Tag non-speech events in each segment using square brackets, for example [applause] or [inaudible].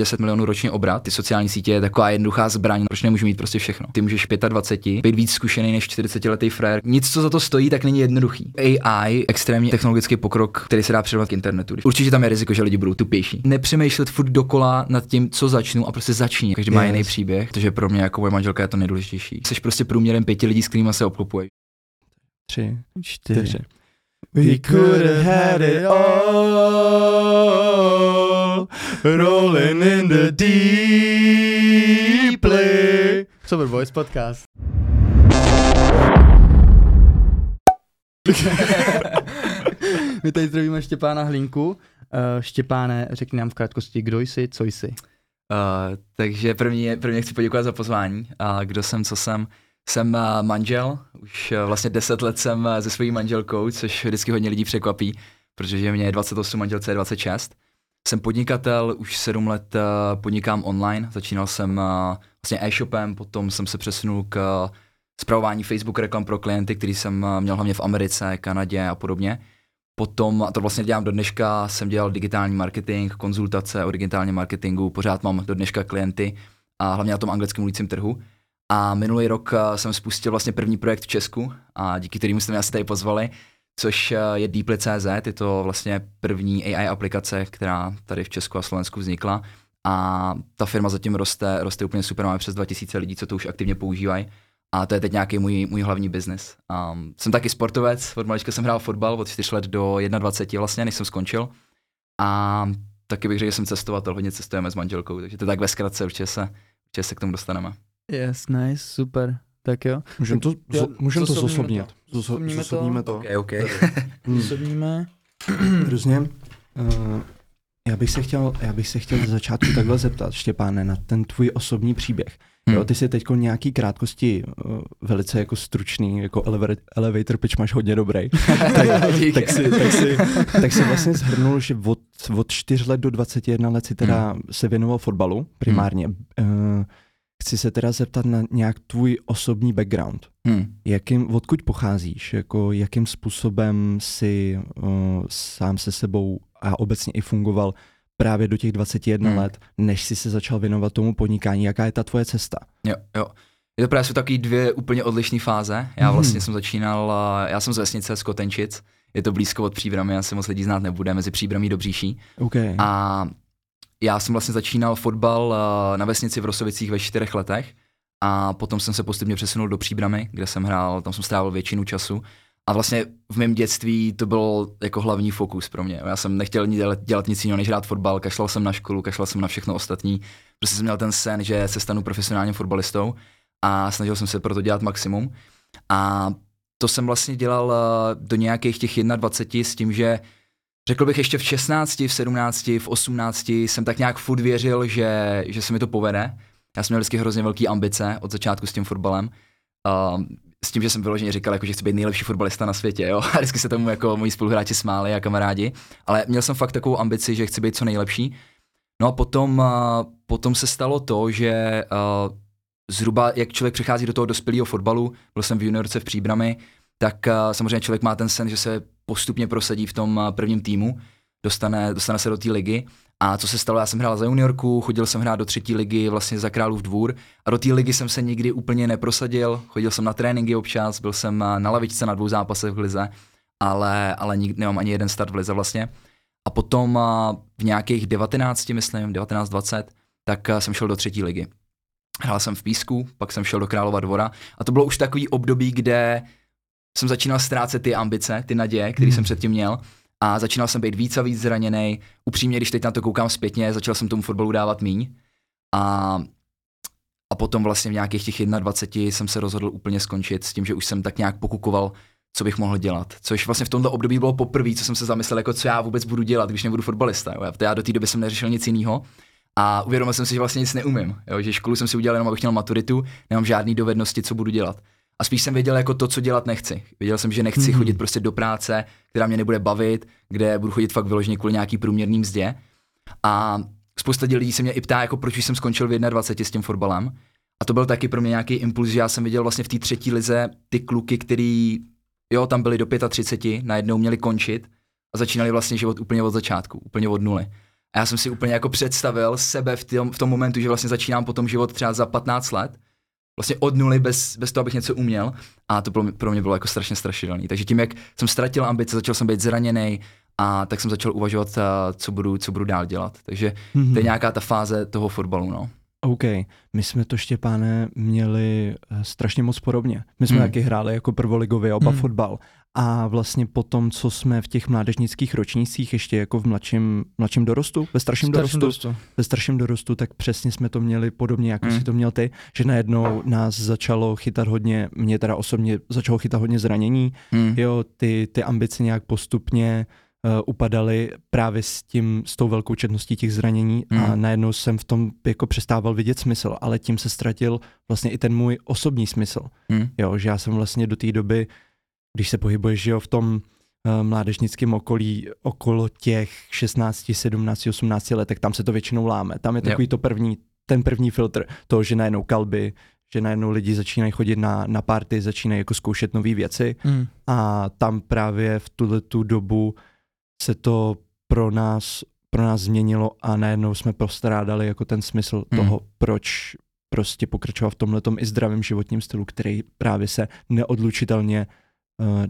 10 milionů ročně obrat. Ty sociální sítě je taková jednoduchá zbraň, proč nemůžu mít prostě všechno. Ty můžeš 25, být víc zkušený než 40 letý frér. Nic, co za to stojí, tak není jednoduchý. AI, extrémně technologický pokrok, který se dá předat k internetu. Určitě tam je riziko, že lidi budou tupější. Nepřemýšlet furt dokola nad tím, co začnu a prostě začni. Každý yes. má jiný příběh, protože pro mě jako moje manželka je to nejdůležitější. Jsi prostě průměrem pěti lidí, s kterými se obklopuješ. Tři, čtyři. We could have had it all, rolling in the deeply. Super Boys podcast. [laughs] My tady zdravíme Štěpána Hlínku. Uh, Štěpáne, řekni nám v krátkosti, kdo jsi, co jsi. Uh, takže první, první chci poděkovat za pozvání. A uh, kdo jsem, co jsem. Jsem uh, manžel, už uh, vlastně 10 let jsem uh, se svojí manželkou, což vždycky hodně lidí překvapí, protože mě je 28, manželce je 26. Jsem podnikatel, už 7 let uh, podnikám online, začínal jsem uh, vlastně e-shopem, potom jsem se přesunul k zpravování Facebook reklam pro klienty, který jsem měl hlavně v Americe, Kanadě a podobně. Potom, a to vlastně dělám do dneška, jsem dělal digitální marketing, konzultace o digitálním marketingu, pořád mám do dneška klienty a hlavně na tom anglickém mluvícím trhu. A minulý rok eh, jsem spustil vlastně první projekt v Česku a díky kterému jste mě asi tady pozvali, což eh, je Deeply.cz, je to vlastně první AI aplikace, která tady v Česku a Slovensku vznikla. A ta firma zatím roste, roste úplně super, máme přes 2000 lidí, co to už aktivně používají. A to je teď nějaký můj, můj hlavní biznis. Um, jsem taky sportovec, od malička jsem hrál fotbal od 4 let do 21 vlastně, než jsem skončil. A taky bych řekl, že jsem cestovatel, hodně cestujeme s manželkou, takže to tak ve zkratce určitě se, určitě se k tomu dostaneme. Yes, nice, super. Tak jo. Můžeme to, zo, můžem to zosobnit. Zosobníme to. Ok, ok. [laughs] Zosobníme. [clears throat] Různě. Uh, já bych se chtěl, já bych se chtěl z začátku takhle zeptat, Štěpáne, na ten tvůj osobní příběh. Hmm. Jo, ty jsi teď nějaký krátkosti uh, velice jako stručný, jako elevator, elevator pitch máš hodně dobrý. [laughs] tak, tak, si, tak, si, tak si vlastně zhrnul, že od, od 4 let do 21 let si teda hmm. se věnoval fotbalu primárně. Hmm. Uh, Chci se teda zeptat na nějak tvůj osobní background. Hmm. Jakým, odkud pocházíš? Jako, jakým způsobem si uh, sám se sebou a obecně i fungoval právě do těch 21 hmm. let, než si se začal věnovat tomu podnikání? Jaká je ta tvoje cesta? Jo, jo. Je to právě jsou taky dvě úplně odlišné fáze. Já hmm. vlastně jsem začínal, já jsem z vesnice z Kotenčic, je to blízko od Příbramy, asi moc lidí znát nebude, mezi Příbramí do Bříší. Okay. A já jsem vlastně začínal fotbal eh, na vesnici v Rosovicích ve čtyřech letech a potom jsem se postupně přesunul do Příbramy, kde jsem hrál, tam jsem strávil většinu času. A vlastně v mém dětství to byl jako hlavní fokus pro mě. Já jsem nechtěl dělat, dělat nic jiného, než hrát fotbal, kašlal jsem na školu, kašlal jsem na všechno ostatní. Prostě jsem měl ten sen, že se stanu profesionálním fotbalistou a snažil jsem se pro to dělat maximum. A to jsem vlastně dělal eh, do nějakých těch 21 s tím, že Řekl bych ještě v 16, v 17, v 18 jsem tak nějak furt věřil, že, že se mi to povede. Já jsem měl vždycky hrozně velké ambice od začátku s tím fotbalem. Uh, s tím, že jsem vyloženě říkal, jako, že chci být nejlepší fotbalista na světě, jo. [laughs] A vždycky se tomu jako moji spoluhráči smáli a kamarádi. Ale měl jsem fakt takovou ambici, že chci být co nejlepší. No a potom, uh, potom se stalo to, že uh, zhruba jak člověk přechází do toho dospělého fotbalu, byl jsem v juniorce v Příbrami, tak uh, samozřejmě člověk má ten sen, že se postupně prosadí v tom uh, prvním týmu, dostane, dostane se do té ligy. A co se stalo, já jsem hrál za juniorku, chodil jsem hrát do třetí ligy vlastně za Králův dvůr a do té ligy jsem se nikdy úplně neprosadil, chodil jsem na tréninky občas, byl jsem uh, na lavičce na dvou zápasech v lize, ale, ale nikdy nemám ani jeden start v lize vlastně. A potom v nějakých 19, myslím, 19-20, tak jsem šel do třetí ligy. Hrál jsem v Písku, pak jsem šel do Králova dvora a to bylo už takový období, kde jsem začínal ztrácet ty ambice, ty naděje, které hmm. jsem předtím měl a začínal jsem být víc a víc zraněný. Upřímně, když teď na to koukám zpětně, začal jsem tomu fotbalu dávat míň. A, a potom vlastně v nějakých těch 21 jsem se rozhodl úplně skončit s tím, že už jsem tak nějak pokukoval, co bych mohl dělat. Což vlastně v tomto období bylo poprvé, co jsem se zamyslel, jako co já vůbec budu dělat, když nebudu fotbalista. Jo. Já do té doby jsem neřešil nic jiného. A uvědomil jsem si, že vlastně nic neumím. Jo. Že školu jsem si udělal jenom, abych měl maturitu, nemám žádné dovednosti, co budu dělat. A spíš jsem věděl jako to, co dělat nechci. Věděl jsem, že nechci mm-hmm. chodit prostě do práce, která mě nebude bavit, kde budu chodit fakt vyloženě kvůli nějaký průměrný mzdě. A spousta lidí se mě i ptá, jako proč jsem skončil v 21 s tím fotbalem. A to byl taky pro mě nějaký impuls, že já jsem viděl vlastně v té třetí lize ty kluky, který, jo, tam byli do 35, najednou měli končit a začínali vlastně život úplně od začátku, úplně od nuly. A já jsem si úplně jako představil sebe v tom, v tom momentu, že vlastně začínám potom život třeba za 15 let, vlastně od nuly bez, bez toho, abych něco uměl. A to pro mě, pro mě bylo jako strašně strašidelný. Takže tím, jak jsem ztratil ambice, začal jsem být zraněný, a tak jsem začal uvažovat, co budu, co budu dál dělat. Takže mm-hmm. to je nějaká ta fáze toho fotbalu, no. OK, my jsme to Štěpáne měli eh, strašně moc podobně. My jsme mm. taky hráli jako prvoligově oba mm. fotbal. A vlastně po tom, co jsme v těch mládežnických ročnících, ještě jako v mladším, mladším dorostu, ve starším, starším dorostu, dorostu, ve starším dorostu, tak přesně jsme to měli podobně, jako mm. si to měl ty, že najednou nás začalo chytat hodně, mě teda osobně začalo chytat hodně zranění, mm. jo, ty, ty ambice nějak postupně uh, upadaly právě s tím, s tou velkou četností těch zranění mm. a hmm. najednou jsem v tom jako přestával vidět smysl, ale tím se ztratil vlastně i ten můj osobní smysl. Mm. Jo, že já jsem vlastně do té doby, když se pohybuješ že jo, v tom uh, mládežnickém okolí okolo těch 16, 17, 18 let, tak tam se to většinou láme. Tam je takový jo. to první, ten první filtr toho, že najednou kalby, že najednou lidi začínají chodit na, na party, začínají jako zkoušet nové věci mm. a tam právě v tuhle tu dobu se to pro nás, pro nás změnilo a najednou jsme postrádali jako ten smysl mm. toho, proč prostě pokračovat v tomhle i zdravém životním stylu, který právě se neodlučitelně, uh,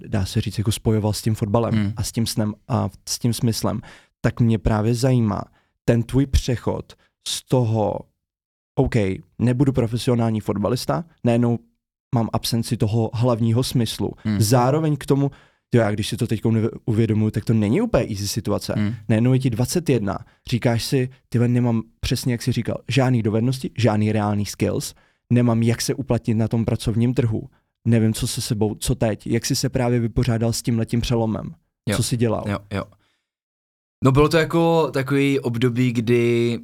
dá se říct, jako spojoval s tím fotbalem mm. a s tím snem a s tím smyslem. Tak mě právě zajímá ten tvůj přechod z toho, OK, nebudu profesionální fotbalista, najednou mám absenci toho hlavního smyslu. Mm. Zároveň k tomu jo, já když si to teď uvědomuji, tak to není úplně easy situace. Mm. Najednou je ti 21, říkáš si, ty nemám přesně, jak jsi říkal, žádný dovednosti, žádný reálný skills, nemám jak se uplatnit na tom pracovním trhu, nevím, co se sebou, co teď, jak jsi se právě vypořádal s tím letím přelomem, jo. co jsi dělal. Jo, jo. No bylo to jako takový období, kdy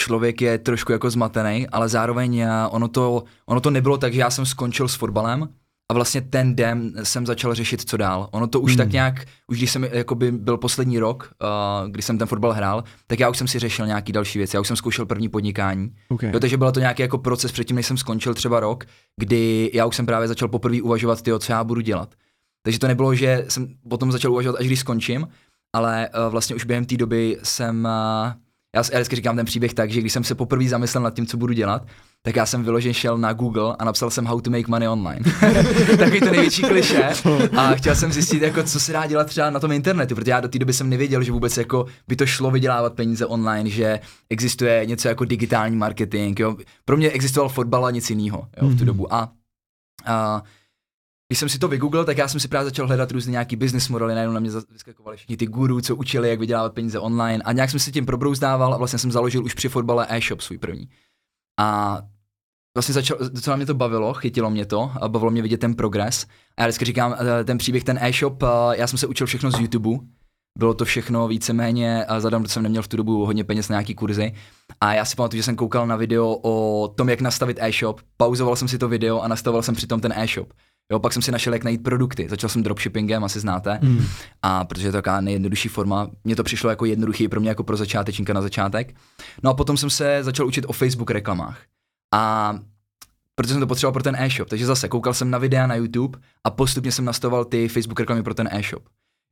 člověk je trošku jako zmatený, ale zároveň eh, ono to, ono to nebylo tak, že já jsem skončil s fotbalem, a vlastně ten den jsem začal řešit, co dál. Ono to už hmm. tak nějak, už když jsem jakoby byl poslední rok, uh, kdy jsem ten fotbal hrál, tak já už jsem si řešil nějaký další věci. Já už jsem zkoušel první podnikání. Okay. Jo, takže byl to nějaký jako proces předtím, než jsem skončil třeba rok, kdy já už jsem právě začal poprvé uvažovat, tyjo, co já budu dělat. Takže to nebylo, že jsem potom začal uvažovat, až když skončím, ale uh, vlastně už během té doby jsem uh, já, já vždycky říkám ten příběh tak, že když jsem se poprvé zamyslel nad tím, co budu dělat, tak já jsem vyloženě šel na Google a napsal jsem how to make money online. [laughs] Takový to největší kliše. A chtěl jsem zjistit, jako, co se dá dělat třeba na tom internetu, protože já do té doby jsem nevěděl, že vůbec jako by to šlo vydělávat peníze online, že existuje něco jako digitální marketing. Jo. Pro mě existoval fotbal a nic jiného v tu mhm. dobu. A, a když jsem si to vygooglil, tak já jsem si právě začal hledat různé nějaký business modely, najednou na mě vyskakovali všichni ty guru, co učili, jak vydělávat peníze online a nějak jsem si tím probrouzdával a vlastně jsem založil už při fotbale e-shop svůj první. A vlastně začal, docela mě to bavilo, chytilo mě to, a bavilo mě vidět ten progres. A já vždycky říkám, eh, ten příběh, ten e-shop, eh, já jsem se učil všechno z YouTube, bylo to všechno víceméně, a zadám, jsem neměl v tu dobu hodně peněz na nějaký kurzy. A já si pamatuju, že jsem koukal na video o tom, jak nastavit e-shop, pauzoval jsem si to video a nastavoval jsem přitom ten e-shop. Jo, pak jsem si našel, jak najít produkty. Začal jsem dropshippingem, asi znáte. Mm. A protože je to taková nejjednodušší forma, mně to přišlo jako jednoduchý pro mě jako pro začátečníka na začátek. No a potom jsem se začal učit o Facebook reklamách. A protože jsem to potřeboval pro ten e-shop. Takže zase koukal jsem na videa na YouTube a postupně jsem nastavoval ty Facebook reklamy pro ten e-shop.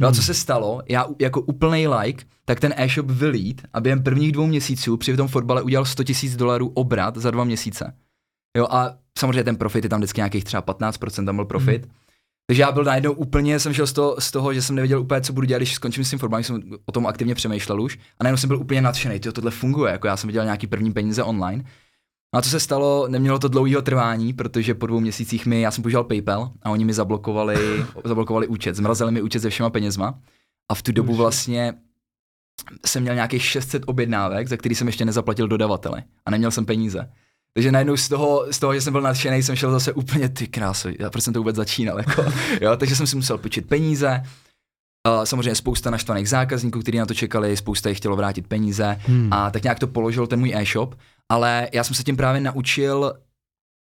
No a co hmm. se stalo? Já jako úplný like, tak ten e-shop vylít a během prvních dvou měsíců při tom fotbale udělal 100 000 dolarů obrat za dva měsíce. Jo a samozřejmě ten profit je tam vždycky nějakých třeba 15% tam byl profit. Mm. Takže já byl najednou úplně, jsem šel z toho, z toho, že jsem nevěděl úplně, co budu dělat, když skončím s tím fotbalem, jsem o tom aktivně přemýšlel už. A najednou jsem byl úplně nadšený, to tohle funguje, jako já jsem viděl nějaký první peníze online. No a co se stalo, nemělo to dlouhého trvání, protože po dvou měsících mi, já jsem používal PayPal a oni mi zablokovali, [laughs] zablokovali účet, zmrazili mi účet se všema penězma. A v tu dobu vlastně jsem měl nějakých 600 objednávek, za který jsem ještě nezaplatil dodavateli a neměl jsem peníze. Takže najednou z toho, z toho, že jsem byl nadšený, jsem šel zase úplně ty krásy, já proč jsem to vůbec začínal, jako, [laughs] jo, takže jsem si musel počít peníze, Uh, samozřejmě spousta naštvaných zákazníků, kteří na to čekali, spousta jich chtělo vrátit peníze. Hmm. a tak nějak to položil ten můj e-shop, ale já jsem se tím právě naučil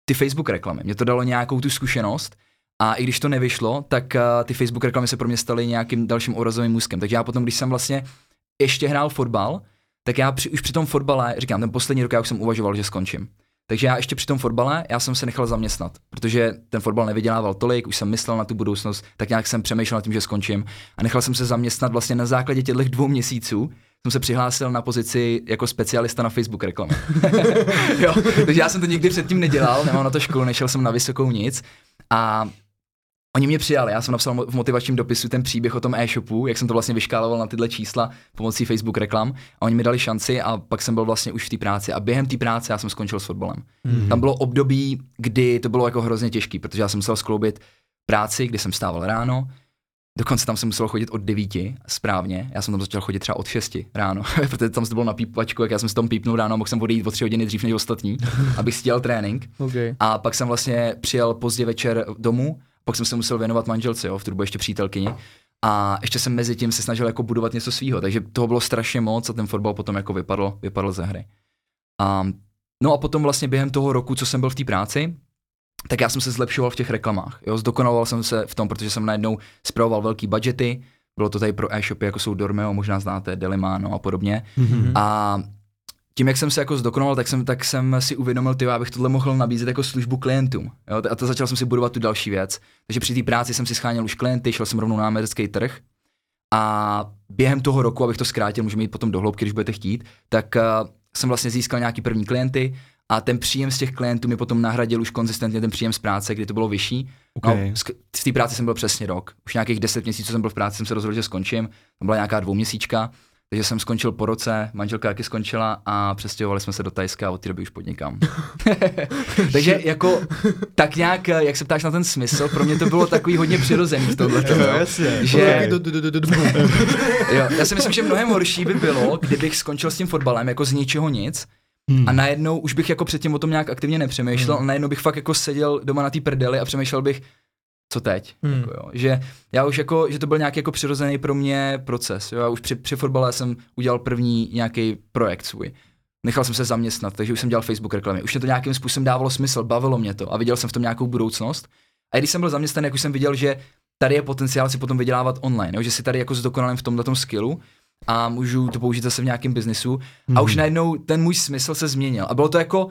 ty Facebook reklamy. Mě to dalo nějakou tu zkušenost a i když to nevyšlo, tak uh, ty Facebook reklamy se pro mě staly nějakým dalším orazovým můzkem. Takže já potom, když jsem vlastně ještě hrál fotbal, tak já při, už při tom fotbale, říkám, ten poslední rok já už jsem uvažoval, že skončím. Takže já ještě při tom fotbale, já jsem se nechal zaměstnat, protože ten fotbal nevydělával tolik, už jsem myslel na tu budoucnost, tak nějak jsem přemýšlel nad tím, že skončím a nechal jsem se zaměstnat vlastně na základě těchto dvou měsíců, jsem se přihlásil na pozici jako specialista na Facebook reklamy. [laughs] jo, takže já jsem to nikdy předtím nedělal, nemám na to školu, nešel jsem na vysokou nic. A Oni mě přijali, já jsem napsal v motivačním dopisu ten příběh o tom e-shopu, jak jsem to vlastně vyškáloval na tyhle čísla pomocí Facebook reklam a oni mi dali šanci a pak jsem byl vlastně už v té práci a během té práce já jsem skončil s fotbalem. Mm-hmm. Tam bylo období, kdy to bylo jako hrozně těžký, protože já jsem musel skloubit práci, kdy jsem stával ráno, Dokonce tam jsem musel chodit od 9 správně, já jsem tam začal chodit třeba od 6 ráno, [laughs] protože tam to bylo na pípačku, jak já jsem si tam pípnul ráno a mohl jsem odejít o 3 hodiny dřív než ostatní, [laughs] abych si dělal trénink. Okay. A pak jsem vlastně přijel pozdě večer domů, pak jsem se musel věnovat manželce, jo, v trubu ještě přítelkyni. A ještě jsem mezi tím se snažil jako budovat něco svýho, takže toho bylo strašně moc a ten fotbal potom jako vypadl, vypadl ze hry. A, no a potom vlastně během toho roku, co jsem byl v té práci, tak já jsem se zlepšoval v těch reklamách. Jo, zdokonaloval jsem se v tom, protože jsem najednou zpravoval velký budgety, bylo to tady pro e-shopy, jako jsou Dormeo, možná znáte, Delimano a podobně. Mm-hmm. A tím, jak jsem se jako zdokonal, tak jsem, tak jsem si uvědomil, tyjo, abych tohle mohl nabízet jako službu klientům. Jo? A to začal jsem si budovat tu další věc. Takže při té práci jsem si scháněl už klienty, šel jsem rovnou na americký trh. A během toho roku, abych to zkrátil, můžeme jít potom do hloubky, když budete chtít, tak uh, jsem vlastně získal nějaký první klienty a ten příjem z těch klientů mi potom nahradil už konzistentně ten příjem z práce, kdy to bylo vyšší. No, Okay. No, v té práci jsem byl přesně rok. Už nějakých deset měsíců jsem byl v práci, jsem se rozhodl, že skončím. To byla nějaká dvouměsíčka. Takže jsem skončil po roce, manželka taky skončila a přestěhovali jsme se do Tajska a od té doby už podnikám. [laughs] Takže jako tak nějak, jak se ptáš na ten smysl, pro mě to bylo takový hodně přirozený v tohle. Že, jo, já si myslím, že mnohem horší by bylo, kdybych skončil s tím fotbalem jako z ničeho nic, Hmm. A najednou už bych jako předtím o tom nějak aktivně nepřemýšlel, hmm. a najednou bych fakt jako seděl doma na té prdeli a přemýšlel bych, co teď. Hmm. Jako jo. Že já už jako, že to byl nějaký jako přirozený pro mě proces. Jo. Já už při, při fotbale jsem udělal první nějaký projekt svůj. Nechal jsem se zaměstnat, takže už jsem dělal Facebook reklamy. Už mě to nějakým způsobem dávalo smysl, bavilo mě to a viděl jsem v tom nějakou budoucnost. A když jsem byl zaměstnaný, jak už jsem viděl, že tady je potenciál si potom vydělávat online, jo, že si tady jako zdokonalím v tomhle skillu a můžu to použít zase v nějakém biznisu. Mm. A už najednou ten můj smysl se změnil. A bylo to jako,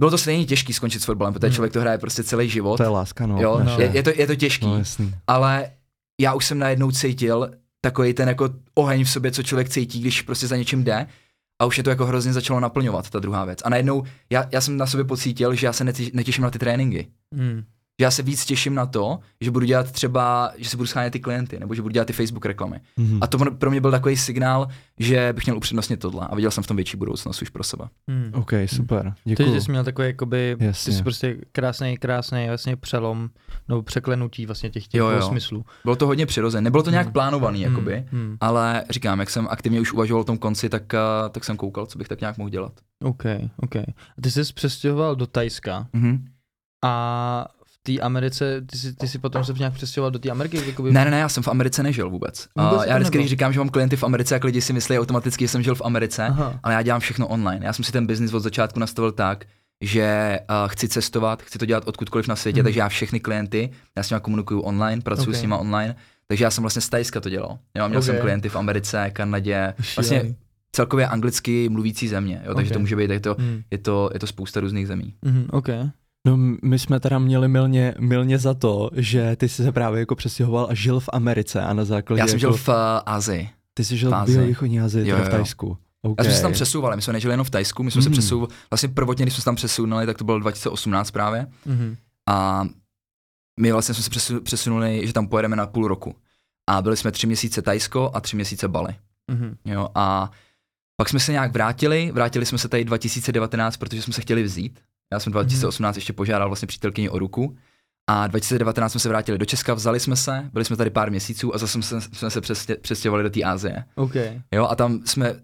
bylo to stejně těžký skončit s fotbalem, protože člověk to hraje prostě celý život. To je láska, no. Jo, je, je, to, je to těžký. No, jasný. Ale já už jsem najednou cítil takový ten jako oheň v sobě, co člověk cítí, když prostě za něčím jde. A už je to jako hrozně začalo naplňovat, ta druhá věc. A najednou já, já jsem na sobě pocítil, že já se netěším na ty tréninky. Mm já se víc těším na to, že budu dělat třeba, že si budu schánět ty klienty, nebo že budu dělat ty Facebook reklamy. Mm-hmm. A to pro mě byl takový signál, že bych měl upřednostnit tohle a viděl jsem v tom větší budoucnost už pro sebe. Mm. OK, super. Děkuji. Takže jsi měl takový, jakoby, Jasně. ty jsi prostě krásný, krásný vlastně přelom, nebo překlenutí vlastně těch, těch jo, jo. smyslů. Bylo to hodně přirozené, nebylo to nějak mm. plánovaný, mm. jakoby, mm. ale říkám, jak jsem aktivně už uvažoval o tom konci, tak, uh, tak jsem koukal, co bych tak nějak mohl dělat. OK, OK. A ty jsi přestěhoval do Tajska. Mm-hmm. A té Americe, ty jsi, ty jsi potom se nějak přestěhoval do té Ameriky? Jakoby... Ne, ne, ne, já jsem v Americe nežil vůbec. vůbec uh, já vždycky, když říkám, že mám klienty v Americe, jak lidi si myslí automaticky, že jsem žil v Americe, Aha. ale já dělám všechno online. Já jsem si ten biznis od začátku nastavil tak, že uh, chci cestovat, chci to dělat odkudkoliv na světě, mm. takže já všechny klienty, já s nimi komunikuju online, pracuji okay. s nimi online, takže já jsem vlastně z Tajska to dělal. Jo, měl okay. jsem klienty v Americe, Kanadě, vlastně celkově anglicky mluvící země, jo, takže okay. to může být, je to, mm. je, to, je to spousta různých zemí. Mm, okay. No my jsme teda měli milně, milně za to, že ty jsi se právě jako přestěhoval a žil v Americe a na základě Já jsem jako... žil v uh, Asii. Ty jsi žil v, v východní Asii, jo, jo. v Tajsku. Okay. Já jsme se tam přesouvali, my jsme nežili jenom v Tajsku, my jsme mm. se přesouvali, vlastně prvotně, když jsme se tam přesunuli, tak to bylo 2018 právě. Mm. A my vlastně jsme se přesunuli, že tam pojedeme na půl roku. A byli jsme tři měsíce Tajsko a tři měsíce Bali. Mm. Jo, a pak jsme se nějak vrátili, vrátili jsme se tady 2019, protože jsme se chtěli vzít. Já jsem 2018 mm. ještě požádal vlastně přítelkyni o ruku. A 2019 jsme se vrátili do Česka, vzali jsme se, byli jsme tady pár měsíců a zase jsme, jsme se přestěhovali do té Asie. Okay. Jo, a tam jsme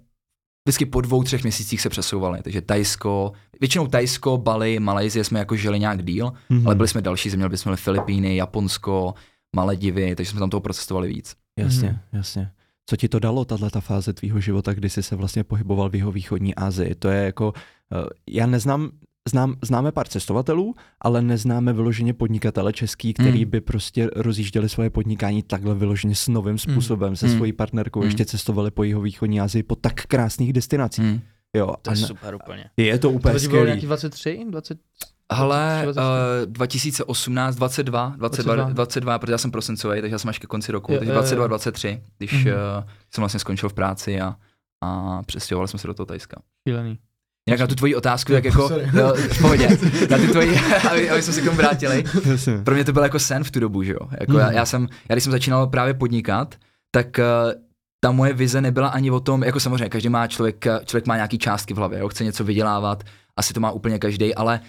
vždycky po dvou, třech měsících se přesouvali. Takže Tajsko, většinou Tajsko, Bali, Malajzie jsme jako žili nějak díl, mm-hmm. ale byli jsme další země, byli jsme Filipíny, Japonsko, Maledivy, takže jsme tam toho procestovali víc. Jasně, mm-hmm. jasně. Co ti to dalo, tahle ta fáze tvýho života, kdy jsi se vlastně pohyboval v jeho východní Asii? To je jako, eh, já neznám znám, známe pár cestovatelů, ale neznáme vyloženě podnikatele český, který mm. by prostě rozjížděli svoje podnikání takhle vyloženě s novým hmm. způsobem, mm. se mm. svojí partnerkou, mm. ještě cestovali po jeho východní Asii po tak krásných destinacích. Mm. Jo, to je ne... super úplně. Je to úplně to bylo nějaký 23? 20... Ale uh, 2018, 22, 22, 22, 22, protože já jsem prosincový, takže já jsem až ke konci roku, jo, takže 22, 23, když mm-hmm. uh, jsem vlastně skončil v práci a a přestěhovali jsme se do toho Tajska. Šílený. Jak na tu tvoji otázku, tak [laughs] jako, jo, v pohodě, na ty tvoji, [laughs] aby, aby jsme se k tomu vrátili. Pro mě to byl jako sen v tu dobu, že jo. Jako mm. já, já, jsem, já když jsem začínal právě podnikat, tak uh, ta moje vize nebyla ani o tom, jako samozřejmě každý má člověk, člověk má nějaký částky v hlavě, jo, chce něco vydělávat, asi to má úplně každý, ale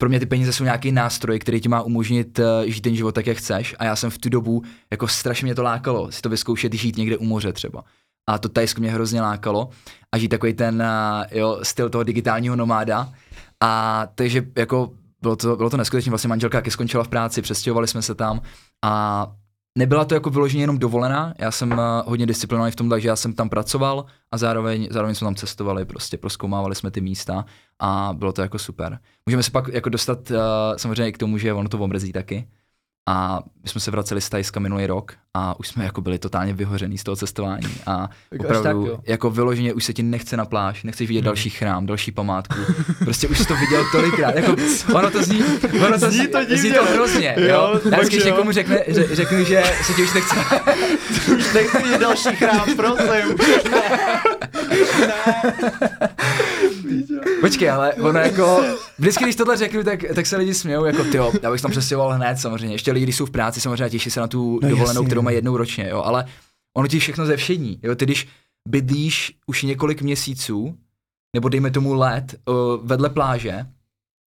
pro mě ty peníze jsou nějaký nástroj, který ti má umožnit uh, žít ten život tak, jak chceš. A já jsem v tu dobu, jako strašně mě to lákalo, si to vyzkoušet žít někde u moře třeba. A to Tajsko mě hrozně lákalo. A žít takový ten uh, jo, styl toho digitálního nomáda. A takže jako bylo to, bylo to neskutečné, vlastně manželka taky skončila v práci, přestěhovali jsme se tam. A nebyla to jako vyloženě jenom dovolená, já jsem uh, hodně disciplinovaný v tom, takže já jsem tam pracoval a zároveň, zároveň jsme tam cestovali, prostě proskoumávali jsme ty místa a bylo to jako super. Můžeme se pak jako dostat uh, samozřejmě i k tomu, že ono to omrzí taky, a my jsme se vraceli z Tajska minulý rok a už jsme jako byli totálně vyhořený z toho cestování. A [laughs] tak opravdu, tak, jako vyloženě už se ti nechce na pláž, nechceš vidět hmm. další chrám, další památku. Prostě už jsi to viděl tolikrát. Jako, [laughs] ono to zní, ono to zní, to, zní to hrozně. Jo? jo Já když někomu řekne, že, řeknu, že se ti už nechce. [laughs] už nechci vidět další chrám, prosím. Počkej, ale ono jako, vždycky, když tohle řeknu, tak, tak se lidi smějou, jako ty, já bych tam přestěhoval hned samozřejmě. Ještě lidi, když jsou v práci, samozřejmě těší se na tu no, dovolenou, jasně, kterou mají jednou ročně, jo, ale ono ti všechno ze všední, jo, ty když bydlíš už několik měsíců, nebo dejme tomu let, uh, vedle pláže,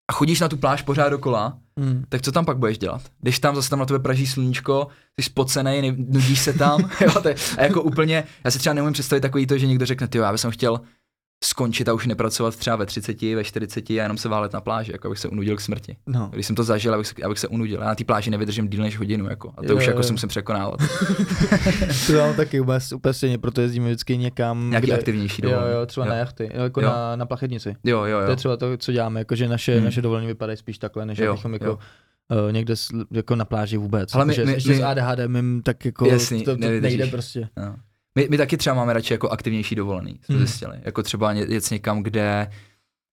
a chodíš na tu pláž pořád dokola, hmm. tak co tam pak budeš dělat? Když tam zase tam na tebe praží sluníčko, jsi spocený, nudíš se tam, [laughs] jo, to je, a jako úplně, já si třeba neumím představit takový to, že někdo řekne, ty já bych chtěl skončit a už nepracovat třeba ve 30, ve 40 a jenom se válet na pláži, jako abych se unudil k smrti. No. Když jsem to zažil, abych se, abych se unudil. Já na té pláži nevydržím díl než hodinu, jako. A to jo, už jo. jako se musím překonávat. [laughs] to mám taky úplně, úplně stejně, proto jezdíme vždycky někam. Nějaký kde, aktivnější dovolený. Jo, jo, třeba jo. na jachty, jako jo. Na, na plachetnici. Jo, jo, jo. To je třeba to, co děláme, jako že naše, hmm. naše dovolení vypadají spíš takhle, než jo, abychom jako jo. Uh, někde jako na pláži vůbec. Ale my, my, my, s ADHD mým tak jako jasný, to, to nejde prostě. No. My, my taky třeba máme radši jako aktivnější dovolený, jsme hmm. zjistili. Jako třeba jet někam, kde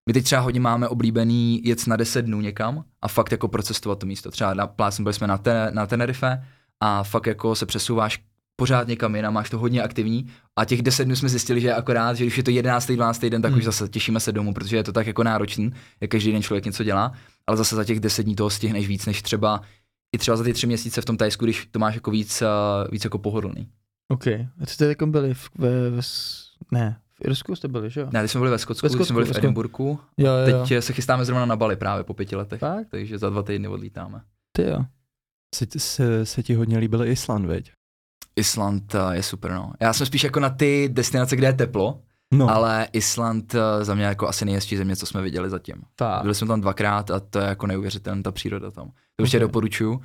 my teď třeba hodně máme oblíbený jet na 10 dnů někam a fakt jako procestovat to místo. Třeba na plácem byli jsme na, ten, na Tenerife a fakt jako se přesouváš pořád někam jinam, máš to hodně aktivní a těch 10 dnů jsme zjistili, že akorát, že když je to 11. 12. den, tak hmm. už zase těšíme se domů, protože je to tak jako náročný, jak každý den člověk něco dělá, ale zase za těch 10 dní toho stihneš víc, než třeba i třeba za ty tři měsíce v tom Tajsku, když to máš jako víc, uh, víc jako pohodlný. OK. A ty jste jako byli v, ve, ve, ne, v Irsku jste byli, že jo? Ne, když jsme byli ve Skotsku, ve Skotsku jsme byli v Edinburgu. Jo, jo. Teď se chystáme zrovna na Bali právě po pěti letech. Fakt? Takže za dva týdny odlítáme. Ty jo. Se, se, se ti hodně líbil Island, veď? Island je super, no. Já jsem spíš jako na ty destinace, kde je teplo, no. ale Island eh, za mě jako asi nejhezčí země, co jsme viděli zatím. Fakt. Byli jsme tam dvakrát a to je jako neuvěřitelná ta příroda tam. To určitě okay. doporučuju.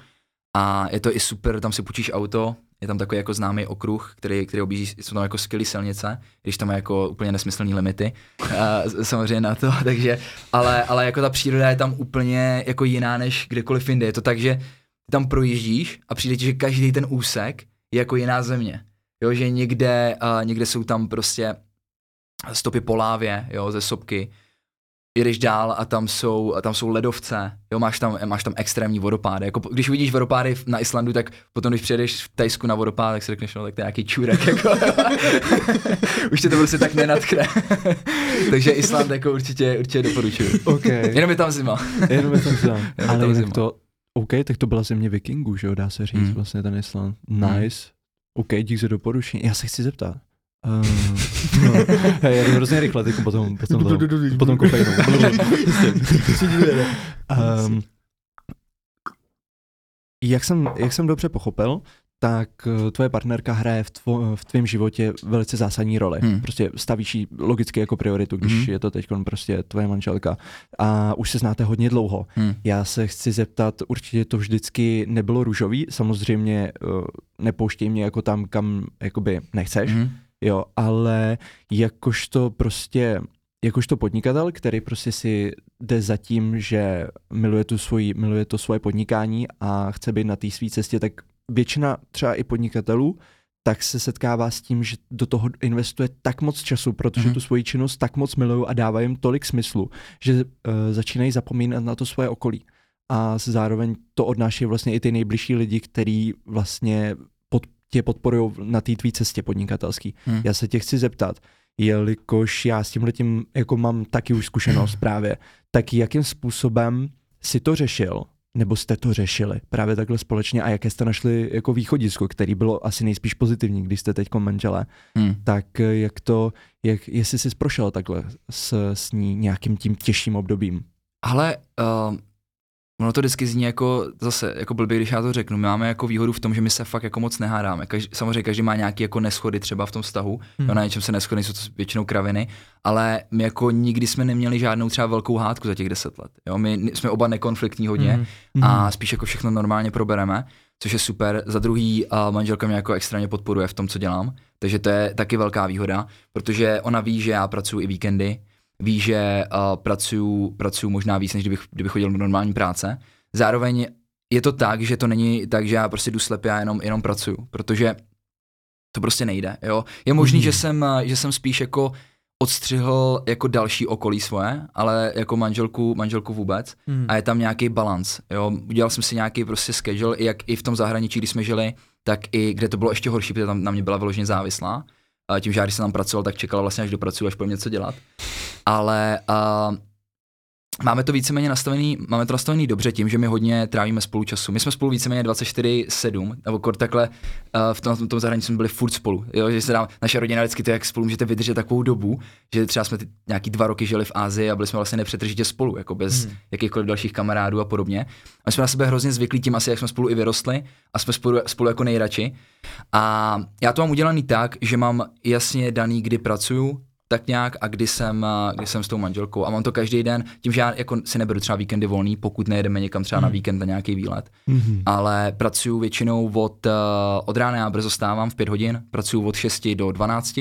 A je to i super, tam si půjčíš auto, je tam takový jako známý okruh, který, který objíždí, jsou tam jako skvělé silnice, když tam je jako úplně nesmyslný limity, [laughs] uh, samozřejmě na to, [laughs] takže, ale, ale jako ta příroda je tam úplně jako jiná než kdekoliv jinde. Je to tak, že tam projíždíš a přijde ti, že každý ten úsek je jako jiná země. Jo, že někde, uh, někde jsou tam prostě stopy po lávě, jo, ze sopky, jedeš dál a tam jsou, a tam jsou ledovce, jo, máš tam, máš tam extrémní vodopády. Jako, když uvidíš vodopády na Islandu, tak potom, když přijedeš v Tajsku na vodopád, tak si řekneš, no, tak to je nějaký čůrek, jako. [laughs] Už tě to prostě tak nenatkne. [laughs] Takže Island jako určitě, určitě doporučuju. Okay. Jenom je tam zima. Jenom je tam zima. [laughs] Ale tam zima. to, OK, tak to byla země vikingů, že jo, dá se říct, mm. vlastně ten Island. Nice. Mm. OK, dík za doporučení. Já se chci zeptat, Uh, no, [laughs] já jdu hrozně rychle, teď potom, potom, to, potom kofeinu. um, [laughs] jak, jsem, jak jsem dobře pochopil, tak eh, tvoje partnerka hraje v, tvo, v tvém životě velice zásadní roli. Hmm. Prostě stavíš ji logicky jako prioritu, když hmm. je to teď prostě tvoje manželka. A už se znáte hodně dlouho. Hmm. Já se chci zeptat, určitě to vždycky nebylo růžový, samozřejmě uh, nepouštěj mě jako tam, kam jakoby nechceš. Hmm jo, ale jakožto prostě, jakožto podnikatel, který prostě si jde za tím, že miluje, tu svoji, miluje to svoje podnikání a chce být na té své cestě, tak většina třeba i podnikatelů tak se setkává s tím, že do toho investuje tak moc času, protože mm-hmm. tu svoji činnost tak moc milují a dává jim tolik smyslu, že uh, začínají zapomínat na to svoje okolí. A zároveň to odnáší vlastně i ty nejbližší lidi, který vlastně tě podporují na té tvý cestě podnikatelský. Hmm. Já se tě chci zeptat, jelikož já s tímhle tím jako mám taky už zkušenost [clears throat] právě, tak jakým způsobem si to řešil, nebo jste to řešili právě takhle společně a jaké jste našli jako východisko, který bylo asi nejspíš pozitivní, když jste teď manželé, hmm. tak jak to, jak, jestli jsi prošel takhle s, s ní nějakým tím těžším obdobím? Ale uh, ono to vždycky zní jako zase, jako blbě, když já to řeknu. My máme jako výhodu v tom, že my se fakt jako moc nehádáme. Každý, samozřejmě každý má nějaký jako neschody třeba v tom vztahu, hmm. jo, na něčem se neschody, jsou to většinou kraviny, ale my jako nikdy jsme neměli žádnou třeba velkou hádku za těch deset let. Jo? My jsme oba nekonfliktní hodně hmm. a hmm. spíš jako všechno normálně probereme, což je super. Za druhý a manželka mě jako extrémně podporuje v tom, co dělám, takže to je taky velká výhoda, protože ona ví, že já pracuji i víkendy, ví, že uh, pracuju, pracuju možná víc, než kdybych, kdybych chodil do normální práce. Zároveň je to tak, že to není tak, že já prostě jdu slepě a jenom, jenom pracuju, protože to prostě nejde, jo. Je možný, mm. že, jsem, že jsem spíš jako odstřihl jako další okolí svoje, ale jako manželku, manželku vůbec mm. a je tam nějaký balans, jo. Udělal jsem si nějaký prostě schedule, jak i v tom zahraničí, když jsme žili, tak i kde to bylo ještě horší, protože tam na mě byla vyloženě závislá. Tím, že já když jsem tam pracoval, tak čekala vlastně, až dopracuju, až po něco dělat. Ale uh, máme to víceméně nastavený, máme to nastavený dobře tím, že my hodně trávíme spolu času. My jsme spolu víceméně 24-7, nebo kor takhle uh, v tom, tom zahraničí jsme byli furt spolu. Jo? Že se dá, naše rodina vždycky to, jak spolu můžete vydržet takovou dobu, že třeba jsme ty, nějaký dva roky žili v Ázii a byli jsme vlastně nepřetržitě spolu, jako bez hmm. jakýchkoliv dalších kamarádů a podobně. A my jsme na sebe hrozně zvyklí tím asi, jak jsme spolu i vyrostli a jsme spolu, spolu jako nejradši. A já to mám udělaný tak, že mám jasně daný, kdy pracuju, tak nějak a kdy jsem, kdy jsem s tou manželkou a mám to každý den, tím, že já jako si neberu třeba víkendy volný, pokud nejedeme někam třeba mm. na mhm. víkend na nějaký výlet, mm-hmm. ale pracuji většinou od, uh, od rána, já brzo stávám v pět hodin, pracuji od 6 do 12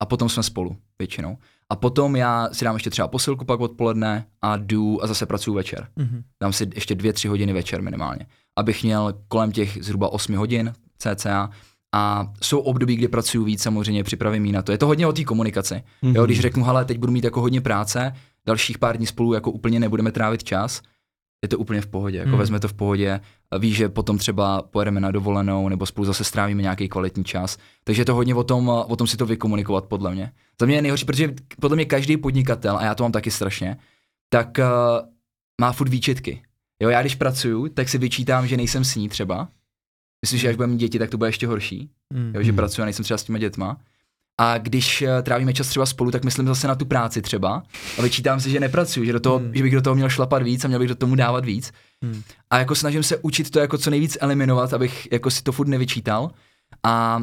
a potom jsme spolu většinou. A potom já si dám ještě třeba posilku pak odpoledne a jdu a zase pracuji večer. Mm-hmm. Dám si ještě dvě, tři hodiny večer minimálně. Abych měl kolem těch zhruba 8 hodin cca a jsou období, kdy pracuju víc, samozřejmě připravím jí na to. Je to hodně o té komunikaci. Mm-hmm. Jo, když řeknu, hele, teď budu mít jako hodně práce, dalších pár dní spolu jako úplně nebudeme trávit čas, je to úplně v pohodě, jako mm. vezme to v pohodě, ví, že potom třeba pojedeme na dovolenou nebo spolu zase strávíme nějaký kvalitní čas. Takže je to hodně o tom, o tom si to vykomunikovat, podle mě. Za mě je nejhorší, protože podle mě každý podnikatel, a já to mám taky strašně, tak uh, má furt výčitky. Jo, já když pracuju, tak si vyčítám, že nejsem s ní třeba, Myslím, že až budeme mít děti, tak to bude ještě horší, mm. jo, že mm. pracuji a nejsem třeba s těma dětma. A když uh, trávíme čas třeba spolu, tak myslím zase na tu práci třeba a vyčítám si, že nepracuji, že, do toho, mm. že bych do toho měl šlapat víc a měl bych do tomu dávat víc. Mm. A jako snažím se učit to jako co nejvíc eliminovat, abych jako si to furt nevyčítal. A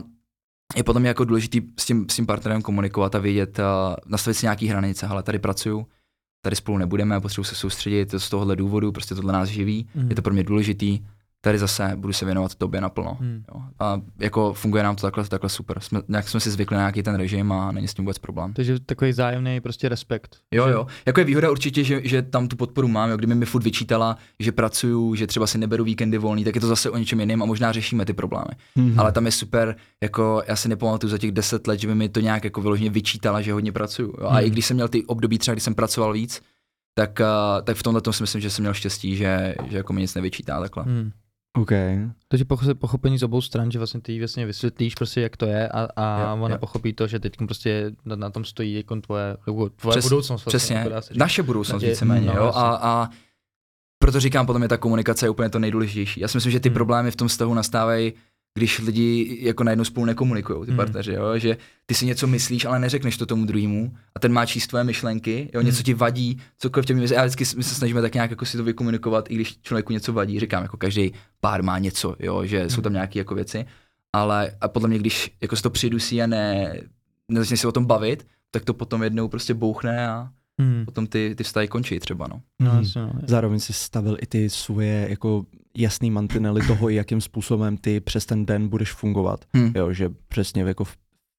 je potom jako důležitý s tím, s tím partnerem komunikovat a vědět, uh, nastavit si nějaký hranice. Ale tady pracuju, tady spolu nebudeme, potřebuji se soustředit z tohohle důvodu, prostě tohle nás živí, mm. je to pro mě důležitý tady zase budu se věnovat tobě naplno. Hmm. Jo. A jako funguje nám to takhle, takhle super. Jsme, nějak jsme si zvykli na nějaký ten režim a není s tím vůbec problém. Takže takový zájemný prostě respekt. Jo, jo. Jako je výhoda určitě, že, že tam tu podporu mám. Jo. Kdyby mi furt vyčítala, že pracuju, že třeba si neberu víkendy volný, tak je to zase o něčem jiném a možná řešíme ty problémy. Hmm. Ale tam je super, jako já si nepamatuju za těch deset let, že by mi to nějak jako vyloženě vyčítala, že hodně pracuju. Jo. A hmm. i když jsem měl ty období třeba, kdy jsem pracoval víc, tak, uh, tak v tomhle tom si myslím, že jsem měl štěstí, že, že jako mi nic nevyčítá takhle. Hmm. OK. Takže pochopení z obou stran, že vlastně ty vlastně vysvětlíš prostě, jak to je a, a jo, ona jo. pochopí to, že teď prostě na, na tom stojí jako tvoje, tvoje Přes, budoucnost. Vlastně, přesně, naše budoucnost víceméně, no, jo, a, a proto říkám, podle mě ta komunikace je úplně to nejdůležitější. Já si myslím, že ty hmm. problémy v tom vztahu nastávají když lidi jako najednou spolu nekomunikují, ty hmm. partneři, jo? že ty si něco myslíš, ale neřekneš to tomu druhému a ten má číst tvoje myšlenky, jo? Hmm. něco ti vadí, cokoliv tě myslí. Já vždycky my se snažíme tak nějak jako si to vykomunikovat, i když člověku něco vadí, říkám, jako každý pár má něco, jo? že hmm. jsou tam nějaké jako věci, ale a podle mě, když jako se to přidusí a ne, nezačne si o tom bavit, tak to potom jednou prostě bouchne a hmm. potom ty, ty vztahy končí třeba, no. no, hmm. no Zároveň si stavil i ty svoje jako jasný mantinely toho, jakým způsobem ty přes ten den budeš fungovat. Hmm. Jo, že přesně jako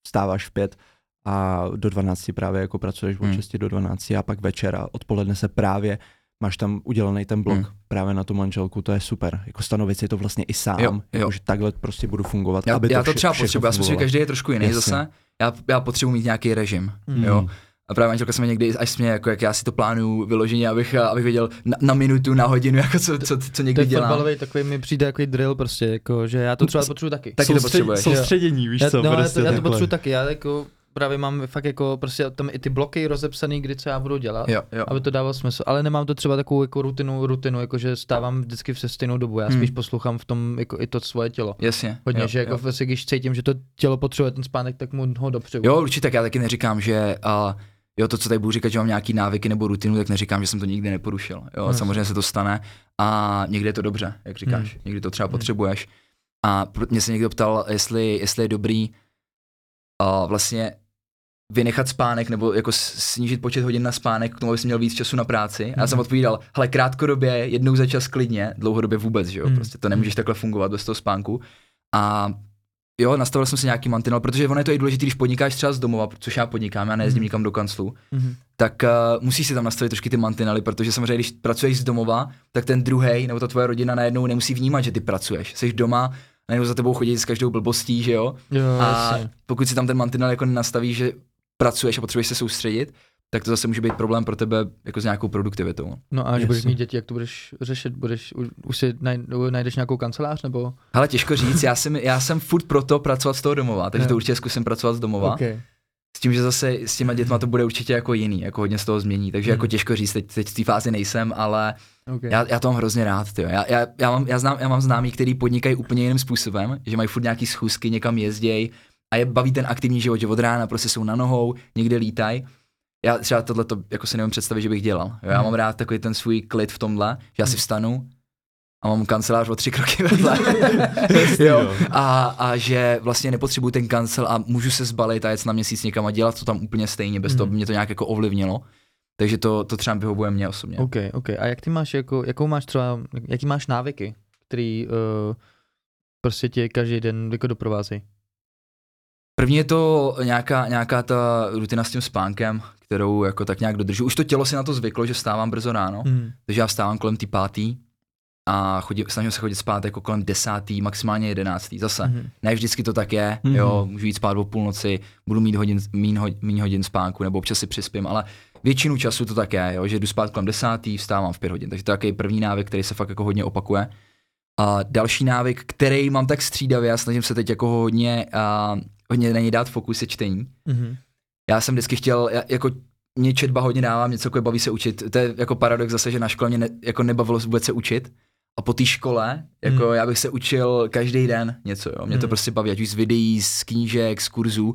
vstáváš v pět a do 12 právě jako pracuješ od hmm. 6 do 12 a pak večer a odpoledne se právě máš tam udělaný ten blok hmm. právě na tu manželku, to je super. Jako stanovit si to vlastně i sám, jo, jo. Jako, že takhle prostě budu fungovat. Já, aby já to, to třeba potřebuji, já si myslím, že každý je trošku jiný Jasně. zase. Já, já potřebuji mít nějaký režim, hmm. jo. A právě manželka se mě někdy až směje, jako jak já si to plánuju vyloženě, abych, abych věděl na, na minutu, na hodinu, jako co, co, co někdy dělám. Fotbalový takový mi přijde jako drill prostě, jako, že já to třeba potřebuji taky. Taky to potřebuješ. Soustředění, víš já, co, no, prostě já to, já to potřebuji taky, já jako právě mám fakt jako prostě tam i ty bloky rozepsaný, kdy co já budu dělat, jo, jo. aby to dávalo smysl, ale nemám to třeba takovou jako rutinu, rutinu, jako že stávám vždycky v stejnou dobu, já spíš hmm. poslouchám v tom jako i to svoje tělo. Jasně. Hodně, jo, že jako vlastně, když cítím, že to tělo potřebuje ten spánek, tak mu ho dopředu. Jo, určitě, tak já taky neříkám, že uh, jo, to, co tady budu říkat, že mám nějaký návyky nebo rutinu, tak neříkám, že jsem to nikdy neporušil. Jo, hmm. samozřejmě se to stane a někdy je to dobře, jak říkáš, hmm. někdy to třeba hmm. potřebuješ. A mě se někdo ptal, jestli, jestli je dobrý uh, vlastně vynechat spánek nebo jako snížit počet hodin na spánek k tomu, abys měl víc času na práci. Mm. A já jsem mhm. odpovídal, hele, krátkodobě, jednou za čas klidně, dlouhodobě vůbec, že jo, mm. prostě to nemůžeš takhle fungovat bez toho spánku. A jo, nastavil jsem si nějaký mantinel, protože ono je to i důležité, když podnikáš třeba z domova, což já podnikám, já nejezdím mm. nikam do kanclu, mm. tak uh, musíš si tam nastavit trošku ty mantinely, protože samozřejmě, když pracuješ z domova, tak ten druhý nebo ta tvoje rodina najednou nemusí vnímat, že ty pracuješ. Jsi doma, najednou za tebou chodit s každou blbostí, že jo? jo a jasně. pokud si tam ten mantinel jako nastavíš, že pracuješ a potřebuješ se soustředit, tak to zase může být problém pro tebe jako s nějakou produktivitou. No a až budeš mít děti, jak to budeš řešit? Budeš, už si najdeš nějakou kancelář nebo? Ale těžko říct, já jsem, já jsem furt proto pracovat z toho domova, takže to určitě zkusím pracovat z domova. Okay. S tím, že zase s těma dětma to bude určitě jako jiný, jako hodně z toho změní, takže mm. jako těžko říct, teď, teď v té fázi nejsem, ale okay. já, já to mám hrozně rád, tyjo. Já, já, já, mám, já, znám, já mám známý, který podnikají úplně jiným způsobem, že mají furt nějaký schůzky, někam jezdějí, a je baví ten aktivní život, že od rána prostě jsou na nohou, někde lítají. Já třeba tohle to jako si nevím představit, že bych dělal. Jo, já hmm. mám rád takový ten svůj klid v tomhle, že já si hmm. vstanu a mám kancelář o tři kroky [laughs] vedle. jo. A, a, že vlastně nepotřebuju ten kancel a můžu se zbalit a jet na měsíc někam a dělat to tam úplně stejně, bez hmm. toho by mě to nějak jako ovlivnilo. Takže to, to třeba vyhovuje mě osobně. OK, OK. A jak ty máš, jako, jakou máš třeba, jaký máš návyky, který uh, prostě tě každý den jako doprovázejí? První je to nějaká, nějaká ta rutina s tím spánkem, kterou jako tak nějak dodržu. Už to tělo si na to zvyklo, že vstávám brzo ráno, mm. takže já vstávám kolem tý pátý a chodím, snažím se chodit spát jako kolem desátý, maximálně jedenáctý. Zase, mm. ne vždycky to tak je, mm. jo, můžu jít spát o půlnoci, budu mít hodin, mín, mín hodin spánku, nebo občas si přispím, ale většinu času to tak je, jo, že jdu spát kolem desátý, vstávám v pět hodin, takže to je takový první návyk, který se fakt jako hodně opakuje. A další návyk, který mám tak střídavě, a snažím se teď jako hodně uh, hodně na něj dát fokus je čtení. Mm-hmm. Já jsem vždycky chtěl, jako mě četba hodně dává, mě celkově baví se učit. To je jako paradox zase, že na škole mě ne, jako nebavilo vůbec se učit. A po té škole, jako mm. já bych se učil každý den něco, jo. Mě mm. to prostě baví, ať už z videí, z knížek, z kurzů.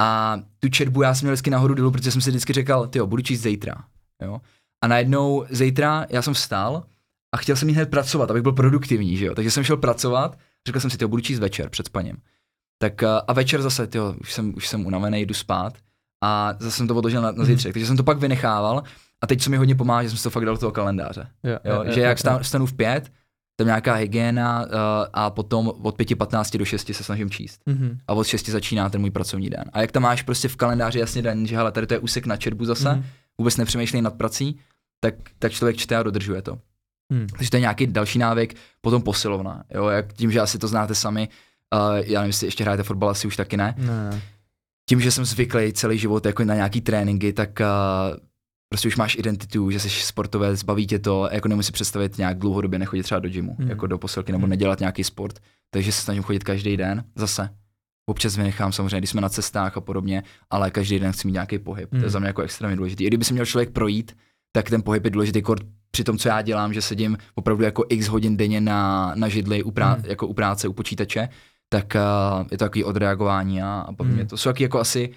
A tu četbu já jsem měl vždycky nahoru dolů, protože jsem si vždycky říkal, ty budu číst zítra, jo. A najednou zítra já jsem vstal a chtěl jsem jít hned pracovat, abych byl produktivní, že jo. Takže jsem šel pracovat, řekl jsem si, ty budu číst večer před spaním. Tak eh, a večer zase, tyjo, už jsem, už jsem unavený, jdu spát a zase jsem to odložil na, na zítřek, mm. takže jsem to pak vynechával a teď co mi hodně pomáhá, že jsem si to fakt dal do toho kalendáře. Jo, jo, jo, že jo, jak jo. stanu v pět, tam nějaká hygiena uh, a potom od 5.15 do 6 se snažím číst. Mm-hmm. A od 6 začíná ten můj pracovní den. A jak tam máš prostě v kalendáři jasně den, že hele, tady to je úsek na četbu zase, mm-hmm. vůbec nepřemýšlej nad prací, tak, tak člověk čte a dodržuje to. Mm. Takže to je nějaký další návyk, potom posilovna. Jo, jak tím, že asi to znáte sami, Uh, já nevím, jestli ještě hrajete fotbal, asi už taky ne. ne. Tím, že jsem zvyklý celý život jako na nějaký tréninky, tak uh, prostě už máš identitu, že jsi sportovec, baví tě to, jako nemusí představit nějak dlouhodobě nechodit třeba do gymu, hmm. jako do posilky, nebo hmm. nedělat nějaký sport. Takže se snažím chodit každý den, zase. Občas vynechám samozřejmě, když jsme na cestách a podobně, ale každý den chci mít nějaký pohyb. Hmm. To je hmm. za mě jako extrémně důležité. I kdyby si měl člověk projít, tak ten pohyb je důležitý kort při tom, co já dělám, že sedím opravdu jako x hodin denně na, na židli u, prá- hmm. jako u práce, u počítače, tak uh, je to takový odreagování a, a hmm. to jsou taky jako asi,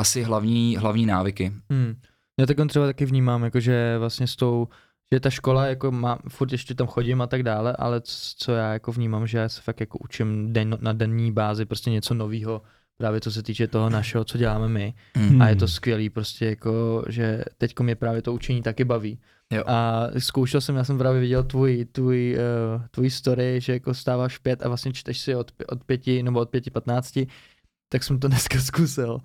asi hlavní, hlavní návyky. Hmm. Já tak třeba taky vnímám, jako že vlastně s tou, že ta škola, jako má, furt ještě tam chodím a tak dále, ale co já jako vnímám, že já se fakt jako učím den, na denní bázi prostě něco nového, právě co se týče toho našeho, co děláme my. Mm. A je to skvělý prostě jako, že teď mě právě to učení taky baví. Jo. A zkoušel jsem, já jsem právě viděl tvůj, tvůj, uh, tvůj story, že jako stáváš pět a vlastně čteš si od, od pěti nebo od pěti patnácti, tak jsem to [laughs] dneska zkusil.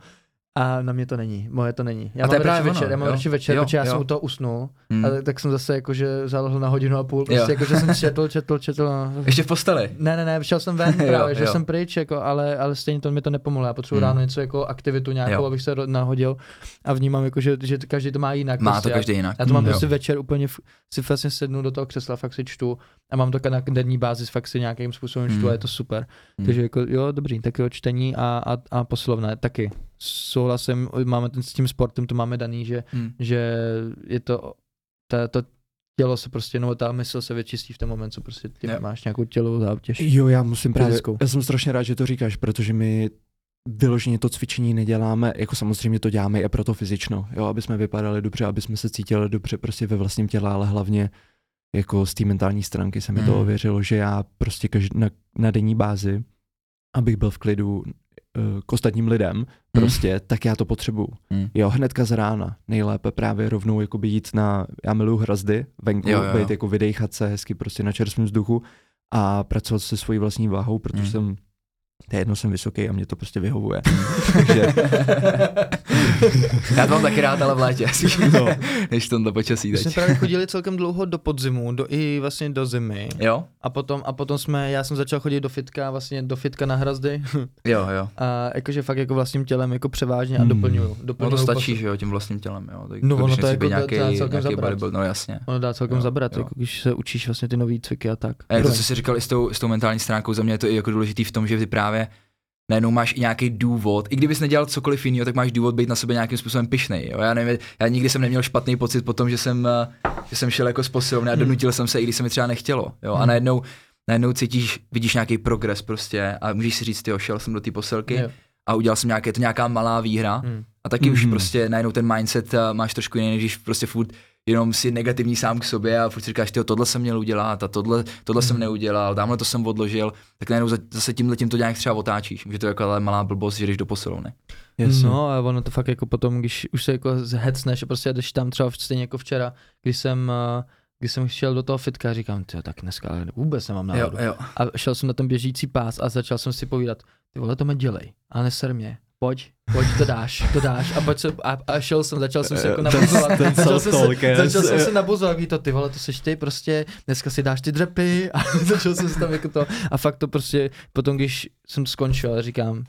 A na mě to není, moje to není. Já a mám radši večer, ono, já mám radši večer, jo, protože já jo. jsem u toho usnul, hmm. a tak jsem zase jakože zalohl na hodinu a půl, prostě jakože jsem [laughs] četl, četl, četl. Ještě v posteli? Ne, ne, ne, šel jsem ven [laughs] právě, jo, že jo. jsem pryč, jako, ale, ale stejně to mi to nepomohlo, já potřebuji hmm. ráno něco jako aktivitu nějakou, jo. abych se nahodil a vnímám jako, že, že každý to má jinak. Má prostě, to každý jinak. Já to mám hmm, prostě jo. večer úplně, si vlastně sednu do toho křesla, fakt si čtu a mám to na denní bázi, fakt si nějakým způsobem čtu hmm. a je to super. Hmm. Takže jako, jo, dobrý, tak jo, čtení a, a, a posilovné taky souhlasím, máme ten s tím sportem, to máme daný, že, Hmm. že je to, ta, to tělo se prostě, no ta mysl se vyčistí v ten moment, co prostě ty Jo. máš nějakou tělovou zátěž. Jo, já musím právě, Fyzickou. já jsem strašně rád, že to říkáš, protože my vyloženě to cvičení neděláme, jako samozřejmě to děláme i pro to fyzično, jo, aby jsme vypadali dobře, aby jsme se cítili dobře prostě ve vlastním těle, ale hlavně jako z té mentální stránky se mi to Mhm. ověřilo, že já prostě každ- na, na denní bázi, abych byl v klidu k ostatním lidem, prostě, tak já to potřebuju. Hmm. Jo, hnedka z rána. Nejlépe právě rovnou jakoby jít na, já miluji hrazdy, venku, Jo, jo, jo. být jako vydejchat se hezky prostě na čerstvém vzduchu a pracovat se svojí vlastní váhou, protože Mm. jsem, to je jedno, jsem vysoký a mě to prostě vyhovuje. [laughs] Takže, [laughs] Já to mám taky rád, ale v létě, [laughs] No. než v tomto počasí My jsme teď. právě chodili celkem dlouho do podzimu, do, i vlastně do zimy. Jo? A potom, a potom jsme, já jsem začal chodit do fitka, vlastně do fitka na hrazdy. Jo, jo. A jakože fakt jako vlastním tělem jako převážně a Hmm. doplňuju. No doplňuju to stačí, že jo, tím vlastním tělem, jo. Tak No, ono to jako nějaký, dá celkem nějaký zabrat. bodybuilder, no jasně. Ono dá celkem Jo, zabrat, jo. jako když se učíš vlastně ty nové cviky a tak. A to, Promiň. co jsi říkal i s tou, s tou mentální stránkou, za mě je to i jako důležitý v tom, že ty právě najednou máš i nějaký důvod, i kdybys nedělal cokoliv jiného, tak máš důvod být na sebe nějakým způsobem pišnej. Jo? Já, nevím, já nikdy jsem neměl špatný pocit po tom, že jsem, eh, že jsem šel jako z posilovny a Hmm. donutil jsem se, i když se mi třeba nechtělo. Jo? A Hmm. najednou, najednou cítíš, vidíš nějaký progres prostě a můžeš si říct, jo, šel jsem do té posilky Jo. a udělal jsem nějaké, to nějaká malá výhra Hmm. a taky už Mhm. prostě najednou ten mindset eh, máš trošku jiný, když prostě furt jenom si negativní sám k sobě a furt si říkáš, tyjo, tohle jsem měl udělat a tohle, tohle jsem Mhm. neudělal, tamhle to jsem odložil, tak najednou za- zase tímhle tím to nějak třeba otáčíš. Může to jako ale malá blbost, že jdeš do posilovny. jasně. No a ono to fakt jako potom, když už se jako zhecneš a prostě jdeš tam třeba stejně jako včera, když jsem, eh, když jsem šel do toho fitka, říkám, tyjo, tak dneska ale vůbec nemám náladu. jo. A šel jsem na ten běžící pás a začal jsem si povídat, ty vole, to mi dělej, a neser mě. Pojď, pojď, to dáš, to dáš. A, pojď se, a, a šel jsem, začal jsem se jako Ten- nabuzovat. ten začal, jsem se, začal jsem se nabuzovat, to, ty vole, to seš ty, prostě, dneska si dáš ty dřepy [laughs] a začal jsem se tam jako to. A fakt to prostě, potom když jsem skončil, říkám,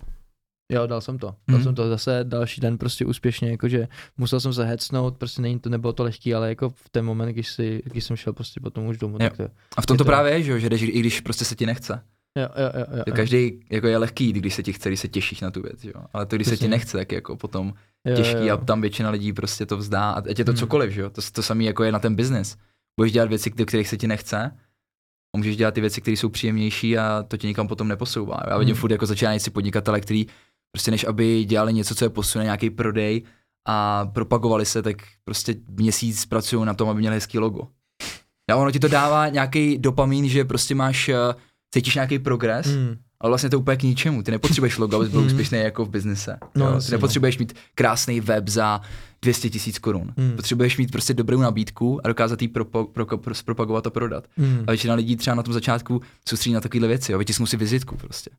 jo, dal jsem to. Dal Mhm. jsem to zase další den prostě úspěšně, jakože musel jsem se hecnout, prostě není to, nebylo to lehký, ale jako v ten moment, když, si, když jsem šel prostě potom už domů, Jo. tak to, A v tom to právě je, že, jo, že jdeš, i když prostě se ti nechce. Jo, jo, jo, jo, každý jako je lehký, když se ti chce, když se těšíš na tu věc, jo. Ale to, když se ti Přesně. nechce, tak je jako potom Jo, těžký jo, a tam většina lidí prostě to vzdá. A ať je to Hmm. cokoliv, že jo. To, to samé jako je na ten biznis. Budeš dělat věci, do kterých se ti nechce, a můžeš dělat ty věci, které jsou příjemnější a to tě nikam potom neposouvá. Já vidím Hmm. furt jako začínající podnikatele, kteří prostě než aby dělali něco, co je posune, nějaký prodej a propagovali se, tak prostě měsíc pracují na tom, aby měli hezký logo. A ono ti to dává nějaký dopamin, že prostě máš, eh, cítíš nějaký progres, Mm. ale vlastně to úplně k ničemu. Ty nepotřebuješ logo, abys byl Mm. úspěšný jako v biznise. No, jo? Ty no. nepotřebuješ mít krásný web za 200 tisíc korun. Mm. Potřebuješ mít prostě dobrou nabídku a dokázat ji propo, pro, pro, propagovat a prodat. Mm. A většina lidí třeba na tom začátku soustředí na takovéhle věci, jo? vytisknou si vizitku prostě.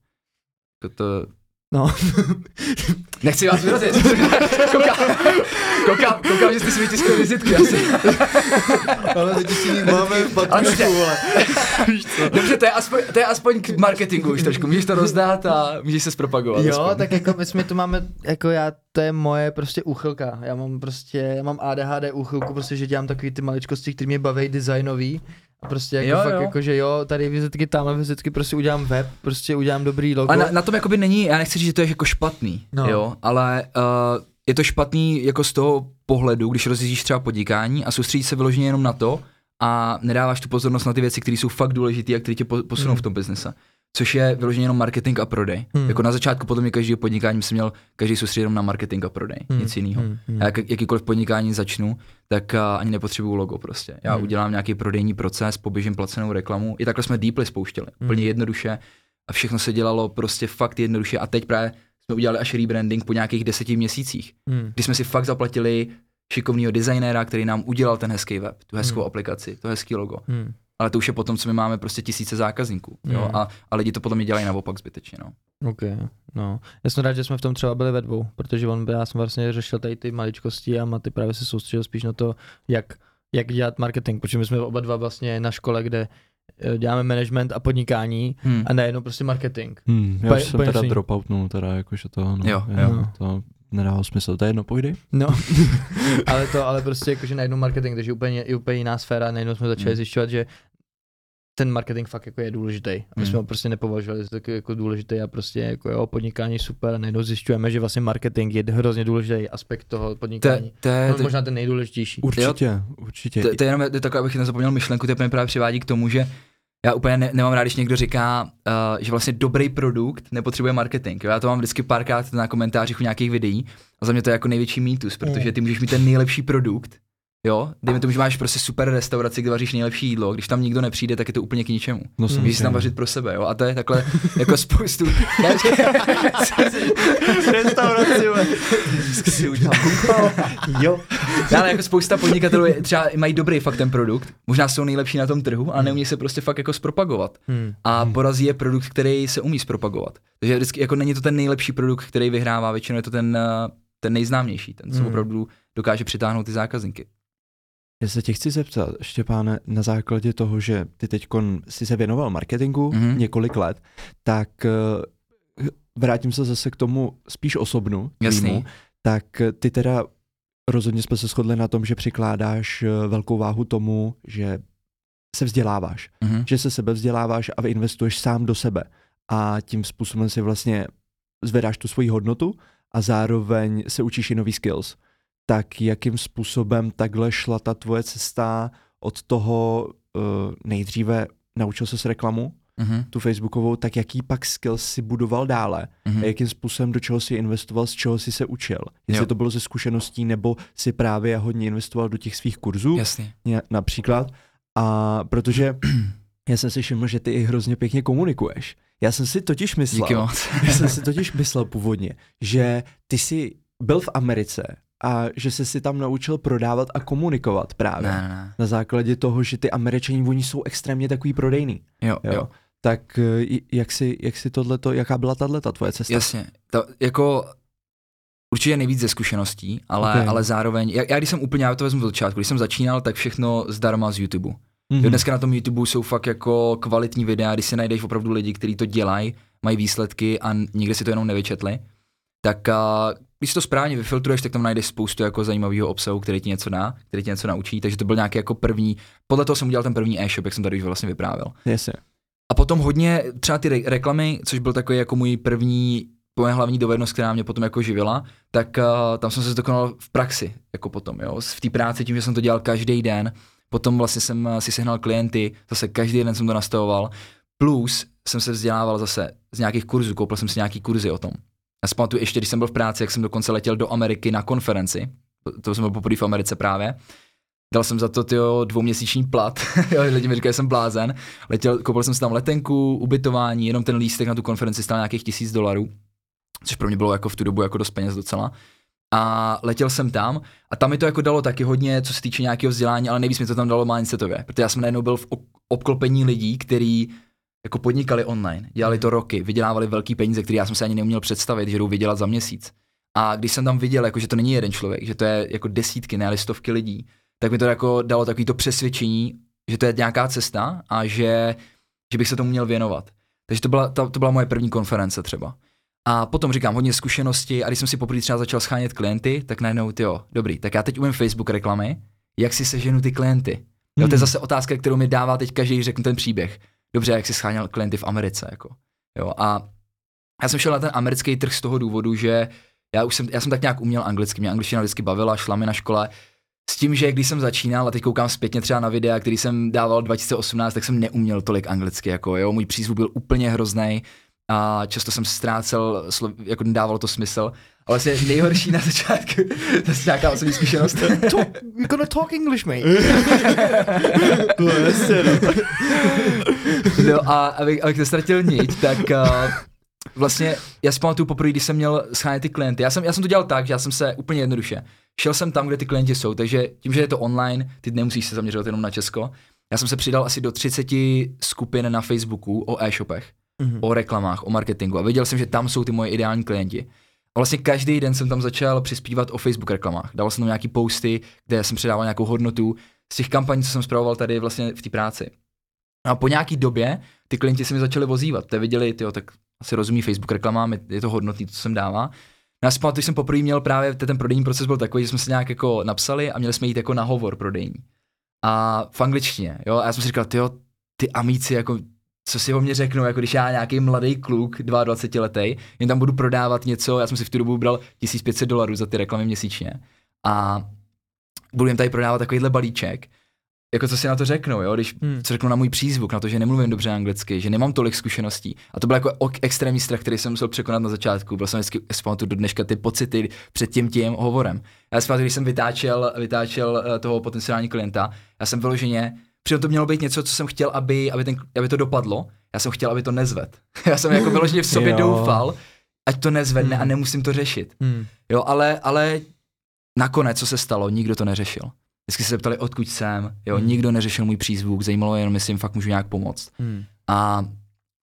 Jako to, No. [laughs] Nechci vás vyrazit. [laughs] koukám, koukám, koukám, že jste si vytiskli vizitky asi. [laughs] Ale teď si Máme Ale dobře, vole. dobře to, je aspoň, to je aspoň k marketingu už trošku. Můžeš to rozdát a můžeš se zpropagovat. Jo, aspoň. tak jako my jsme to máme, jako já, to je moje prostě úchylka. Já mám prostě, já mám ADHD úchylku, prostě, že dělám takový ty maličkosti, které mě baví designový. Prostě jako Jo, fakt jo. jako, že jo, tady vizitky, tamhle vizitky, prostě udělám web, prostě udělám dobrý logo. A na, na tom jakoby není, já nechci říct, že to je jako špatný, No. jo, ale uh, je to špatný jako z toho pohledu, když rozjíždíš třeba podnikání a soustředíš se vyloženě jenom na to a nedáváš tu pozornost na ty věci, které jsou fakt důležité a které tě po- posunou Hmm. v tom biznise. Což je vyloženě jenom marketing a prodej. Hmm. Jako na začátku potom je každý podnikání jsem měl každý soustředit jenom na marketing a prodej, Hmm, nic jiného. hmm, hmm. Já jak, jakýkoliv podnikání začnu, tak uh, ani nepotřebuju logo prostě. Já Hmm. udělám nějaký prodejní proces, poběžím placenou reklamu. I takhle jsme Deeply spouštěli, Hmm. úplně jednoduše a všechno se dělalo prostě fakt jednoduše a teď právě jsme udělali až rebranding po nějakých deseti měsících, Hmm. kdy jsme si fakt zaplatili šikovného designéra, který nám udělal ten hezký web, tu hezkou Hmm. aplikaci, to hezký logo. Hmm. Ale to už je potom, co my máme prostě tisíce zákazníků. Jo? Hmm. A, a lidi to potom mi dělají naopak zbytečně. No. OK, no. Já jsem rád, že jsme v tom třeba byli ve dvou, protože on, já jsem vlastně řešil tady ty maličkosti a Maty právě se soustředil spíš na to, jak, jak dělat marketing, protože my jsme oba dva vlastně na škole, kde eh, děláme management a podnikání Hmm. a nejenom prostě marketing. Hmm, já už jsem teda dropoutnul, teda jakože to, no, Jo, jo. to nedává smysl, to je jedno, pojď. No, [laughs] ale to, ale prostě jakože najednou marketing, takže úplně, je úplně jiná sféra, najednou jsme začali Hmm. zjišťovat, že ten marketing fakt jako je důležitý. A my Hmm. jsme ho prostě nepovažovali za taky jako důležitý a prostě jako jo, podnikání super a najednou zjišťujeme, že vlastně marketing je hrozně důležitý aspekt toho To, podnikání. to, je, No, možná ten nejdůležitější. Určitě, určitě. to, to je jenom to je takové, abych nezapomněl myšlenku, to je právě přivádí k tomu, že já úplně ne, nemám rád, když někdo říká, uh, že vlastně dobrý produkt nepotřebuje marketing. Jo? Já to mám vždycky párkrát na komentářích u nějakých videí a za mě to je jako největší mýtus, protože ty můžeš mít ten nejlepší produkt, jo, dejme tomu, že máš prostě super restauraci, kde vaříš nejlepší jídlo, když tam nikdo nepřijde, tak je to úplně k ničemu. No, Hmm. Můžeš tam vařit pro sebe, jo, a to je takhle jako spoustu... [laughs] Restauraci, si udělal [laughs] Jo. Ale jako spousta podnikatelů je, třeba mají dobrý fakt ten produkt, možná jsou nejlepší na tom trhu, ale neumí se prostě fakt jako zpropagovat. Hmm. A porazí je produkt, který se umí zpropagovat. Takže vždycky jako není to ten nejlepší produkt, který vyhrává, většinou je to ten, eh, ten nejznámější, ten, co Hmm. opravdu dokáže přitáhnout ty zákazníky. Já se tě chci zeptat, Štěpáne, na základě toho, že ty teď si se věnoval marketingu Mhm. mm-hmm. několik let, tak eh, vrátím se zase k tomu spíš osobnu. Jasný. tvýmu. Tak eh, ty teda rozhodně jsme se shodli na tom, že přikládáš eh, velkou váhu tomu, že se vzděláváš, Mhm. že se sebe vzděláváš a investuješ sám do sebe. A tím způsobem si vlastně zvedáš tu svoji hodnotu a zároveň se učíš i nový skills. Tak jakým způsobem takhle šla ta tvoje cesta od toho uh, nejdříve naučil se s reklamu, Mhm. tu facebookovou, tak jaký pak skills si budoval dále Mhm. a jakým způsobem do čeho si investoval, z čeho si se učil. Jestli Jo. to bylo ze zkušeností, nebo si právě hodně investoval do těch svých kurzů, Jasně. ně- například. A protože [clears throat] já jsem si všiml, že ty i hrozně pěkně komunikuješ. Já jsem si totiž myslel, Díky moc. [laughs] já jsem si totiž myslel původně, že ty jsi byl v Americe a že jsi si tam naučil prodávat a komunikovat právě. Ne, ne. Na základě toho, že ty Američani, oni jsou extrémně takový prodejný. Jo, Jo. jo. Tak eh, jak si, jak si tohleto, jaká byla tato tvoje cesta? Jasně. To, jako určitě nejvíc ze zkušeností, ale, Ok. ale zároveň, já, já když jsem úplně, já to vezmu od začátku, když jsem začínal, tak všechno zdarma z YouTube. Mhm. Jo, dneska na tom YouTube jsou fakt jako kvalitní videa, když si najdeš opravdu lidi, kteří to dělají, mají výsledky a nikdy si to jenom nevyčetli, tak a, když si to správně vyfiltruješ, tak tam najdeš spoustu jako zajímavého obsahu, který ti něco dá, který ti něco naučí, takže to byl nějaký jako první, podle toho jsem udělal ten první e-shop, jak jsem tady už vlastně vyprávěl. Jasně. A potom hodně třeba ty re- reklamy, což byl takový jako můj první, moje hlavní dovednost, která mě potom jako živila, tak uh, tam jsem se dokonal v praxi, jako potom, jo, v té práci tím, že jsem to dělal každý den, potom vlastně jsem uh, si sehnal klienty, zase každý den jsem to nastavoval, plus jsem se vzdělával zase z nějakých kurzů, koupil jsem si nějaký kurzy o tom. Já si pamatuju ještě, když jsem byl v práci, jak jsem dokonce letěl do Ameriky na konferenci, to, jsem byl poprvé v Americe právě, Dal jsem za to tyjo, dvouměsíční plat, [laughs] lidi mi říkají, že jsem blázen. Letěl, koupil jsem si tam letenku, ubytování, jenom ten lístek na tu konferenci stál nějakých tisíc dolarů, což pro mě bylo jako v tu dobu jako dost peněz docela. A letěl jsem tam a tam mi to jako dalo taky hodně, co se týče nějakého vzdělání, ale nejvíc mi to tam dalo mindsetově, protože já jsem najednou byl v obklopení lidí, kteří jako podnikali online, dělali to roky, vydělávali velký peníze, které já jsem si ani neuměl představit, že jdou vydělat za měsíc. A když jsem tam viděl, jako, že to není jeden člověk, že to je jako desítky, ne ale stovky lidí, tak mi to jako dalo takový to přesvědčení, že to je nějaká cesta a že, že bych se tomu měl věnovat. Takže to byla, to, to byla moje první konference třeba. A potom říkám hodně zkušenosti a když jsem si poprvé třeba začal schánět klienty, tak najednou ty jo, dobrý, tak já teď umím Facebook reklamy, jak si seženu ty klienty. Jo, to je Hmm. zase otázka, kterou mi dává teď každý, když řeknu ten příběh. Dobře, jak si scháněl klienty v Americe, jako. Jo, a já jsem šel na ten americký trh z toho důvodu, že já už jsem, já jsem tak nějak uměl anglicky, mě angličtina vždycky bavila, šla mi na škole, s tím, že když jsem začínal a teď koukám zpětně třeba na videa, který jsem dával 2018, tak jsem neuměl tolik anglicky, jako jo, můj přízvuk byl úplně hrozný a často jsem ztrácel, jako nedávalo to smysl, ale vlastně nejhorší na začátku, to je nějaká osobní zkušenost. [laughs] We're gonna talk English, mate. [laughs] No, jasně, no. No a abych, abych nestratil niť, tak uh, vlastně já si pamatuju poprvé, když jsem měl schánět ty klienty. Já jsem, já jsem to dělal tak, že já jsem se úplně jednoduše. Šel jsem tam, kde ty klienti jsou, takže tím, že je to online, ty nemusíš se zaměřovat jenom na Česko. Já jsem se přidal asi do 30 skupin na Facebooku o e-shopech, Mhm. o reklamách, o marketingu a věděl jsem, že tam jsou ty moje ideální klienti. A vlastně každý den jsem tam začal přispívat o Facebook reklamách. Dával jsem tam nějaký posty, kde jsem předával nějakou hodnotu z těch kampaní, co jsem zpravoval tady vlastně v té práci. A po nějaký době ty klienti se mi začali vozívat. Ty viděli, tyjo, tak asi rozumí Facebook reklamám, je, to hodnotný, co jsem dává. Pamatuju, že jsem poprvé měl právě, ten prodejní proces byl takový, že jsme se nějak jako napsali a měli jsme jít jako na hovor prodejní. A v angličtině, jo, a já jsem si říkal, tyjo, ty amíci jako co si o mě řeknou, jako když já nějaký mladý kluk, 22 letý, jen tam budu prodávat něco, já jsem si v tu dobu bral 1500 dolarů za ty reklamy měsíčně a budu jim tady prodávat takovýhle balíček, jako co si na to řeknou, jo, když Hmm. co řeknu na můj přízvuk, na to, že nemluvím dobře anglicky, že nemám tolik zkušeností. A to byl jako ok- extrémní strach, který jsem musel překonat na začátku. Byl jsem vždycky, pamatuju do dneška ty pocity před tím tím hovorem. Já si pamatuju, když jsem vytáčel, vytáčel eh, toho potenciální klienta, já jsem vyloženě, přitom to mělo být něco, co jsem chtěl, aby, aby, ten, aby to dopadlo, já jsem chtěl, aby to nezved. [laughs] já jsem jako vyloženě v sobě Jo. doufal, ať to nezvedne Hmm. a nemusím to řešit. Hmm. Jo, ale, ale nakonec, co se stalo, nikdo to neřešil. Vždycky se zeptali, odkud jsem, jo, Hmm. nikdo neřešil můj přízvuk, zajímalo je jenom, jestli jim fakt můžu nějak pomoct. Hmm. A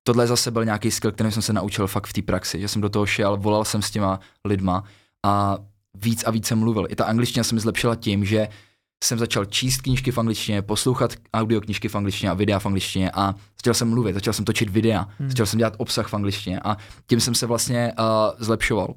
tohle zase byl nějaký skill, který jsem se naučil fakt v té praxi, že jsem do toho šel, volal jsem s těma lidma a víc a víc jsem mluvil. I ta angličtina se mi zlepšila tím, že jsem začal číst knížky v angličtině, poslouchat audioknížky v angličtině a videa v angličtině a začal jsem mluvit, začal jsem točit videa, Hmm. začal jsem dělat obsah v angličtině a tím jsem se vlastně uh, zlepšoval.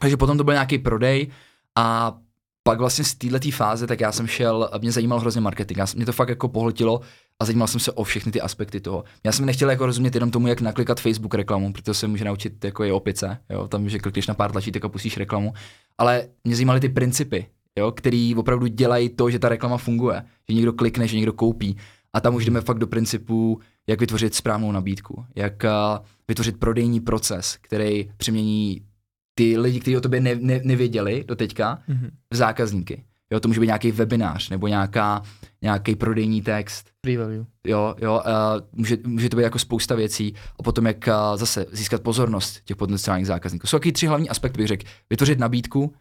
Takže potom to byl nějaký prodej a pak vlastně z této fáze, tak já jsem šel, mě zajímal hrozně marketing, já, mě to fakt jako pohltilo a zajímal jsem se o všechny ty aspekty toho. Já jsem nechtěl jako rozumět jenom tomu, jak naklikat Facebook reklamu, protože se může naučit jako je opice, jo, tam, že klikneš na pár tlačítek a pustíš reklamu, ale mě zajímaly ty principy, jo, který opravdu dělají to, že ta reklama funguje, že někdo klikne, že někdo koupí. A tam už jdeme fakt do principu, jak vytvořit správnou nabídku, jak uh, vytvořit prodejní proces, který přemění ty lidi, kteří o tobě ne, ne, nevěděli do teďka, Mhm. v zákazníky. Jo, to může být nějaký webinář nebo nějaká, nějaký prodejní text. Free value. Jo, jo, uh, může, může to být jako spousta věcí a potom jak uh, zase získat pozornost těch potenciálních zákazníků. Jsou taky tři hlavní aspekty, bych řekl. Vytvořit nabídku,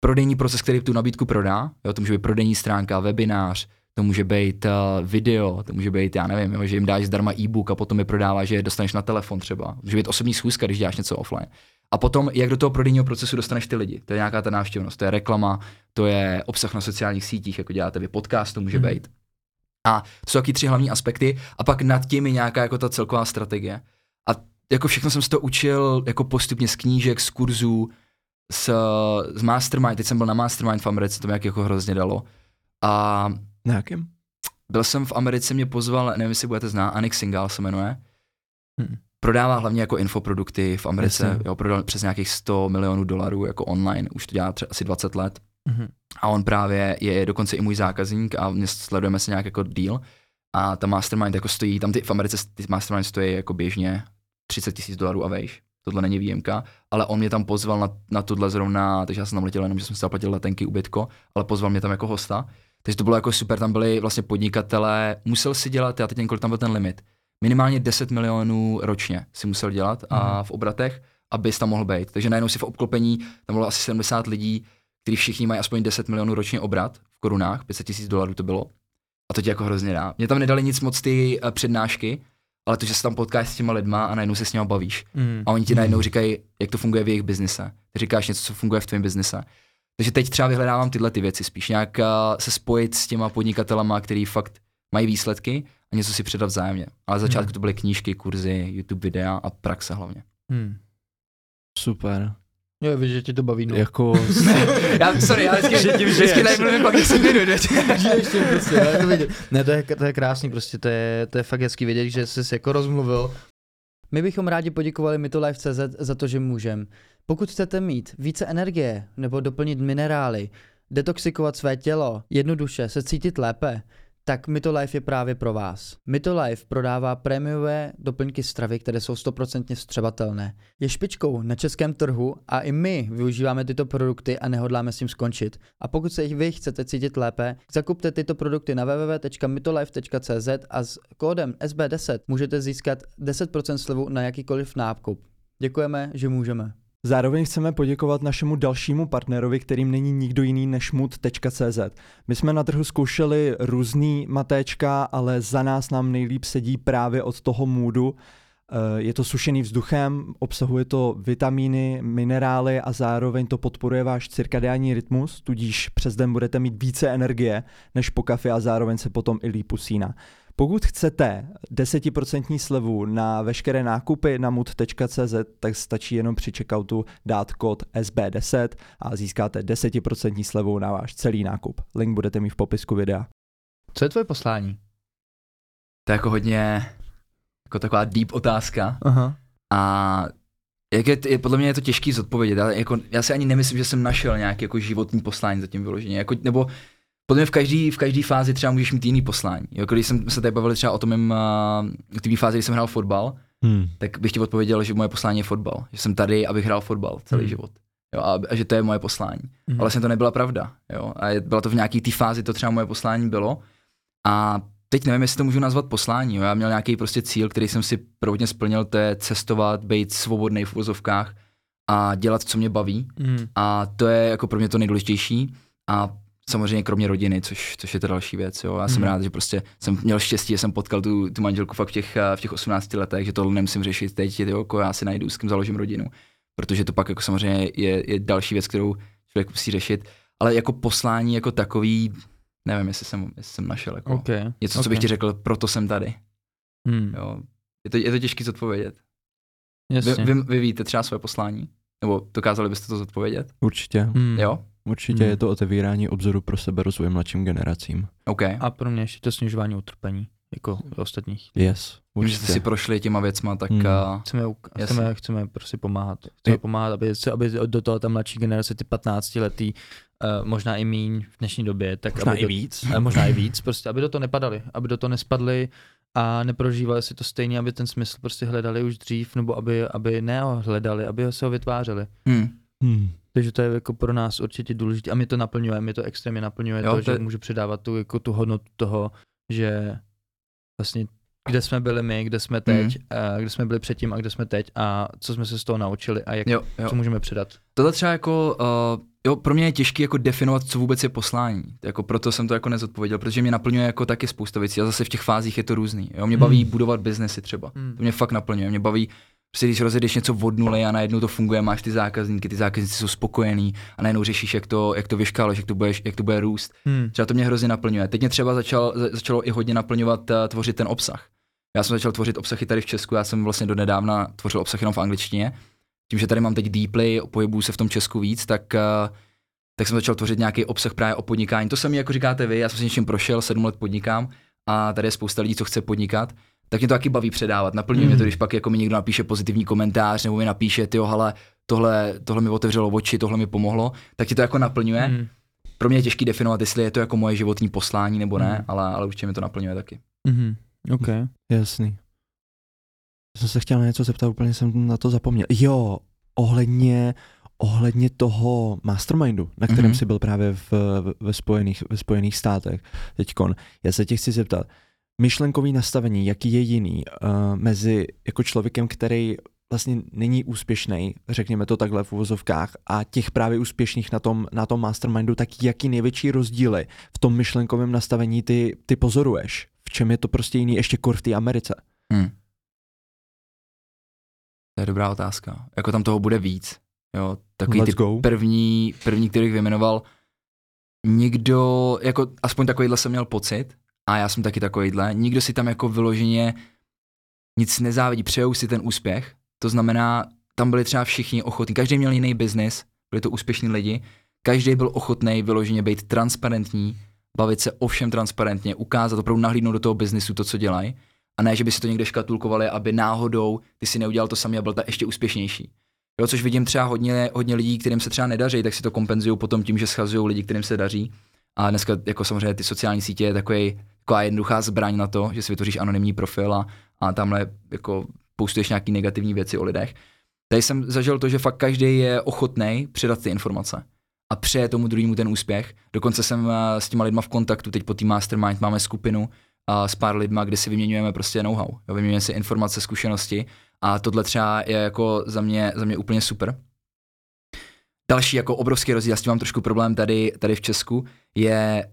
prodejní proces, který tu nabídku prodá, jo, to může být prodejní stránka, webinář, to může být uh, video, to může být, já nevím, jo, že jim dáš zdarma e-book a potom je prodává, že je dostaneš na telefon třeba. Může být osobní schůzka, když děláš něco offline. A potom, jak do toho prodejního procesu dostaneš ty lidi. To je nějaká ta návštěvnost, to je reklama, to je obsah na sociálních sítích, jako děláte vy, podcast to může Mhm. být. A to jsou taky tři hlavní aspekty a pak nad tím je nějaká jako ta celková strategie. A jako všechno jsem se to učil jako postupně z knížek, z kurzů, z, z Mastermind, teď jsem byl na Mastermind v Americe, to mi jak jako hrozně dalo. A Na jakém? byl jsem v Americe, mě pozval, nevím, jestli budete znát, Anik Singal se jmenuje. Hmm. Prodává hlavně jako infoprodukty v Americe, Jasně. jo, prodal přes nějakých 100 milionů dolarů jako online, už to dělá třeba asi 20 let. Mhm. A on právě je dokonce i můj zákazník a mě sledujeme se nějak jako deal. A ta mastermind jako stojí, tam ty v Americe ty mastermind stojí jako běžně 30 tisíc dolarů a vejš. Tohle není výjimka, ale on mě tam pozval na, na tohle zrovna, takže já jsem tam letěl jenom, že jsem si zaplatil letenky, ubytko, ale pozval mě tam jako hosta. Takže to bylo jako super, tam byli vlastně podnikatelé, musel si dělat, já teď nevím, kolik tam byl ten limit, minimálně 10 milionů ročně si musel dělat a Mhm. v obratech, abys tam mohl být. Takže najednou si v obklopení, tam bylo asi 70 lidí, kteří všichni mají aspoň 10 milionů ročně obrat v korunách, 500 tisíc dolarů to bylo. A to tě jako hrozně dá. Mě tam nedali nic moc ty eh, přednášky, ale to, že se tam potkáš s těma lidma a najednou se s nimi bavíš. Mhm. A oni ti najednou říkají, jak to funguje v jejich biznise. Ty říkáš něco, co funguje v tvém biznise. Takže teď třeba vyhledávám tyhle ty věci spíš. Nějak uh, se spojit s těma podnikatelama, který fakt mají výsledky a něco si předat vzájemně. Ale začátku Mhm. to byly knížky, kurzy, YouTube videa a praxe hlavně. Hmm. Super. Jo, víš, že tě to baví, no. Jako, [laughs] já, sorry, já vždycky, Že tím vždycky žiješ. tady mluvím pak 10 minut. Žiješ tím prostě, já to vidět. [laughs] Ne, to je, to je krásný prostě, to je, to je fakt hezký vědět, že jsi se jako rozmluvil. My bychom rádi poděkovali Mitolife.cz za to, že můžem. Pokud chcete mít více energie nebo doplnit minerály, detoxikovat své tělo, jednoduše se cítit lépe, tak Mitolife je právě pro vás. Mitolife prodává prémiové doplňky stravy, které jsou 100% vstřebatelné. Je špičkou na českém trhu a i my využíváme tyto produkty a nehodláme s tím skončit. A pokud se i vy chcete cítit lépe, zakupte tyto produkty na www.mitolife.cz a s kódem SB10 můžete získat 10% slevu na jakýkoliv nákup. Děkujeme, že můžeme. Zároveň chceme poděkovat našemu dalšímu partnerovi, kterým není nikdo jiný než mood.cz. My jsme na trhu zkoušeli různý matéčka, ale za nás nám nejlíp sedí právě od toho moodu. Eh, Je to sušený vzduchem, obsahuje to vitamíny, minerály a zároveň to podporuje váš cirkadiální rytmus, tudíž přes den budete mít více energie než po kafi a zároveň se potom i líp usíná. Pokud chcete 10% slevu na veškeré nákupy na mood.cz, tak stačí jenom při checkoutu dát kód SB10 a získáte 10% slevu na váš celý nákup. Link budete mít v popisku videa. Co je tvoje poslání? To je jako hodně, jako taková deep otázka. Aha. A jak je, je, podle mě je to těžký zodpovědět. Já, jako, já si ani nemyslím, že jsem našel nějaký jako životní poslání zatím vyloženě. Jako, nebo podle mě v každé v každý fázi třeba můžeš mít jiný poslání. Jako, když jsem se tady bavili třeba o tom, uh, v té fázi, kdy jsem hrál fotbal, Hmm. tak bych ti odpověděl, že moje poslání je fotbal. Že jsem tady, abych hrál fotbal celý Hmm. život. Jo, a, a, že to je moje poslání. Mhm. Ale vlastně to nebyla pravda. Jo? A je, byla to v nějaké té fázi, to třeba moje poslání bylo. A teď nevím, jestli to můžu nazvat poslání. Jo? Já měl nějaký prostě cíl, který jsem si prvotně splnil, to je cestovat, být svobodný v uvozovkách a dělat, co mě baví. Mm. A to je jako pro mě to nejdůležitější. A samozřejmě kromě rodiny, což, což je ta další věc. Jo. Já jsem Mhm. rád, že prostě jsem měl štěstí, že jsem potkal tu, tu manželku fakt v těch, eh, v těch 18 letech, že tohle nemusím řešit teď, jo, jako já si najdu, s kým založím rodinu. Protože to pak jako samozřejmě je, je další věc, kterou člověk musí řešit. Ale jako poslání jako takový, nevím, jestli jsem, jestli jsem našel. Jako OK. Něco, co bych ti řekl, proto jsem tady. Hmm. Jo. Je, to, je to těžké zodpovědět. Vy, Jasně. vy, vy, víte třeba své poslání? Nebo dokázali byste to zodpovědět? Určitě. Hmm. Jo? Určitě Hmm. je to otevírání obzoru pro sebe rozvoje mladším generacím. OK. A pro mě ještě to snižování utrpení, jako ostatních. Yes, Tím, že určitě. jste si prošli těma věcma, tak Hmm. uh, Chceme, chceme, chceme prostě pomáhat. Chceme Je- pomáhat, aby, se, aby do toho ta mladší generace, ty 15 letý, uh, možná i míň v dnešní době, tak Možná aby i do, víc. eh, možná i víc, prostě, aby do toho nepadali, aby do toho nespadli a neprožívali si to stejně, aby ten smysl prostě hledali už dřív, nebo aby, aby ne ho hledali, aby ho se ho vytvářeli. hmm. Hmm. Takže to je jako pro nás určitě důležité a mě to naplňuje, mě to extrémně naplňuje Jo, to, to že můžu předávat tu, jako tu hodnotu toho, že vlastně kde jsme byli my, kde jsme teď, mm. kde jsme byli předtím a kde jsme teď a co jsme se z toho naučili a jak, Jo, jo. co můžeme předat. Tohle třeba jako, uh, jo, pro mě je těžké jako definovat, co vůbec je poslání. Jako proto jsem to jako nezodpověděl, protože mě naplňuje jako taky spousta věcí a zase v těch fázích je to různý. Jo, mě baví Hmm. budovat biznesy třeba. Hmm. To mě fakt naplňuje. Mě baví, prostě když rozjedeš něco od nuly a najednou to funguje, máš ty zákazníky, ty zákazníci jsou spokojení a najednou řešíš, jak to, jak to vyškáleš, jak to, budeš, jak to bude růst. Hmm. Třeba to mě hrozně naplňuje. Teď mě třeba začal, za- začalo i hodně naplňovat uh, tvořit ten obsah. Já jsem začal tvořit obsahy tady v Česku, já jsem vlastně do nedávna tvořil obsah jenom v angličtině. Tím, že tady mám teď Deeply, pohybuju se v tom Česku víc, tak, uh, tak jsem začal tvořit nějaký obsah právě o podnikání. To se mi jako říkáte vy, já jsem si něčím prošel, sedm let podnikám a tady je spousta lidí, co chce podnikat. Tak mě to taky baví předávat. Naplňuje Mm. mě to, když pak jako mi někdo napíše pozitivní komentář nebo mi napíše, ty hele, tohle, tohle mi otevřelo oči, tohle mi pomohlo, tak ti to jako naplňuje Hmm. pro mě je těžký definovat, jestli je to jako moje životní poslání nebo ne, Mhm. ale, ale určitě mi to naplňuje taky. Hmm. OK. Jasný. Já jsem se chtěl na něco zeptat, úplně jsem na to zapomněl. Jo, ohledně, ohledně toho mastermindu, na kterém Mhm. jsi byl právě v, v- ve, spojených, ve spojených státech teďkon. Já se tě chci zeptat, myšlenkový nastavení, jaký je jiný uh, mezi jako člověkem, který vlastně není úspěšný, řekněme to takhle v uvozovkách, a těch právě úspěšných na tom, na tom mastermindu, tak jaký největší rozdíly v tom myšlenkovém nastavení ty, ty pozoruješ? V čem je to prostě jiný, ještě kor v té Americe? Hmm. To je dobrá otázka. Jako tam toho bude víc. Jo, takový Let's ty go. první, první, kterých vyjmenoval, nikdo, jako aspoň takovýhle jsem měl pocit, a já jsem taky takovýhle, nikdo si tam jako vyloženě nic nezávidí, přejou si ten úspěch, to znamená, tam byli třeba všichni ochotní, každý měl jiný biznis, byli to úspěšní lidi, každý byl ochotný vyloženě být transparentní, bavit se o všem transparentně, ukázat, opravdu nahlídnout do toho biznisu to, co dělají, a ne, že by si to někde škatulkovali, aby náhodou ty si neudělal to samý a byl ta ještě úspěšnější. Jo, což vidím třeba hodně, hodně lidí, kterým se třeba nedaří, tak si to kompenzují potom tím, že schazují lidi, kterým se daří. A dneska jako samozřejmě ty sociální sítě je takový, taková jednoduchá zbraň na to, že si vytvoříš anonymní profil a, a tamhle jako postuješ nějaký negativní věci o lidech. Tady jsem zažil to, že fakt každý je ochotný předat ty informace a přeje tomu druhému ten úspěch. Dokonce jsem eh, s těma lidma v kontaktu, teď po tým Mastermind máme skupinu a s pár lidma, kde si vyměňujeme prostě know-how. Vyměňujeme si informace, zkušenosti a tohle třeba je jako za mě, za mě úplně super. Další jako obrovský rozdíl, já s tím mám trošku problém tady, tady v Česku, je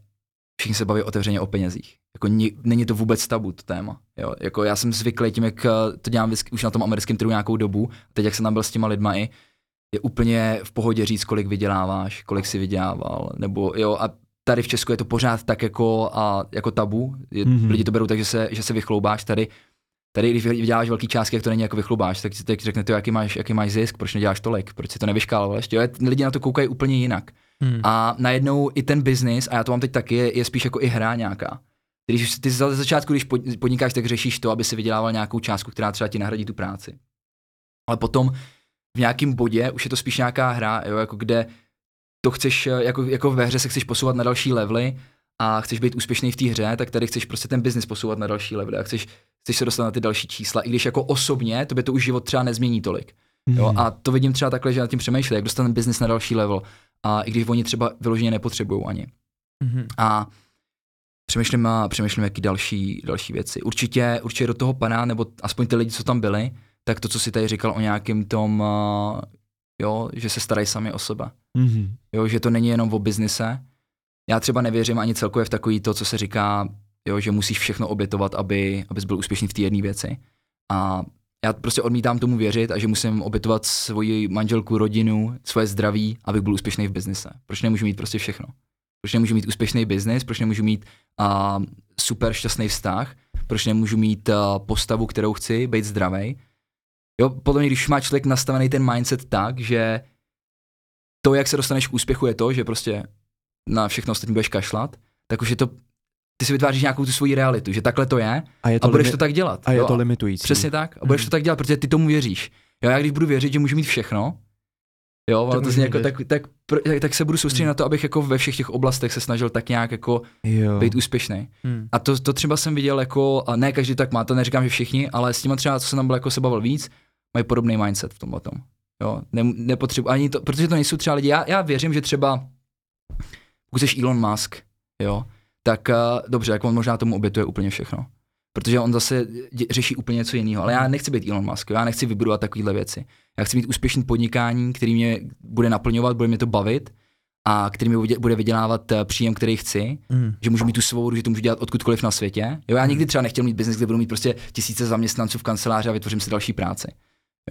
všichni se baví otevřeně o penězích. Jako ni, není to vůbec tabu, to téma. Jo? Jako já jsem zvyklý tím, jak eh, to dělám vždycky, už na tom americkém trhu nějakou dobu, teď jak jsem tam byl s těma lidma i, je úplně v pohodě říct, kolik vyděláváš, kolik si vydělával, nebo jo, a tady v Česku je to pořád tak jako, a, jako tabu, je, Mhm. mm-hmm. lidi to berou tak, že se, že se vychloubáš tady, Tady, když vyděláš velký částky, jak to není jako vychlubáš, tak tak řekne to, jaký máš, jaký máš zisk, proč neděláš tolik, proč si to nevyškáloval ještě. Jo, lidi na to koukají úplně jinak. Hmm. A najednou i ten biznis, a já to mám teď taky, je, je spíš jako i hra nějaká. Když ty za začátku, když pod- podnikáš, tak řešíš to, aby si vydělával nějakou částku, která třeba ti nahradí tu práci. Ale potom v nějakém bodě už je to spíš nějaká hra, jo, jako kde to chceš, eh, jako, jako ve hře se chceš posouvat na další levely a chceš být úspěšný v té hře, tak tady chceš prostě ten biznis posouvat na další levely a chceš, chceš se dostat na ty další čísla, i když jako osobně to by to už život třeba nezmění tolik. Jo, Mhm. a to vidím třeba takhle, že nad tím přemýšlím, jak dostat ten biznis na další level. A i když oni třeba vyloženě nepotřebují ani. Mhm. A přemýšlím, a přemýšlím, jaký další, další věci. Určitě, určitě do toho padá, nebo aspoň ty lidi, co tam byli, tak to, co si tady říkal o nějakém tom, uh, jo, že se starají sami o sebe. Mhm. Jo, že to není jenom o biznise. Já třeba nevěřím ani celkově v takový to, co se říká, jo, že musíš všechno obětovat, aby, abys byl úspěšný v té jedné věci. A já prostě odmítám tomu věřit a že musím obětovat svoji manželku, rodinu, svoje zdraví, abych byl úspěšný v biznise. Proč nemůžu mít prostě všechno? Proč nemůžu mít úspěšný biznis? Proč nemůžu mít uh, super šťastný vztah? Proč nemůžu mít uh, postavu, kterou chci, být zdravý? Jo, podle mě, když má člověk nastavený ten mindset tak, že to, jak se dostaneš k úspěchu, je to, že prostě na všechno ostatní budeš kašlat, tak už je to, ty si vytváříš nějakou tu svoji realitu, že takhle to je A je to, a budeš limi- to tak dělat. a je jo, to limitující. Přesně tak. A budeš to tak dělat, protože ty tomu věříš. Jo, já když budu věřit, že můžu mít všechno, jo, to můžu zní jako, tak, tak, tak, tak, se budu soustředit Hmm. na to, abych jako ve všech těch oblastech se snažil tak nějak jako Jo. být úspěšný. Hmm. A to, to třeba jsem viděl jako, a ne každý tak má, to neříkám, že všichni, ale s těma třeba, co jsem tam byl jako se bavil víc, mají podobný mindset v tomhle tom. Jo, ne, nepotřebuji ani to, protože to nejsou třeba lidi, já, já věřím, že třeba, pokud jsi Elon Musk, jo, tak uh, dobře, jak on možná tomu obětuje úplně všechno. Protože on zase dě, řeší úplně něco jiného. Ale já nechci být Elon Musk, jo, já nechci vybudovat takovéhle věci. Já chci mít úspěšný podnikání, který mě bude naplňovat, bude mě to bavit a který mi bude- vydělávat eh, příjem, který chci Hmm. že můžu mít tu svobodu, že to můžu dělat odkudkoliv na světě. Jo, já nikdy třeba nechtěl mít biznis, kde budu mít prostě tisíce zaměstnanců v kanceláři a vytvořím si další práci.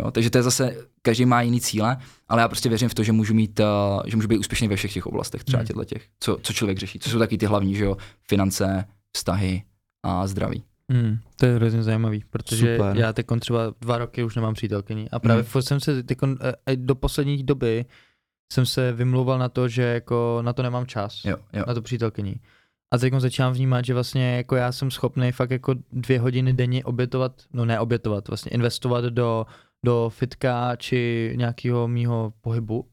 Jo, takže to je zase, každý má jiný cíle, ale já prostě věřím v to, že můžu mít, uh, že můžu být úspěšný ve všech těch oblastech, třeba těchto těch, co, co člověk řeší. Co jsou taky ty hlavní, že jo, finance, vztahy a zdraví. Hmm, to je hrozně zajímavý, protože Super. já teď třeba dva roky už nemám přítelkyni a právě furt jsem se teď do poslední doby jsem se vymlouval na to, že jako na to nemám čas, Jo, jo. na to přítelkyni. A teď začínám vnímat, že vlastně jako já jsem schopný fakt jako dvě hodiny denně obětovat, no ne obětovat, vlastně investovat do, do fitka či nějakého mýho pohybu,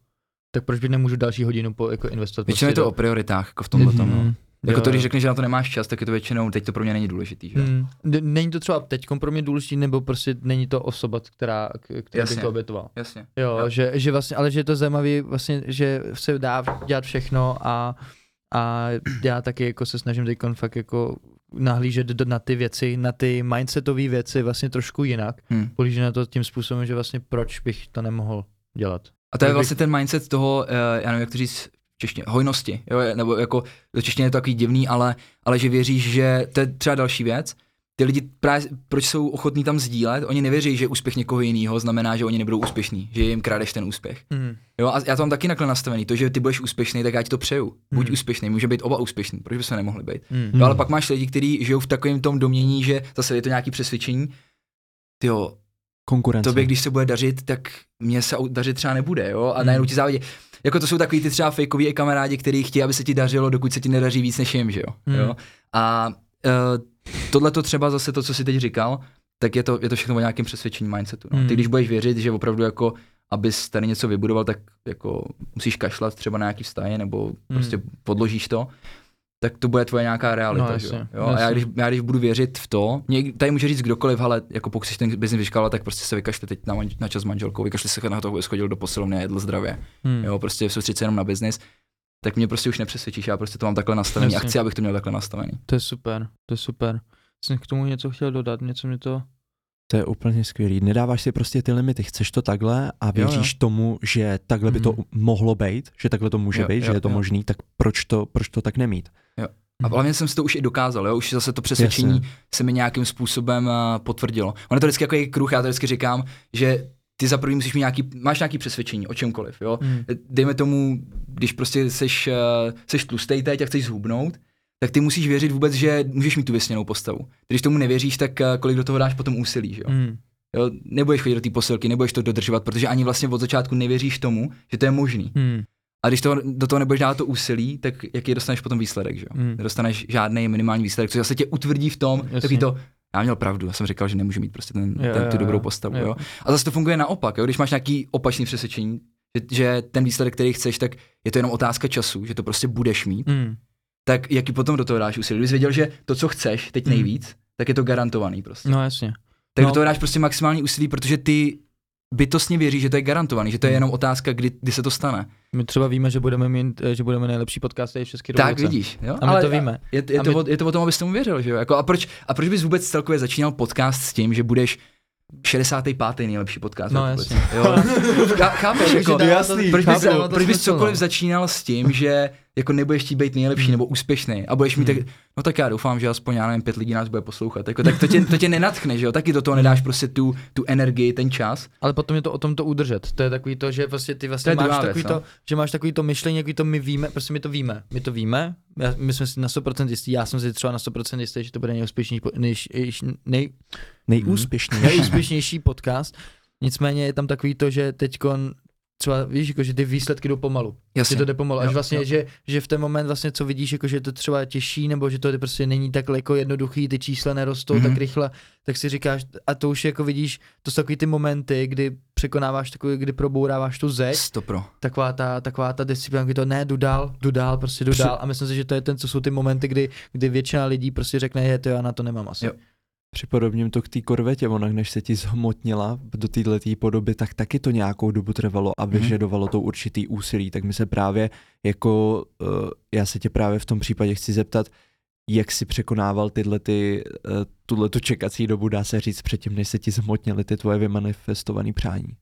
tak proč bych nemůžu další hodinu po, jako investovat Většinou je prostě to o prioritách, jako v tomhle tom. Mhm. No. Jako Jo, to, když řekneš, že na to nemáš čas, tak je to většinou, teď to pro mě není důležitý, že? Hmm. Není to třeba teď pro mě důležitý, nebo prostě není to osoba, která, která Jasně. to obětoval. Jasně. Jo, Jo. Že, že vlastně, ale že je to zajímavé vlastně, že se dá dělat všechno a, a já taky jako se snažím teď fakt jako nahlížet do- na ty věci, na ty mindsetové věci vlastně trošku jinak. Hmm. Pohlížet na to tím způsobem, že vlastně proč bych to nemohl dělat. A to je vlastně ten mindset toho, uh, já nevím, jak to říct češtině, hojnosti, jo, nebo jako, do češtině je to takový divný, ale, ale že věříš, že, to je třeba další věc, ty lidi právě, proč jsou ochotní tam sdílet, oni nevěří, že úspěch někoho jiného znamená, že oni nebudou úspěšní, že jim krádeš ten úspěch. Mm. Jo, a já to mám taky takhle nastavený, to, že ty budeš úspěšný, tak já ti to přeju. Buď Hmm. úspěšný, může být oba úspěšní, proč bychom nemohli být. Mm. No ale pak máš lidi, kteří žijou v takovém tom domění, že zase je to nějaký přesvědčení, jo, Konkurence. tobě, když se bude dařit, tak mně se dařit třeba nebude, jo, a Hmm. najednou ti závidí. Jako to jsou takový ty třeba fejkoví kamarádi, kteří chtějí, aby se ti dařilo, dokud se ti nedaří víc než jim, že jo. Hmm. jo? A uh, tohle to třeba zase to, co jsi teď říkal, tak je to, je to všechno o nějakém přesvědčení mindsetu. No. Hmm. Ty když budeš věřit, že opravdu jako abys tady něco vybudoval, tak jako musíš kašlat třeba na nějaký vztahy, nebo prostě podložíš to, tak to bude tvoje nějaká realita. No, že jo? jasně, jo? A já jasně. když, já když budu věřit v to, mě, tady může říct kdokoliv, ale jako pokud chceš ten biznis vyškávat, tak prostě se vykašli teď na, manž- na čas s manželkou, vykašli se na to, aby schodil do posilovny a jedl zdravě. Mm. Jo, prostě soustředit se jenom na biznis, tak mě prostě už nepřesvědčíš, já prostě to mám takhle nastavený Jasně. a chci, abych to měl takhle nastavený. To je super, to je super. Jsem k tomu něco chtěl dodat, něco mě to... To je úplně skvělý. Nedáváš si prostě ty limity, chceš to takhle a věříš jo. tomu, že takhle by to Mhm. mohlo být, že takhle to může Jo, být, že jo, je to jo. možný, tak proč to, proč to tak nemít? A hlavně jsem si to už i dokázal, jo? už zase to přesvědčení Jasně. se mi nějakým způsobem uh, potvrdilo. Ono je to vždycky jako je kruh, já to vždycky říkám, že ty za prvý musíš mít nějaký, máš nějaký přesvědčení o čemkoliv, jo. Mm. Dejme tomu, když prostě seš, uh, seš tlustej teď a chceš zhubnout, tak ty musíš věřit vůbec, že můžeš mít tu vysněnou postavu. Když tomu nevěříš, tak kolik do toho dáš potom úsilí, že jo. Mm. jo. Nebudeš chodit do té posilky, nebudeš to dodržovat, protože ani vlastně od začátku nevěříš tomu, že to je možný. Mm. A když to, do toho nebudeš dát to úsilí, tak jaký dostaneš potom výsledek, že jo? Hmm. Nedostaneš žádný minimální výsledek, což zase tě utvrdí v tom, Jasně. takový to, já měl pravdu, já jsem říkal, že nemůžu mít prostě ten, Jo, ten, tu dobrou postavu, Jo. jo. A zase to funguje naopak, jo? když máš nějaký opačný přesvědčení, že, že ten výsledek, který chceš, tak je to jenom otázka času, že to prostě budeš mít, Mm. tak jaký potom do toho dáš úsilí? Když jsi věděl, že to, co chceš teď Hmm. nejvíc, tak je to garantovaný prostě. No jasně. Tak no. do toho dáš prostě maximální úsilí, protože ty bytostně věříš, že to je garantovaný, že to je Hmm. jenom otázka, kdy, kdy se to stane. My třeba víme, že budeme mít, eh, že budeme nejlepší podcast tady v České Tak republice. vidíš, jo? A my to víme. Je, je, A to, my- o, je to o tom, abys tomu věřil, že jo? Jako, a, proč, a proč bys vůbec celkově začínal podcast s tím, že budeš 65. nejlepší podcast? No, jasně. Jo? Chá- Chápeš, [laughs] jako, jasný, proč bys, proč bys smysl, cokoliv no. začínal s tím, že jako nebudeš chtít být nejlepší Hmm. nebo úspěšný a budeš mít Hmm. tak, no tak já doufám, že aspoň já nevím, pět lidí nás bude poslouchat, jako, tak to tě, to tě nenatchne, že jo, taky do toho nedáš prostě tu, tu energii, ten čas. Ale potom je to o tom to udržet. To je takový to, že vlastně ty vlastně máš druhá takový věc, no. to, že máš takový to myšlení, jaký to my víme, prostě my to víme. My to víme, já, my jsme si na 100% jistí, já jsem si třeba na 100% jistý, že to bude nejúspěšnější, nej, nej, Nejúspěšnější. nejúspěšnější podcast. Nicméně je tam takový to, že teďkon třeba víš, jako, že ty výsledky jdou pomalu. Jasně. Že to jde pomalu. Až Jo, vlastně, jo. Že, že v ten moment vlastně, co vidíš, jako, že to třeba těžší, nebo že to prostě není tak jako jednoduchý, ty čísla nerostou Mhm. tak rychle, tak si říkáš, a to už jako vidíš, to jsou takový ty momenty, kdy překonáváš takový, kdy probouráváš tu zeď, Stopro. taková ta, taková ta disciplína, kdy to ne, jdu dál, jdu dál, prostě jdu Při- dál. A myslím si, že to je ten, co jsou ty momenty, kdy, kdy většina lidí prostě řekne, je to já na to nemám asi. Jo. Připodobním to k té korvetě, ona než se ti zhmotnila do této podoby, tak taky to nějakou dobu trvalo a Mhm. vyžadovalo to určitý úsilí. Tak my se právě jako, uh, já se tě právě v tom případě chci zeptat, jak si překonával tyhle ty, uh, tuhle tu čekací dobu, dá se říct, předtím, než se ti zhmotnily ty tvoje vymanifestované přání.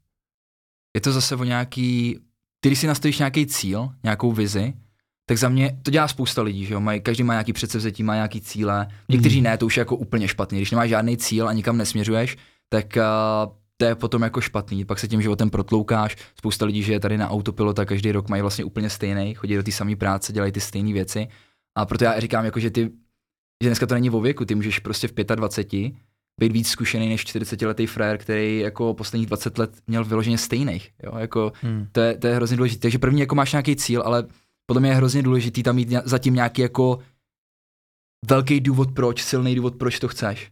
je to zase o nějaký, ty když si nastavíš nějaký cíl, nějakou vizi, tak za mě to dělá spousta lidí, že jo, mají, každý má nějaký předsevzetí, má nějaký cíle, někteří Mhm. ne, to už je jako úplně špatný, když nemáš žádný cíl a nikam nesměřuješ, tak uh, to je potom jako špatný, pak se tím životem protloukáš, spousta lidí žije tady na autopilota, každý rok mají vlastně úplně stejný, chodí do té samé práce, dělají ty stejné věci a proto já říkám, jako, že ty, že dneska to není o věku, ty můžeš prostě v 25 být víc zkušený než 40-letý frér, který jako posledních 20 let měl vyloženě stejných. Jo? Jako, Hmm. to, je, to je hrozně důležité. Takže první jako máš nějaký cíl, ale podle mě je hrozně důležitý tam mít zatím nějaký jako velký důvod proč, silný důvod proč to chceš.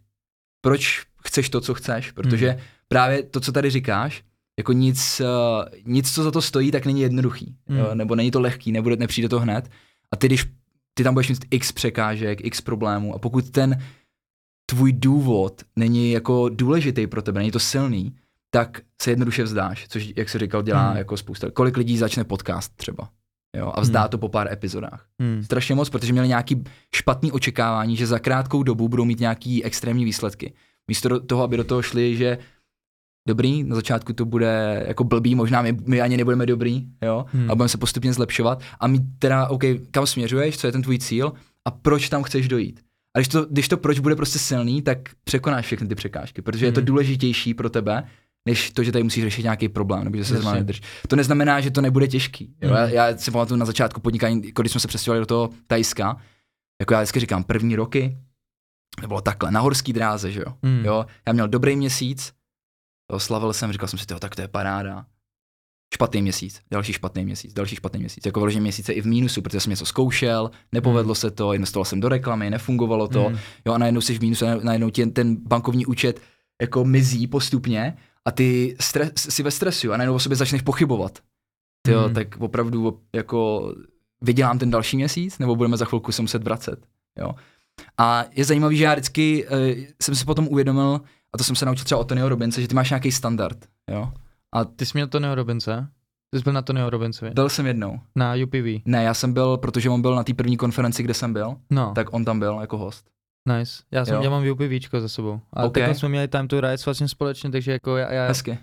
Proč chceš to, co chceš, protože Hmm. právě to, co tady říkáš, jako nic, uh, nic, co za to stojí, tak není jednoduchý. Hmm. Jo? Nebo není to lehký, nebude, nepřijde to hned. A ty, když ty tam budeš mít x překážek, x problémů a pokud ten tvůj důvod není jako důležitý pro tebe, není to silný, tak se jednoduše vzdáš, což, jak jsi říkal, dělá Hmm. jako spousta. Kolik lidí začne podcast třeba, jo, a vzdá Hmm. to po pár epizodách. Hmm. Strašně moc, protože měli nějaký špatný očekávání, že za krátkou dobu budou mít nějaký extrémní výsledky. Místo toho, aby do toho šli, že dobrý, na začátku to bude jako blbý, možná my, my ani nebudeme dobrý, jo, Hmm. a budeme se postupně zlepšovat a mít teda, OK, kam směřuješ, co je ten tvůj cíl a proč tam chceš dojít. A když to, když to proč bude prostě silný, tak překonáš všechny ty překážky, protože je to Hmm. důležitější pro tebe, než to, že tady musíš řešit nějaký problém, nebo že se zrovna nedrž. To neznamená, že to nebude těžký. Jo? Hmm. Já, já si pamatuju na začátku podnikání, jako když jsme se přestěhovali do toho Tajska, jako já vždycky říkám, první roky, to bylo takhle, na horský dráze, že jo. Hmm. jo? Já měl dobrý měsíc, jo, slavil jsem, říkal jsem si, jo, tak to je paráda. Špatný měsíc, další špatný měsíc, další špatný měsíc. Jako vyloženě měsíce i v mínusu, protože jsem něco zkoušel, nepovedlo se to, investoval jsem do reklamy, nefungovalo to, Hmm. jo, a najednou jsi v mínusu, najednou ti ten bankovní účet jako mizí postupně a ty stres, si ve stresu a najednou o sobě začneš pochybovat. Ty jo, Hmm. tak opravdu jako vydělám ten další měsíc, nebo budeme za chvilku se muset vracet, jo. A je zajímavý, že já vždycky uh, jsem si potom uvědomil, a to jsem se naučil třeba od Tonyho Robince, že ty máš nějaký standard, jo. Ty jsi měl Tonyho Robince? Ty jsi byl na Tonyho Robincovi? Byl jsem jednou. Na UPV. Ne, já jsem byl, protože on byl na té první konferenci, kde jsem byl, No, tak on tam byl jako host. Nice. Já, jsem, Jo. já mám UPVčko za sebou. A Ok. okay. tak jsme měli Time to Rise vlastně společně, takže jako já, já, Hezky. uh,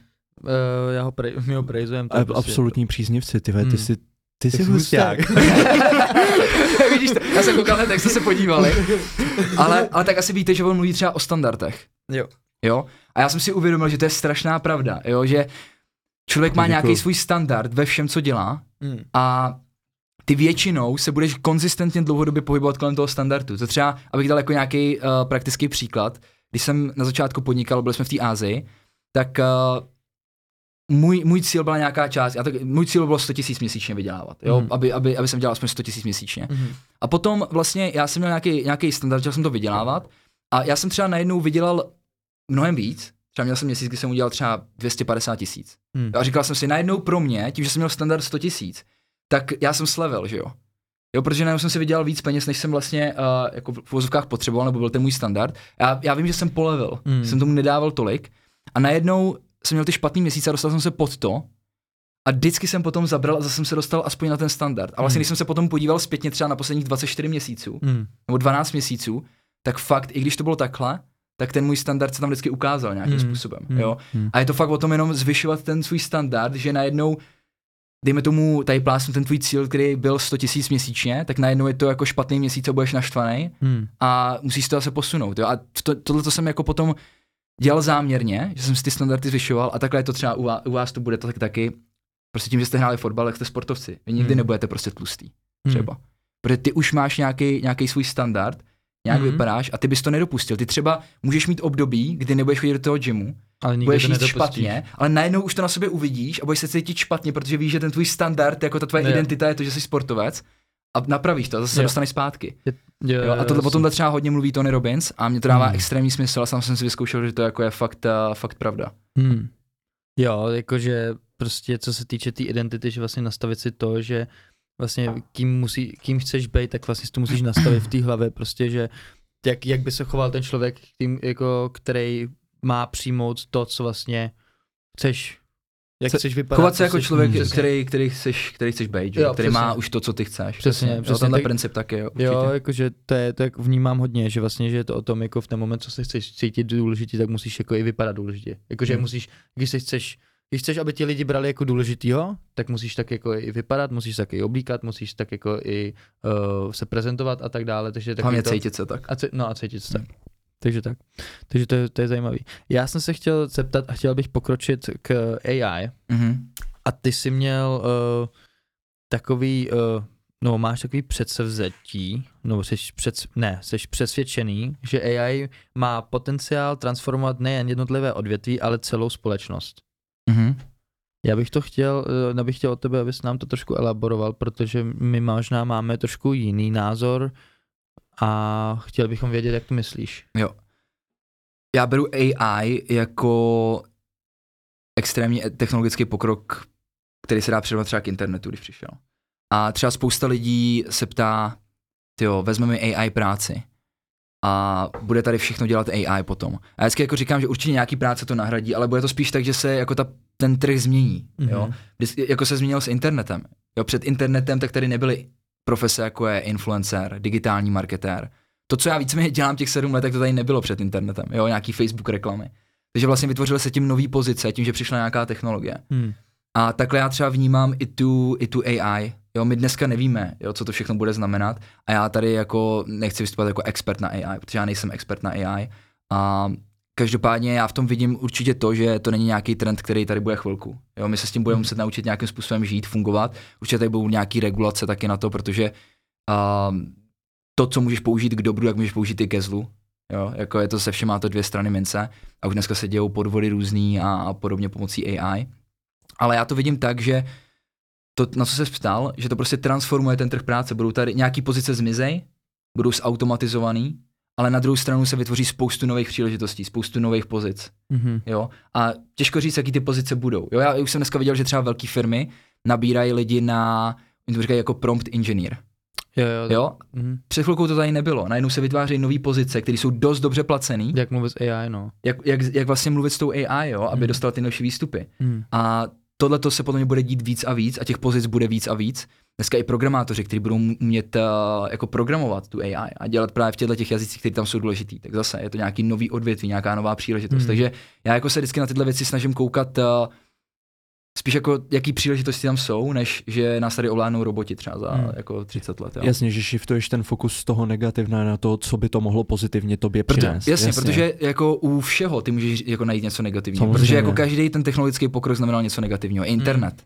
já ho, prej, [laughs] my ho prejzujem. to je A, prostě- absolutní příznivci, ty, hmm. Hmm. ty jsi, ty jsi husták. [laughs] [laughs] Vidíš to? Já jsem koukal, tak jste se podívali. Ale, ale tak asi víte, že on mluví třeba o standardech. Jo. Jo? A já jsem si uvědomil, že to je strašná pravda, jo? že člověk má nějaký svůj standard ve všem, co dělá Hmm. a ty většinou se budeš konzistentně dlouhodobě pohybovat kolem toho standardu. To třeba, abych dal jako nějaký uh, praktický příklad, když jsem na začátku podnikal, byli jsme v té Ázii, tak uh, můj, můj cíl byla nějaká část, já tak, můj cíl bylo 100 tisíc měsíčně vydělávat, jo, Mhm. aby, aby, aby jsem dělal aspoň 100 tisíc měsíčně. Mhm. A potom vlastně já jsem měl nějaký, nějaký standard, chtěl jsem to vydělávat a já jsem třeba najednou vydělal mnohem víc, třeba měl jsem měsíc, kdy jsem udělal třeba 250 tisíc. Hmm. A říkal jsem si, najednou pro mě, tím, že jsem měl standard 100 tisíc, tak já jsem slevil, že jo. Jo, protože najednou jsem si vydělal víc peněz, než jsem vlastně uh, jako v uvozovkách potřeboval, nebo byl ten můj standard. Já, já vím, že jsem polevil, mm. jsem tomu nedával tolik a najednou jsem měl ty špatný měsíce a dostal jsem se pod to a vždycky jsem potom zabral a zase jsem se dostal aspoň na ten standard. A vlastně, Hmm. když jsem se potom podíval zpětně třeba na posledních 24 měsíců, Hmm. nebo 12 měsíců, tak fakt, i když to bylo takhle, tak ten můj standard se tam vždycky ukázal nějakým Hmm. způsobem. Hmm. Jo? Hmm. A je to fakt o tom jenom zvyšovat ten svůj standard, že najednou, dejme tomu, tady plásnu ten tvůj cíl, který byl 100 tisíc měsíčně, tak najednou je to jako špatný měsíc a budeš naštvaný Hmm. a musíš to zase posunout. Jo? A to, tohle to jsem jako potom dělal záměrně, že jsem si ty standardy zvyšoval a takhle je to třeba u vás, u vás to bude to tak taky, prostě tím, že jste hráli fotbal, tak jste sportovci. Vy nikdy Hmm. nebudete prostě tlustý, Hmm. třeba. Protože ty už máš nějaký, nějaký svůj standard, nějak Mhm. vypadáš a ty bys to nedopustil. Ty třeba můžeš mít období, kdy nebudeš chodit do toho gymu, Ale nikdy budeš jíst nedopustíš. špatně, ale najednou už to na sobě uvidíš a budeš se cítit špatně, protože víš, že ten tvůj standard, jako ta tvoje Jo. identita je to, že jsi sportovec a napravíš to, a zase se dostaneš zpátky. Jo, Jo, a tohle, o tomhle třeba hodně mluví Tony Robbins a mě to dává Hmm. extrémní smysl a sám jsem si vyzkoušel, že to jako je fakt, uh, fakt pravda. Hmm. Jo, jakože prostě co se týče té tý identity, že vlastně nastavit si to, že vlastně kým, musí, kým chceš být, tak vlastně si to musíš nastavit v té hlavě, prostě, že jak, jak by se choval ten člověk, tím, jako, který má přijmout to, co vlastně chceš, jak Se- chceš vypadat. Chovat se jako chceš- člověk, Přesně. který, který, chceš, který chceš být, že? Jo, který přesně. má už to, co ty chceš. Přesně, Jo, přesně, tenhle tak- princip taky, jo, určitě. Jo, jakože to je, to jak vnímám hodně, že vlastně, že je to o tom, jako v ten moment, co se chceš cítit důležitě, tak musíš jako i vypadat důležitě. Jakože Hmm. musíš, když se chceš, když chceš, aby ti lidi brali jako důležitýho, tak musíš tak jako i vypadat, musíš tak i oblíkat, musíš tak jako i uh, se prezentovat a tak dále, takže Hlavně to, cítit se tak. a c- no a cítit se tak. Takže tak. Takže to je, to je zajímavý. Já jsem se chtěl zeptat a chtěl bych pokročit k AI. Mhm. A ty jsi měl uh, takový, uh, no máš takový předsevzetí, no jsi před, ne, jsi přesvědčený, že AI má potenciál transformovat nejen jednotlivé odvětví, ale celou společnost. Mhm. Já bych to chtěl, uh, já bych chtěl od tebe, abys nám to trošku elaboroval, protože my možná máme trošku jiný názor a chtěl bychom vědět, jak to myslíš. Já beru AI jako extrémní technologický pokrok, který se dá přirovnat třeba k internetu, když přišel. A třeba spousta lidí se ptá, jo, vezmeme AI práci a bude tady všechno dělat AI potom. A já vždycky jako říkám, že určitě nějaký práce to nahradí, ale bude to spíš tak, že se jako ta, ten trh změní. Jo? Mhm. Vždycky, jako se změnil s internetem. Jo, před internetem tak tady nebyly profese jako je influencer, digitální marketér. To, co já víceméně dělám těch sedm let, tak to tady nebylo před internetem. Jo, nějaký Facebook reklamy. Takže vlastně vytvořily se tím nové pozice, tím, že přišla nějaká technologie. Hmm. A takhle já třeba vnímám i tu, i tu AI. Jo, my dneska nevíme, jo, co to všechno bude znamenat. A já tady jako nechci vystupovat jako expert na AI, protože já nejsem expert na AI. A každopádně já v tom vidím určitě to, že to není nějaký trend, který tady bude chvilku. Jo, my se s tím budeme muset naučit nějakým způsobem žít, fungovat. Určitě tady budou nějaký regulace taky na to, protože um, to, co můžeš použít k dobru, jak můžeš použít i ke zlu. Jo, jako je to se všem, má to dvě strany mince a už dneska se dějou podvody různý a, a podobně pomocí AI. Ale já to vidím tak, že to, na co se ptal, že to prostě transformuje ten trh práce. Budou tady nějaký pozice zmizej, budou zautomatizovaný, ale na druhou stranu se vytvoří spoustu nových příležitostí, spoustu nových pozic. Mhm. Jo? A těžko říct, jaký ty pozice budou. Jo? Já už jsem dneska viděl, že třeba velké firmy nabírají lidi na, to říkají jako prompt engineer. Jo, jo. Jo? Mhm. Před chvilkou to tady nebylo. Najednou se vytvářejí nové pozice, které jsou dost dobře placené. Jak mluvit s AI, no. Jak, jak, jak vlastně mluvit s tou AI, jo? aby Hmm. dostal ty novší výstupy. Hmm. A tohle to se potom bude dít víc a víc a těch pozic bude víc a víc. Dneska i programátoři, kteří budou umět uh, jako programovat tu AI a dělat právě v těchto těch jazycích, které tam jsou důležitý, tak zase je to nějaký nový odvětví, nějaká nová příležitost. Hmm. Takže já jako se vždycky na tyhle věci snažím koukat uh, spíš jako jaký příležitosti tam jsou, než že nás tady ovládnou roboti třeba za Hmm. jako 30 let. Jo. Jasně, že shiftuješ ten fokus z toho negativna na to, co by to mohlo pozitivně tobě Proto, přinést. jasně, jasně, protože jako u všeho ty můžeš jako najít něco negativního, Samozřejmě. protože jako každý ten technologický pokrok znamenal něco negativního. Internet.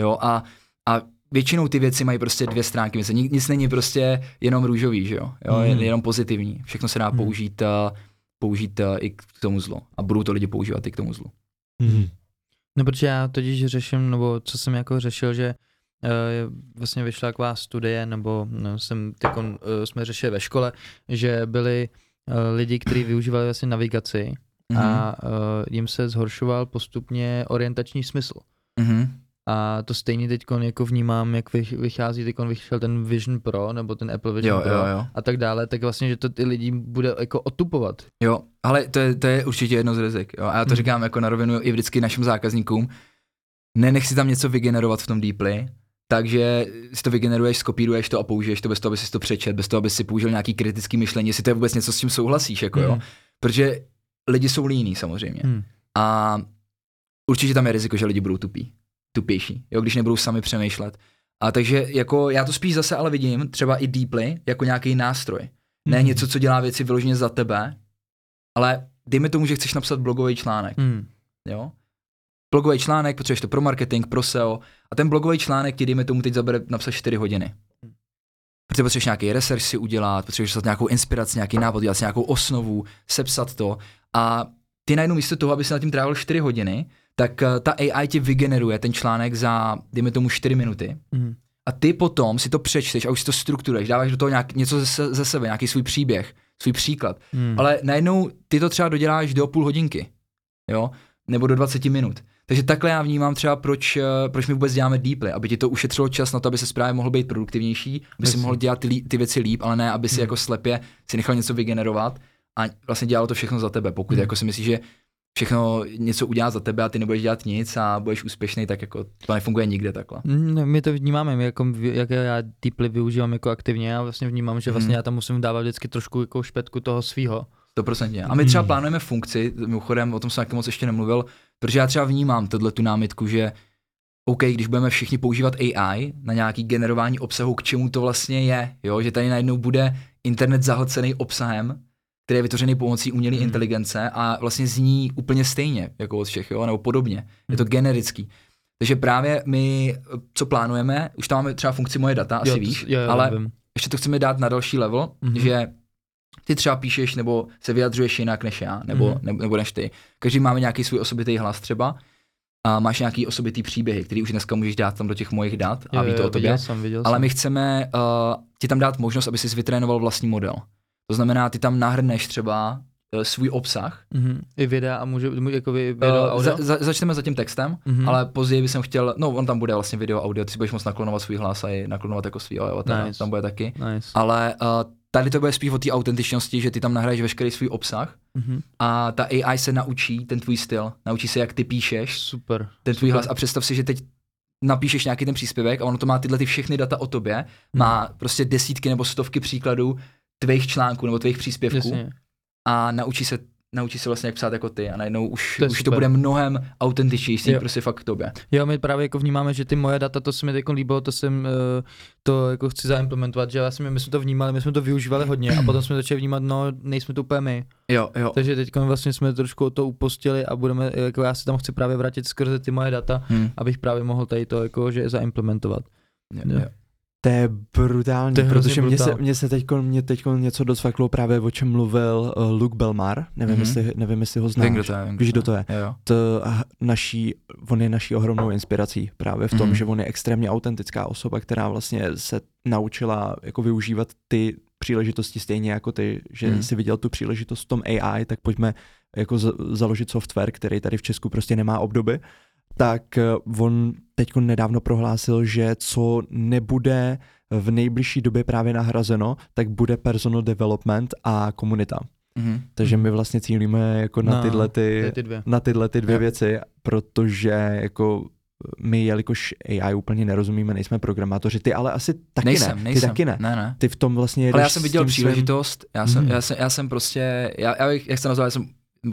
Jo, a, a většinou ty věci mají prostě dvě stránky. Myslím, nic, není prostě jenom růžový, že jo? jo jen, jenom pozitivní. Všechno se dá Mhm. použít, uh, použít uh, i k tomu zlu. A budou to lidi používat i k tomu zlu. Mhm. No protože já totiž řeším, nebo co jsem jako řešil, že uh, vlastně vyšla taková studie, nebo no, jsem teď uh, jsme řešili ve škole, že byli uh, lidi, kteří využívali vlastně navigaci Mhm. a uh, jim se zhoršoval postupně orientační smysl. Mhm. A to stejně teď jako vnímám, jak vych- vychází, teď vyšel ten Vision Pro, nebo ten Apple Vision Jo, Pro jo, jo. a tak dále, tak vlastně, že to ty lidi bude jako otupovat. Jo, ale to je, to je určitě jedno z rizik. Jo? A já to Mhm. říkám jako na rovinu i vždycky našim zákazníkům. Nenech si tam něco vygenerovat v tom Deeply, takže si to vygeneruješ, skopíruješ to a použiješ to bez toho, aby si to přečet, bez toho, aby si použil nějaký kritický myšlení, jestli to je vůbec něco, s tím souhlasíš, jako jo. Hmm. Protože lidi jsou líní samozřejmě. Hmm. A určitě tam je riziko, že lidi budou tupí, tupější, jo, když nebudou sami přemýšlet. A takže jako já to spíš zase ale vidím, třeba i Deeply, jako nějaký nástroj. Ne Mhm. něco, co dělá věci vyloženě za tebe, ale dejme tomu, že chceš napsat blogový článek, Hmm. jo? Blogový článek, potřebuješ to pro marketing, pro SEO a ten blogový článek ti, dejme tomu, teď zabere napsat 4 hodiny. Protože potřebuješ nějaký research si udělat, potřebuješ dostat nějakou inspiraci, nějaký návod, dělat si nějakou osnovu, sepsat to a ty najednou místo toho, aby si nad tím trávil 4 hodiny, tak eh, ta AI ti vygeneruje ten článek za, dejme tomu, 4 minuty Hmm. a ty potom si to přečteš a už si to strukturuješ, dáváš do toho nějak, něco ze, ze sebe, nějaký svůj příběh, svůj příklad. Hmm. Ale najednou ty to třeba doděláš do půl hodinky, jo, nebo do 20 minut. Takže takhle já vnímám třeba, proč, eh, proč my vůbec děláme Deeply, aby ti to ušetřilo čas na to, aby se právě mohl být produktivnější, aby si mohl dělat ty, ty věci líp, ale ne, aby si Hmm. jako slepě si nechal něco vygenerovat a vlastně dělalo to všechno za tebe. Pokud Hmm. jako si myslíš, že všechno něco udělá za tebe a ty nebudeš dělat nic a budeš úspěšný, tak jako to nefunguje nikde takhle. Ne, my to vnímáme, my jako, jak já Deeply využívám jako aktivně, já vlastně vnímám, že vlastně Mhm. já tam musím dávat vždycky trošku jako špetku toho svýho. 100%. A my třeba Hmm. plánujeme funkci, mimochodem o tom jsem taky moc ještě nemluvil, protože já třeba vnímám tohle tu námitku, že OK, když budeme všichni používat AI na nějaký generování obsahu, k čemu to vlastně je, jo? že tady najednou bude internet zahlcený obsahem, který je vytvořený pomocí umělé Hmm. inteligence a vlastně zní úplně stejně jako od všech, jo? nebo podobně. Je to Hmm. generický. Takže právě my, co plánujeme, už tam máme třeba funkci moje data, asi Jo, víš, jo, jo, ale vím. ještě to chceme dát na další level, Mhm. mm-hmm. že ty třeba píšeš nebo se vyjadřuješ jinak než já, nebo, Mhm. mm-hmm. nebo, nebo než ty. Každý máme nějaký svůj osobitý hlas třeba a máš nějaký osobitý příběhy, který už dneska můžeš dát tam do těch mojich dat a Jo, ví jo, to o tobě. Viděl jsem, viděl Ale jsem. my chceme uh, ti tam dát možnost, aby jsi vytrénoval vlastní model. To znamená, ty tam nahrneš třeba uh, svůj obsah. Mhm. I videa a může, jako video, Uh, audio? za, za, začneme za tím textem, Mhm. ale později bych chtěl, no on tam bude vlastně video, audio, ty si budeš moct naklonovat svůj hlas a i naklonovat jako svý avatar, Nice. tam bude taky. Nice. Ale uh, tady to bude spíš o té autentičnosti, že ty tam nahraješ veškerý svůj obsah Mhm. a ta AI se naučí ten tvůj styl, naučí se, jak ty píšeš, Super. ten tvůj Super. hlas a představ si, že teď napíšeš nějaký ten příspěvek a ono to má tyhle ty všechny data o tobě, Mhm. má prostě desítky nebo stovky příkladů tvých článků nebo tvých příspěvků Jasně. a naučí se naučí se vlastně jak psát jako ty a najednou už, To už to bude mnohem autentičnější prostě fakt k tobě. Jo, my právě jako vnímáme, že ty moje data, to se mi teď líbilo, to jsem, uh, to jako chci zaimplementovat, že vlastně my jsme to vnímali, my jsme to využívali hodně a potom jsme začali vnímat, no nejsme to úplně my. Jo, jo. Takže teď vlastně jsme trošku o to upostili a budeme, jako já se tam chci právě vrátit skrze ty moje data, Hm. abych právě mohl tady to jako, že zaimplementovat. Jo, Jo. jo. To je brutální, To je protože mě se, mě se teďko, mě teďko něco docvaklo právě o čem mluvil uh, Luke Belmar, nevím, Mhm. jestli, nevím jestli ho znáš. Vím, kdo to je. Víš, kdo to je? Jo. To, naší, on je naší ohromnou inspirací právě v tom, Mhm. že on je extrémně autentická osoba, která vlastně se naučila jako využívat ty příležitosti stejně jako ty, že Mhm. si viděl tu příležitost v tom AI, tak pojďme jako z- založit software, který tady v Česku prostě nemá obdoby. Tak eh, on teď nedávno prohlásil, že co nebude v nejbližší době právě nahrazeno, tak bude personal development a komunita. Mhm. Takže my vlastně cílíme jako na No, tyhle ty, Ty, ty dvě. na tyhle ty dvě Jo. věci, protože jako my, jelikož AI úplně nerozumíme, nejsme programátoři, ty ale asi taky nejsem, ne, nejsem. ty taky ne. Ne, ne. Ty v tom vlastně Ale já jsem viděl příležitost, já jsem, Mhm. já jsem, já jsem prostě, já, já bych, jak se nazval, já jsem,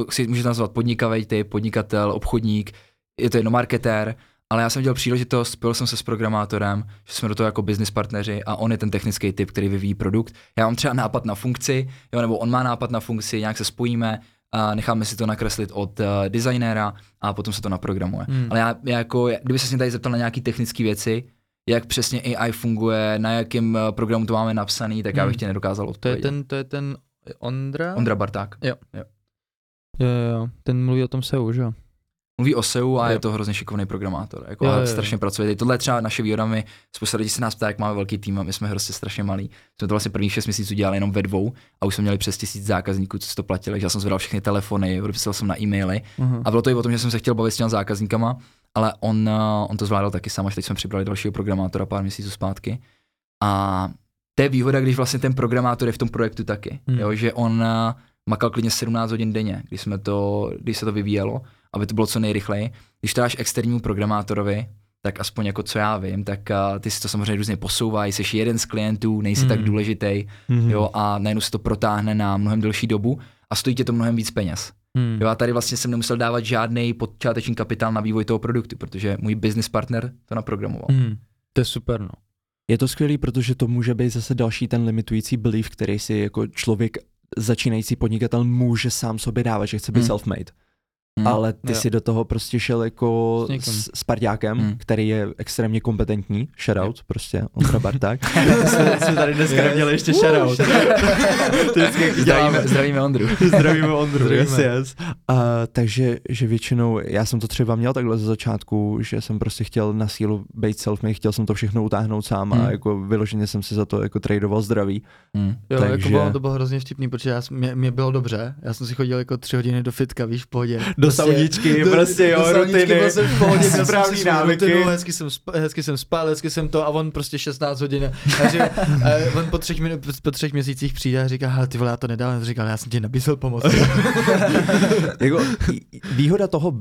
si můžete nazvat podnikavý typ, podnikatel, obchodník, je to jedno marketér, ale já jsem viděl příležitost, spojil jsem se s programátorem, že jsme do toho jako business partneři a on je ten technický typ, který vyvíjí produkt. Já mám třeba nápad na funkci, jo, nebo on má nápad na funkci, nějak se spojíme, a necháme si to nakreslit od uh, designéra a potom se to naprogramuje. Hmm. Ale já, já jako, kdyby se mě tady zeptal na nějaké technické věci, jak přesně AI funguje, na jakém eh, programu to máme napsaný, tak já bych Hmm. ti nedokázal To je odpovědět. ten, to je ten Ondra? Ondra Barták. Jo, jo, jo. Ten mluví o tom SEO, že jo? Mluví o SEO a Jo. je to hrozně šikovný programátor. Jako Jo, jo, jo. strašně pracuje. Tohle je třeba naše výhoda, my spousta lidí se nás ptá, jak máme velký tým a my jsme prostě strašně malí. Jsme to vlastně prvních 6 měsíců dělali jenom ve dvou a už jsme měli přes tisíc zákazníků, co si to platili, takže já jsem zvedal všechny telefony, odepisal jsem na e-maily Mhm. a bylo to i o tom, že jsem se chtěl bavit s těmi zákazníkama, ale on, uh, on to zvládal taky sám, až teď jsme přibrali dalšího programátora pár měsíců zpátky. A to je výhoda, když vlastně ten programátor je v tom projektu taky, Hmm. jo, že on uh, makal klidně 17 hodin denně, když, jsme to, když se to vyvíjelo, aby to bylo co nejrychleji. Když to dáš externímu programátorovi, tak aspoň jako co já vím, tak uh, ty si to samozřejmě různě posouvají, jsi jeden z klientů, nejsi Hmm. tak důležitý, Mhm. jo, a najednou se to protáhne na mnohem delší dobu a stojí tě to mnohem víc peněz. Hmm. Jo, a tady vlastně jsem nemusel dávat žádný počáteční kapitál na vývoj toho produktu, protože můj business partner to naprogramoval. Hmm. To je super, no. Je to skvělý, protože to může být zase další ten limitující belief, který si jako člověk začínající podnikatel může sám sobě dávat, že chce být Hmm. self-made. Hmm. Ale ty Jo. si do toho prostě šel jako S s, s parťákem, Hmm. který je extrémně kompetentní, shoutout, prostě Ondra Barták. [laughs] jsme, jsme tady dneska neměli ještě shoutout. [laughs] Zdravíme, zdravíme Ondru. Zdravíme Ondru, Zdravíme. yes, yes. Uh, takže že většinou, já jsem to třeba měl takhle ze začátku, že jsem prostě chtěl na sílu být self-made, chtěl jsem to všechno utáhnout sám Hmm. a jako vyloženě jsem si za to jako tradoval zdraví. Hmm. Jo, Takže- jako bylo, to bylo hrozně vtipný, protože já, jsem- mě, mě, bylo dobře, já jsem si chodil jako tři hodiny do fitka, víš, v pohodě. Do sauničky, prostě jo, sauničky, rutiny, byl jsem v pohodě, [laughs] správný návyky. Rutinu, hezky, jsem sp, hezky jsem spal, hezky jsem to a on prostě 16 hodin. Takže on po třech, minut, po třech měsících přijde a říká, hele ty vole, já to nedám, a říkal, já jsem ti nabízel pomoc. [laughs] jako, výhoda, toho,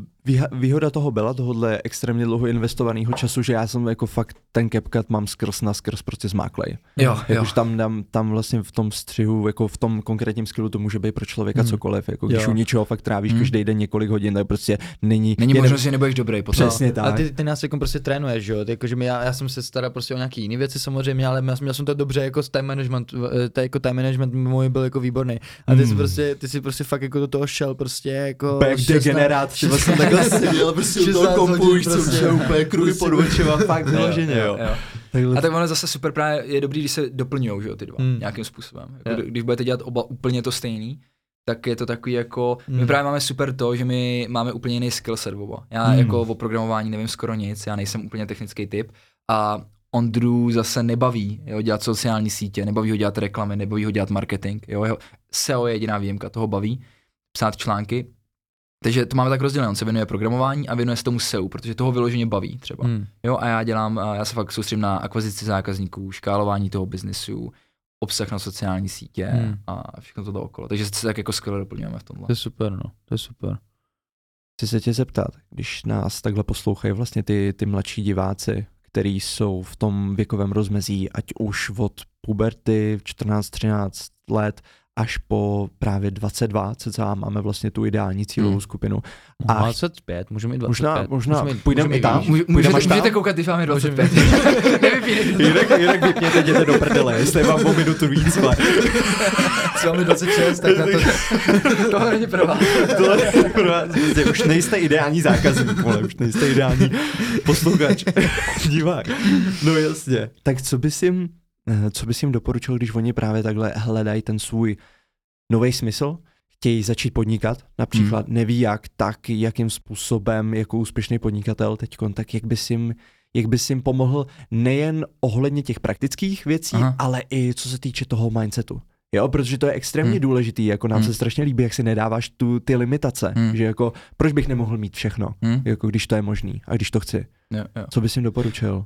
výhoda toho byla, tohohle extrémně dlouho investovaného času, že já jsem jako fakt ten CapCut mám skrz na skrz prostě zmáklej. Jo, jo. Jakož tam, tam, tam vlastně v tom střihu, jako v tom konkrétním skillu to může být pro člověka Hmm. cokoliv. Jako když Jo. u něčeho fakt trávíš Hmm. každý den několik hodin, tak prostě není, Není jenom- možnost, že nebudeš dobrý potom. Přesně tak. A ty, ty nás jako prostě trénuješ, že jo? Jakože já, já, jsem se staral prostě o nějaký jiné věci samozřejmě, ale měl, měl jsem to dobře jako s time management, eh, to jako time management můj byl jako výborný. A ty, jsi Hmm. prostě, ty si prostě fakt jako do toho šel prostě jako... Back 16 degenerát, ty vlastně takhle seděl prostě u 16 toho kompu, hodin už jsem prostě. šel úplně kruhy pod očima, fakt vyloženě, jo. Takhle A tak ono zase super právě je dobrý, když se doplňují, že jo, ty dva, Hmm. nějakým způsobem. Jako, kdy- Když budete dělat oba úplně to stejný, tak je to takový jako, my Hmm. právě máme super to, že my máme úplně jiný skillset oba. Já Hmm. jako o programování nevím skoro nic, já nejsem úplně technický typ a Ondru zase nebaví jo, dělat sociální sítě, nebaví ho dělat reklamy, nebaví ho dělat marketing. Jo, jeho SEO je jediná výjimka, toho baví, psát články. Takže to máme tak rozdělené, on se věnuje programování a věnuje se tomu SEO, protože toho vyloženě baví třeba. Hmm. Jo, a já dělám, já se fakt soustředím na akvizici zákazníků, škálování toho biznesu, obsah na sociální sítě Hmm. a všechno to okolo. Takže se tak jako skvěle doplňujeme v tomhle. To je super, no, to je super. Chci se tě zeptat, když nás takhle poslouchají vlastně ty, ty mladší diváci, který jsou v tom věkovém rozmezí, ať už od puberty 14-13 let až po právě 22, cca máme vlastně tu ideální cílovou Hmm. skupinu. A A 25, můžeme mít 25. možná, možná můžeme jít- půjdeme můžeme i tam? jít výš. Může, Půjdeme můžete, tam? můžete koukat, když máme Můžeme. 25. [laughs] Nevypínejte. Jinak, jinak vypněte, jděte do prdele, jestli mám o minutu víc. S vámi 26, tak na to... [laughs] Tohle není pro vás. Tohle je pro vás, prostě už nejste ideální zákazník, vole, už nejste ideální posluchač, [laughs] divák. No jasně. Tak co bys jim, co bys jim doporučil, když oni právě takhle hledají ten svůj nový smysl, chtějí začít podnikat, například hmm. neví jak, tak jakým způsobem jako úspěšný podnikatel teď, tak jak bys jim jak bys jim pomohl nejen ohledně těch praktických věcí, Aha. Ale i co se týče toho mindsetu. Jo, protože to je extrémně Hmm. důležitý, jako nám Hmm. se strašně líbí, jak si nedáváš tu, ty limitace, Hmm. že jako proč bych nemohl mít všechno, Hm? jako když to je možný a když to chci. Jo, jo. Co bys jim doporučil?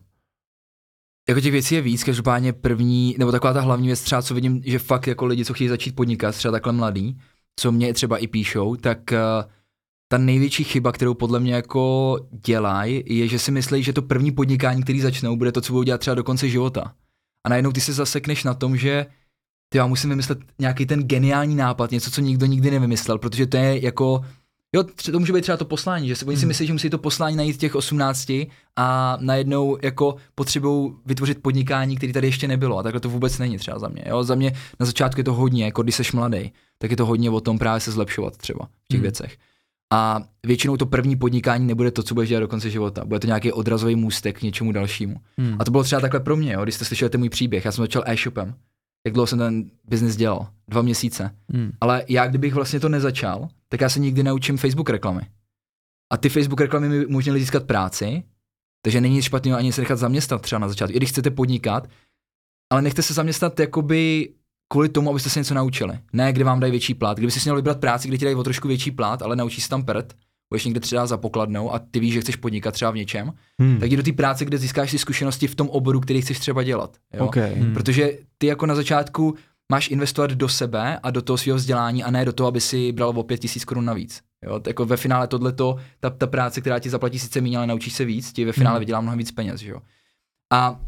Jako těch věcí je víc, každopádně první, nebo taková ta hlavní věc třeba, co vidím, že fakt jako lidi, co chtějí začít podnikat, třeba takhle mladý, co mě třeba i píšou, tak uh, ta největší chyba, kterou podle mě jako dělají, je, že si myslí, že to první podnikání, který začnou, bude to, co budou dělat třeba do konce života. A najednou ty se zasekneš na tom, že ty já musím vymyslet nějaký ten geniální nápad, něco, co nikdo nikdy nevymyslel, protože to je jako Jo, to může být třeba to poslání, že si, oni si Hmm. myslí, že musí to poslání najít těch 18 a najednou jako potřebují vytvořit podnikání, který tady ještě nebylo a takhle to vůbec není třeba za mě. Jo, za mě na začátku je to hodně, jako když seš mladý, tak je to hodně o tom právě se zlepšovat třeba v těch Hmm. věcech. A většinou to první podnikání nebude to, co budeš dělat do konce života. Bude to nějaký odrazový můstek k něčemu dalšímu. Hmm. A to bylo třeba takhle pro mě, jo, když jste slyšeli ten můj příběh. Já jsem začal e-shopem. Jak dlouho jsem ten biznis dělal? Dva měsíce. Hmm. Ale já, kdybych vlastně to nezačal, tak já se nikdy naučím Facebook reklamy. A ty Facebook reklamy mi umožnily získat práci, takže není nic špatného ani se nechat zaměstnat třeba na začátku, i když chcete podnikat, ale nechte se zaměstnat jakoby kvůli tomu, abyste se něco naučili. Ne, kde vám dají větší plat. Kdyby si měl vybrat práci, kde ti dají o trošku větší plat, ale naučíš se tam prd, budeš někde třeba za pokladnou a ty víš, že chceš podnikat třeba v něčem, Hmm. tak jdi do té práce, kde získáš si zkušenosti v tom oboru, který chceš třeba dělat. Jo? Okay. Hmm. Protože ty jako na začátku máš investovat do sebe a do toho svého vzdělání a ne do toho, aby si bral o 5000 korun navíc. Jo, jako ve finále tohleto, ta, ta práce, která ti zaplatí sice méně, ale naučíš se víc, ti ve finále Hmm. vydělá mnohem víc peněz. Že jo? A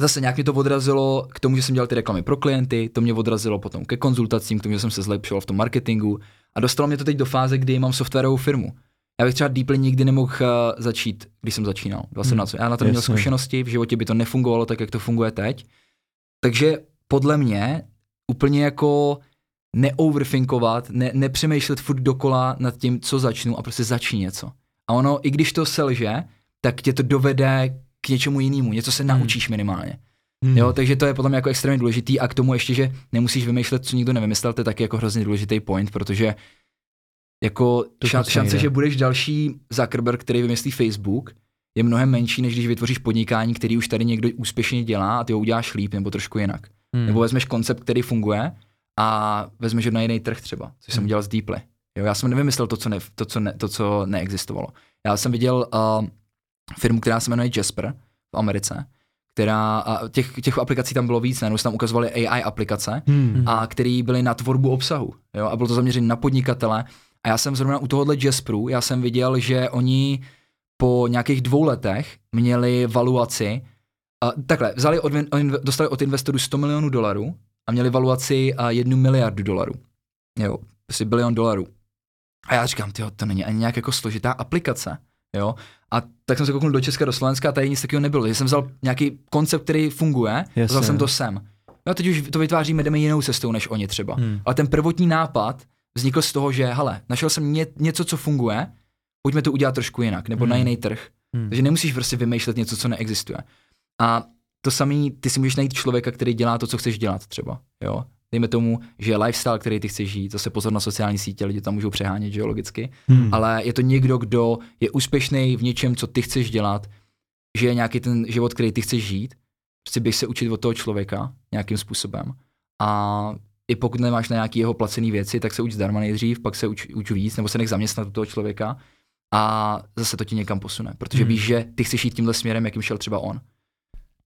zase nějak mě to odrazilo k tomu, že jsem dělal ty reklamy pro klienty, to mě odrazilo potom ke konzultacím, k tomu, že jsem se zlepšoval v tom marketingu a dostalo mě to teď do fáze, kdy mám softwarovou firmu. Já bych třeba Deeply nikdy nemohl uh, začít, když jsem začínal, 2017. Já na to neměl jasně. zkušenosti, v životě by to nefungovalo tak, jak to funguje teď. Takže podle mě úplně jako neoverthinkovat, ne, nepřemýšlet furt dokola nad tím, co začnu a prostě začni něco. A ono, i když to selže, tak tě to dovede k něčemu jinému, něco se naučíš minimálně. Hmm. Jo, takže to je mě jako extrémně důležitý a k tomu ještě, že nemusíš vymýšlet, co nikdo nevymyslel, to je taky jako hrozně důležitý point, protože jako moc šance, že budeš další Zuckerberg, který vymyslí Facebook, je mnohem menší, než když vytvoříš podnikání, který už tady někdo úspěšně dělá a ty ho uděláš líp nebo trošku jinak. Hmm. Nebo vezmeš koncept, který funguje a vezmeš ho na jiný trh třeba, což jsem Hmm. udělal s Deeply. Jo, já jsem nevymyslel to, co, ne, to, co, ne, to, co neexistovalo. Já jsem viděl uh, firmu, která se jmenuje Jasper v Americe, která, a těch, těch aplikací tam bylo víc, najednou se tam ukazovaly AI aplikace, Hmm. a který byly na tvorbu obsahu. Jo? A bylo to zaměřené na podnikatele. A já jsem zrovna u tohohle Jasperu, já jsem viděl, že oni po nějakých dvou letech měli valuaci, a takhle, vzali od, dostali od investorů 100 milionů dolarů a měli valuaci a jednu miliardu dolarů. Jo, prostě bilion dolarů. A já říkám, tyjo, to není ani nějak jako složitá aplikace. Jo? A tak jsem se kouknul do Česka, do Slovenska a tady nic takového nebylo. Takže jsem vzal nějaký koncept, který funguje, Jasně. vzal jsem to sem. No a teď už to vytváříme, jdeme jinou cestou než oni třeba. Hmm. Ale ten prvotní nápad vznikl z toho, že hele, našel jsem ně, něco, co funguje, pojďme to udělat trošku jinak, nebo Hmm. na jiný trh. Hmm. Takže nemusíš prostě vymýšlet něco, co neexistuje. A to samý, ty si můžeš najít člověka, který dělá to, co chceš dělat třeba. Jo? Dejme tomu, že lifestyle, který ty chceš žít, zase pozor na sociální sítě, lidi tam můžou přehánět, že jo, logicky. Hmm. Ale je to někdo, kdo je úspěšný v něčem, co ty chceš dělat, že je nějaký ten život, který ty chceš žít. Prostě běž se učit od toho člověka nějakým způsobem. A i pokud nemáš na nějaký jeho placený věci, tak se uč zdarma nejdřív, pak se uč, uč víc, nebo se nech zaměstnat u toho člověka a zase to ti někam posune, protože Hmm. víš, že ty chceš jít tímhle směrem, jakým šel třeba on.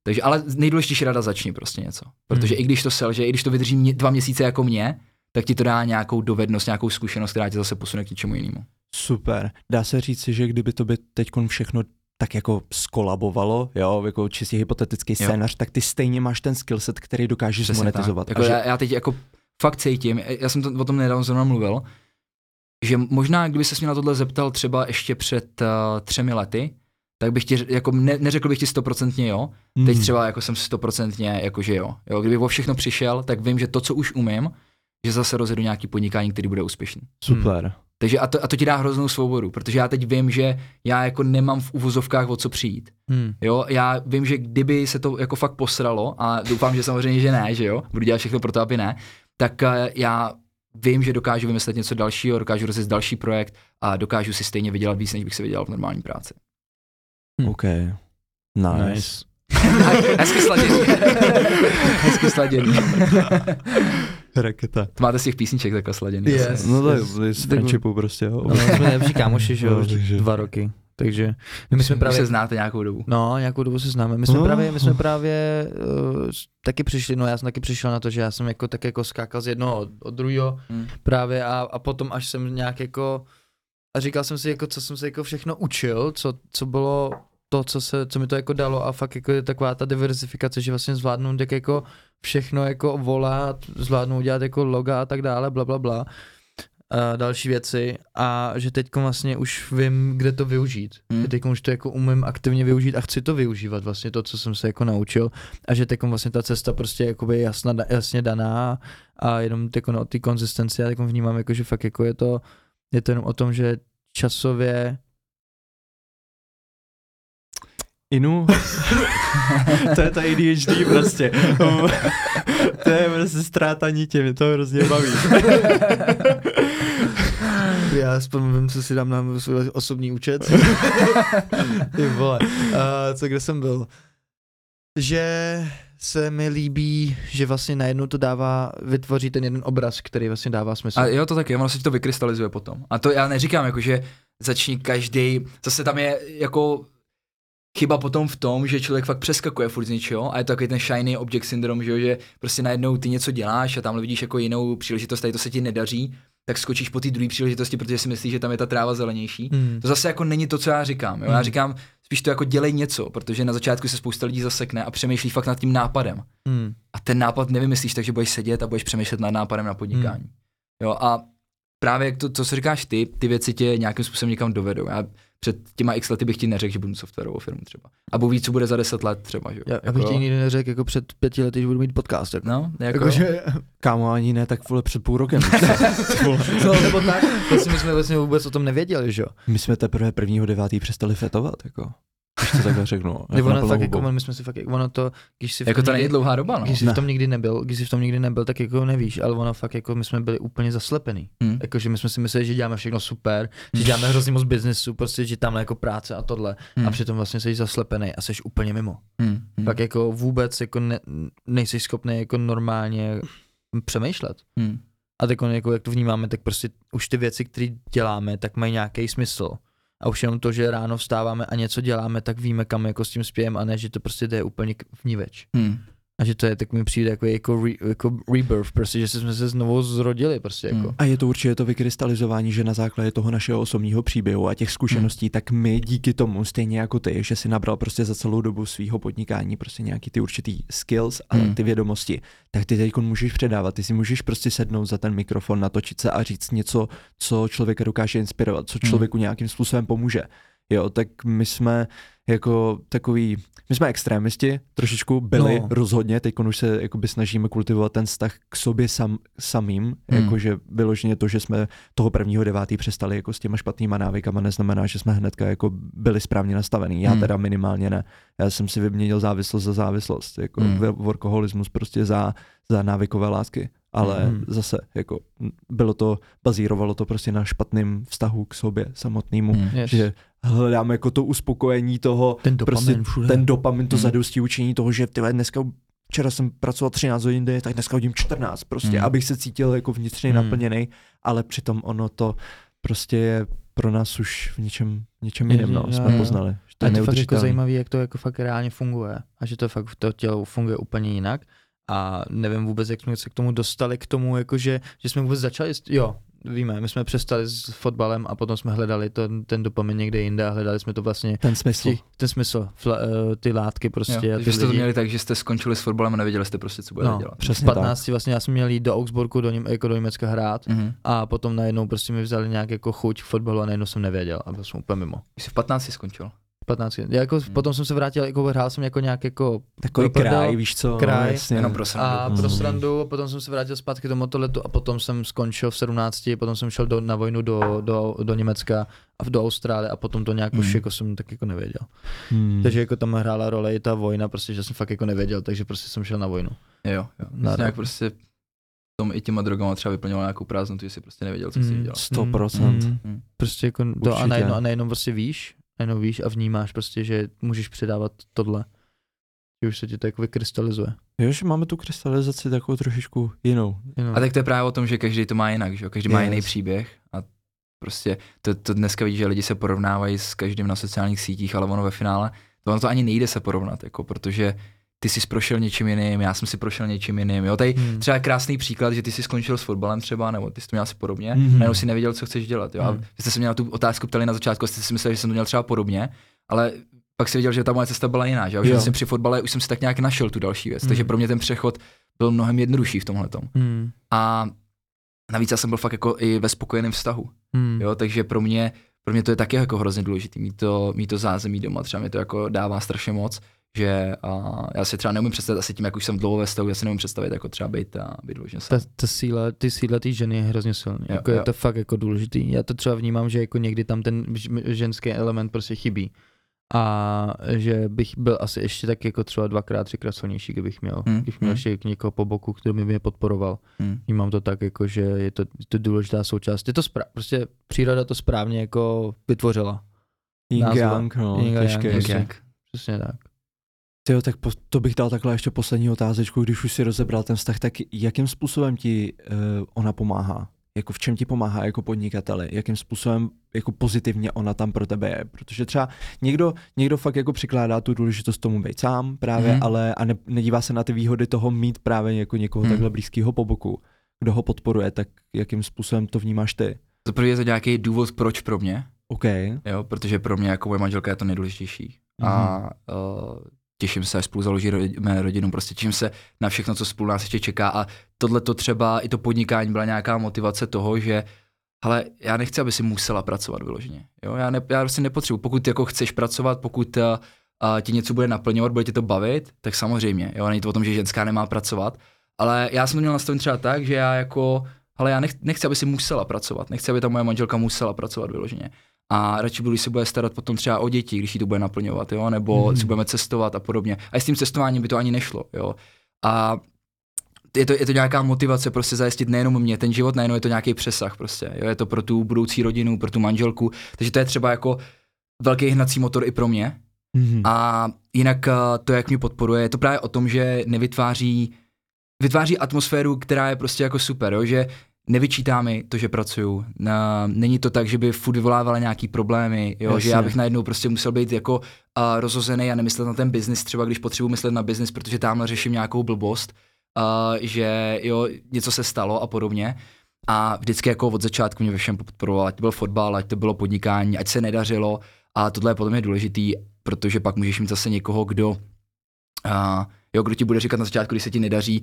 Takže ale nejdůležitější rada začni prostě něco. Protože Hmm. i když to selže, i když to vydrží mě, dva měsíce jako mě, tak ti to dá nějakou dovednost, nějakou zkušenost, která tě zase posune k něčemu jinému. Super. Dá se říct že kdyby to by teď všechno tak jako skolabovalo, jo, jako čistě hypotetický Jo. scénář, tak ty stejně máš ten skillset, který dokážeš Přesně monetizovat. Tak. Jako že, já, já, teď jako fakt cítím, já jsem to, o tom nedávno zrovna mluvil, že možná, kdyby se mě na tohle zeptal třeba ještě před uh, třemi lety, tak bych ti, jako ne, neřekl bych ti stoprocentně jo, teď Hmm. třeba jako jsem stoprocentně jako že jo. jo. Kdybych o všechno přišel, tak vím, že to, co už umím, že zase rozjedu nějaký podnikání, který bude úspěšný. Super. Takže a to, a to ti dá hroznou svobodu, protože já teď vím, že já jako nemám v uvozovkách o co přijít. Hmm. Jo, já vím, že kdyby se to jako fakt posralo, a doufám, že samozřejmě, že ne, že jo, budu dělat všechno pro to, aby ne, tak eh, já vím, že dokážu vymyslet něco dalšího, dokážu rozjet další projekt a dokážu si stejně vydělat víc, než bych si vydělal v normální práci. OK. Nice. Nice. [laughs] Hezky sladěný. [laughs] Hezky sladěný. [laughs] Raketa. To máte z těch písniček takhle sladěný. Yes. No to Yes. je z Tak- friendshipu prostě, jo. No, jsme nejlepší kámoši, že jo, No, takže- dva roky. Takže no, my jsme právě... se znáte nějakou dobu. No, nějakou dobu se známe. My jsme No. právě, my jsme právě uh, taky přišli, no já jsem taky přišel na to, že já jsem jako tak jako skákal z jednoho od, od druhého Hmm. právě a, a potom až jsem nějak jako a říkal jsem si jako, co jsem se jako všechno učil, co, co bylo to, co, se, co mi to jako dalo a fakt jako je taková ta diversifikace, že vlastně zvládnout tak jako všechno jako volat, zvládnout udělat jako loga a tak dále, bla, bla, bla. A další věci a že teď vlastně už vím, kde to využít. Hmm. Že teď už to jako umím aktivně využít a chci to využívat vlastně to, co jsem se jako naučil a že teď vlastně ta cesta prostě jakoby jasna, jasně daná a jenom jako no, ty konzistenci já teď vnímám jako, že fakt jako je to, je to jenom o tom, že časově Inu. [laughs] to je to ADHD prostě. [laughs] to je prostě ztráta nitě, mě to hrozně baví. [laughs] já aspoň vím, co si dám na svůj osobní účet. Ty vole. Uh, co, kde jsem byl? Že se mi líbí, že vlastně najednou to dává, vytvoří ten jeden obraz, který vlastně dává smysl. A jo, to taky, ono se ti to vykrystalizuje potom. A to já neříkám, jako že začni každý, zase tam je jako chyba potom v tom, že člověk fakt přeskakuje furt z něčeho a je to takový ten shiny object syndrom, že, jo, že prostě najednou ty něco děláš a tam vidíš jako jinou příležitost, tady to se ti nedaří, tak skočíš po té druhé příležitosti, protože si myslíš, že tam je ta tráva zelenější. Hmm. To zase jako není to, co já říkám. Jo? Já Hmm. říkám, spíš to jako dělej něco, protože na začátku se spousta lidí zasekne a přemýšlí fakt nad tím nápadem. Hmm. A ten nápad nevymyslíš, takže budeš sedět a budeš přemýšlet nad nápadem na podnikání. Hmm. Jo, a právě to, co říkáš ty, ty věci tě nějakým způsobem někam dovedou. Já před těma x lety bych ti neřekl, že budu mít softwarovou firmu třeba. A Bůh ví, co bude za deset let třeba. Že? jo. Já, já bych Jako- ti nikdy neřekl, jako před pěti lety, že budu mít podcast. Jako. No, jako, Jakože, kámo, ani ne, tak vole před půl rokem. [laughs] [laughs] No, nebo tak. Vlastně my jsme vlastně vůbec o tom nevěděli, že jo. My jsme teprve prvního devátý přestali fetovat, jako. Když to takhle řeknu. Jako ono fakt, jako, my jsme si fakt, ono to, když si v jako to není nikdy- dlouhá doba, no. Když jsi Ne. v tom nikdy nebyl, když jsi v tom nikdy nebyl, tak jako nevíš, ale ono fakt jako my jsme byli úplně zaslepený. Hmm. Jakože my jsme si mysleli, že děláme všechno super, že děláme hrozně moc biznesu, prostě, že tam jako práce a tohle. Hmm. A přitom vlastně jsi zaslepený a jsi úplně mimo. Hmm. Hmm. Pak jako vůbec jako ne, nejsi schopný jako normálně přemýšlet. Hmm. A tak jako jak to vnímáme, tak prostě už ty věci, které děláme, tak mají nějaký smysl. A už jenom to, že ráno vstáváme a něco děláme, tak víme, kam jako s tím spějem a ne, že to prostě jde úplně vníveč. Hmm. A že to je, tak mi přijde jako, jako, re, jako rebirth, prostě, že jsme se znovu zrodili, prostě jako. Hmm. A je to určitě to vykrystalizování, že na základě toho našeho osobního příběhu a těch zkušeností, hmm. tak my díky tomu, stejně jako ty, že si nabral prostě za celou dobu svého podnikání prostě nějaký ty určitý skills a Hmm. ty vědomosti, tak ty teď můžeš předávat. Ty si můžeš prostě sednout za ten mikrofon, natočit se a říct něco, co člověka dokáže inspirovat, co Hmm. člověku nějakým způsobem pomůže. Jo, tak my jsme jako takový, my jsme extrémisti, trošičku byli No. rozhodně, teď už se jakoby snažíme kultivovat ten vztah k sobě sam, samým, Hmm. jakože vyloženě to, že jsme toho prvního devátý přestali jako s těma špatnýma návykama, neznamená, že jsme hnedka jako byli správně nastavený. Já Hmm. teda minimálně ne. Já jsem si vyměnil závislost za závislost, jako Hmm. workoholismus prostě za, za návykové lásky. Ale Hmm. zase, jako bylo to, bazírovalo to prostě na špatným vztahu k sobě samotnému, Hmm. Yes. že hledám jako to uspokojení toho, ten dopamin prostě všude. ten dopamin, to Hmm. zadostí učení toho, že ty dneska včera jsem pracoval 13 hodin, denně, tak dneska hodím 14 prostě, Hmm. abych se cítil jako vnitřně Hmm. naplněný, ale přitom ono to prostě je pro nás už v něčem, něčem jiném, no, jsme jo. poznali. Že to A je je to fakt jako zajímavé, jak to jako fakt reálně funguje. A že to fakt to tělo funguje úplně jinak. A nevím vůbec, jak jsme se k tomu dostali, k tomu, jakože, že jsme vůbec začali, jo, víme, my jsme přestali s fotbalem a potom jsme hledali to, ten dopamin někde jinde a hledali jsme to vlastně Ten smysl. ti, ten smysl, fla, eh, ty látky prostě. Jo, a ty takže jste to lidi. měli tak, že jste skončili s fotbalem a nevěděli jste prostě, co budete no, dělat. přesně v 15 vlastně já jsem měl jít do Augsburgu, do, Něm, jako do Německa hrát Mhm. a potom najednou prostě mi vzali nějak jako chuť k fotbalu a najednou jsem nevěděl a byl jsem úplně mimo. Jsi v 15 skončil. 15. Já jako, Hmm. potom jsem se vrátil, jako hrál jsem jako nějak jako Takový pro prdel. kraj, víš co? Kraj. No, jasně. Jenom pro srandu. A pro srandu, potom jsem se vrátil zpátky do motoletu a potom jsem skončil v 17, potom jsem šel do, na vojnu do, do, do Německa a do Austrálie a potom to nějak už Mm. jako jsem tak jako nevěděl. Hmm. Takže jako tam hrála role i ta vojna, prostě, že jsem fakt jako nevěděl, takže prostě jsem šel na vojnu. Jo, jo. Na nějak prostě tom i těma drogama třeba vyplňoval nějakou prázdnotu, že jsi prostě nevěděl, co jsi Mm. dělal. 100%. Mm. Mm. Prostě jako to a najednou, a najednou prostě víš, najednou víš a vnímáš prostě, že můžeš předávat tohle. Že už se ti to jako vykrystalizuje. Jo, že máme tu krystalizaci takovou trošičku jinou. Jenom. A tak to je právě o tom, že každý to má jinak, že jo? Každý má Yes. jiný příběh a prostě to, to dneska vidíš, že lidi se porovnávají s každým na sociálních sítích, ale ono ve finále, to ono to ani nejde se porovnat, jako protože ty jsi prošel něčím jiným, já jsem si prošel něčím jiným, jo, tady Hmm. třeba krásný příklad, že ty jsi skončil s fotbalem třeba, nebo ty jsi to měl asi podobně, mm-hmm. najednou si nevěděl, co chceš dělat, jo, a Mhm. vy jste se mě na tu otázku ptali na začátku, jste si mysleli, že jsem to měl třeba podobně, ale pak si viděl, že ta moje cesta byla jiná, že, jo? že jsem při fotbale už jsem si tak nějak našel tu další věc, Mhm. takže pro mě ten přechod byl mnohem jednodušší v tomhle Hmm. a navíc já jsem byl fakt jako i ve spokojeném vztahu, Hmm. jo, takže pro mě, pro mě to je taky jako hrozně důležitý, mít to, mít to zázemí doma, třeba mi to jako dává strašně moc, že a já si třeba neumím představit, asi tím, jak už jsem dlouho ve vztahu, já si neumím představit jako třeba být a být vložně ta, ta síla, ty síla té ženy je hrozně silný. Jo, jako je jo. to fakt jako důležitý. Já to třeba vnímám, že jako někdy tam ten ženský element prostě chybí. a že bych byl asi ještě tak jako třeba dvakrát, třikrát silnější, kdybych měl, Hmm, kdybych měl hmm. ještě někoho po boku, kdo by mě podporoval. Hmm. Vnímám to tak, jako, že je to, to důležitá součást. Je to spra- prostě příroda to správně jako vytvořila. Yin yang, no, Yin yang, těžké. prostě. Přesně tak. Tyjo, tak po, to bych dal takhle ještě poslední otázečku, když už si rozebral ten vztah, tak jakým způsobem ti uh, ona pomáhá? Jako v čem ti pomáhá jako podnikateli? Jakým způsobem jako pozitivně ona tam pro tebe je? Protože třeba někdo, někdo fakt jako přikládá tu důležitost tomu být sám právě, Mhm. ale a ne, nedívá se na ty výhody toho mít právě jako někoho Mhm. takhle blízkého po boku, kdo ho podporuje, tak jakým způsobem to vnímáš ty? Za prvé je to nějaký důvod, proč pro mě, OK. jo, protože pro mě jako moje manželka je to nejdůležitější. A uh, těším se, až spolu založíme rodinu, prostě těším se na všechno, co spolu nás ještě čeká a tohle to třeba, i to podnikání byla nějaká motivace toho, že ale já nechci, aby si musela pracovat vyloženě. Jo? Já, ne, já prostě nepotřebuji. Pokud jako chceš pracovat, pokud uh, uh, ti něco bude naplňovat, bude tě to bavit, tak samozřejmě. Jo? Není to o tom, že ženská nemá pracovat. Ale já jsem to měl nastavit třeba tak, že já jako, ale já nech, nechci, aby si musela pracovat. Nechci, aby ta moje manželka musela pracovat vyloženě. A radši budu, když se bude starat potom třeba o děti, když jí to bude naplňovat, jo? nebo Mhm. mm. si budeme cestovat a podobně. A s tím cestováním by to ani nešlo. Jo? A je to, je to nějaká motivace prostě zajistit nejenom mě ten život, nejenom je to nějaký přesah prostě. Jo? Je to pro tu budoucí rodinu, pro tu manželku. Takže to je třeba jako velký hnací motor i pro mě. Mhm. A jinak eh, to, jak mě podporuje, je to právě o tom, že nevytváří, vytváří atmosféru, která je prostě jako super, jo? že nevyčítá mi to, že pracuju. Na, není to tak, že by furt vyvolávala nějaký problémy, jo? že já Jasně. bych najednou prostě musel být jako uh, rozhozený a nemyslet na ten biznis, třeba když potřebuji myslet na biznis, protože tamhle řeším nějakou blbost, uh, že jo, něco se stalo a podobně. A vždycky jako od začátku mě ve všem podporoval, ať to byl fotbal, ať to bylo podnikání, ať se nedařilo. A tohle je podle mě důležitý, protože pak můžeš mít zase někoho, kdo, uh, jo, kdo ti bude říkat na začátku, když se ti nedaří,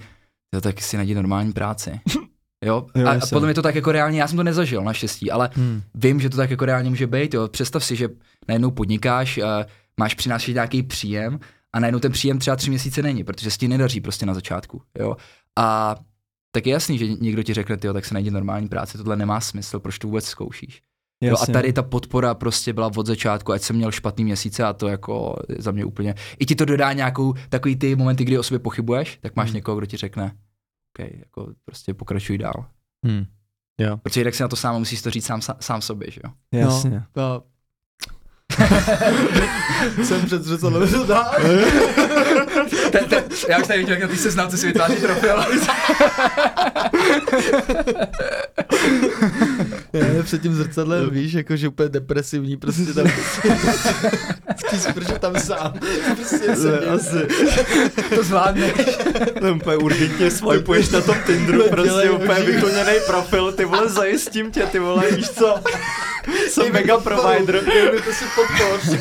jo, tak si najdi normální práci. [laughs] Jo, Jo, a, jasně. podle mě to tak jako reálně, já jsem to nezažil naštěstí, ale Hmm. vím, že to tak jako reálně může být, jo. Představ si, že najednou podnikáš, uh, máš přinášet nějaký příjem a najednou ten příjem třeba tři měsíce není, protože se ti nedaří prostě na začátku, jo. A tak je jasný, že někdo ti řekne, jo, tak se najdi normální práci, tohle nemá smysl, proč to vůbec zkoušíš. Jo, a tady ta podpora prostě byla od začátku, ať jsem měl špatný měsíce a to jako za mě úplně, i ti to dodá nějakou, takový ty momenty, kdy o sobě pochybuješ, tak máš Hmm. někoho, kdo ti řekne, OK, jako prostě pokračuj dál. Hmm. Jo. Protože jinak si na to sám musíš to říct sám, sám sobě, že jo. Jasně. No. [laughs] Jsem před zřetelem to dá. já už tady vidím, jak ty se znám, co si vytváří profil. Je, před tím zrcadlem, víš, jako že úplně depresivní, prostě tam [laughs] v sprše tam sám. Prostě sedím. Asi. to zvládne. [laughs] To úplně urgentně swipuješ na tom Tinderu, Dělej prostě úplně oživý. vykoněný profil, ty vole, zajistím tě, ty vole, víš co? Jsem mega provider. Někdo to si podpoř.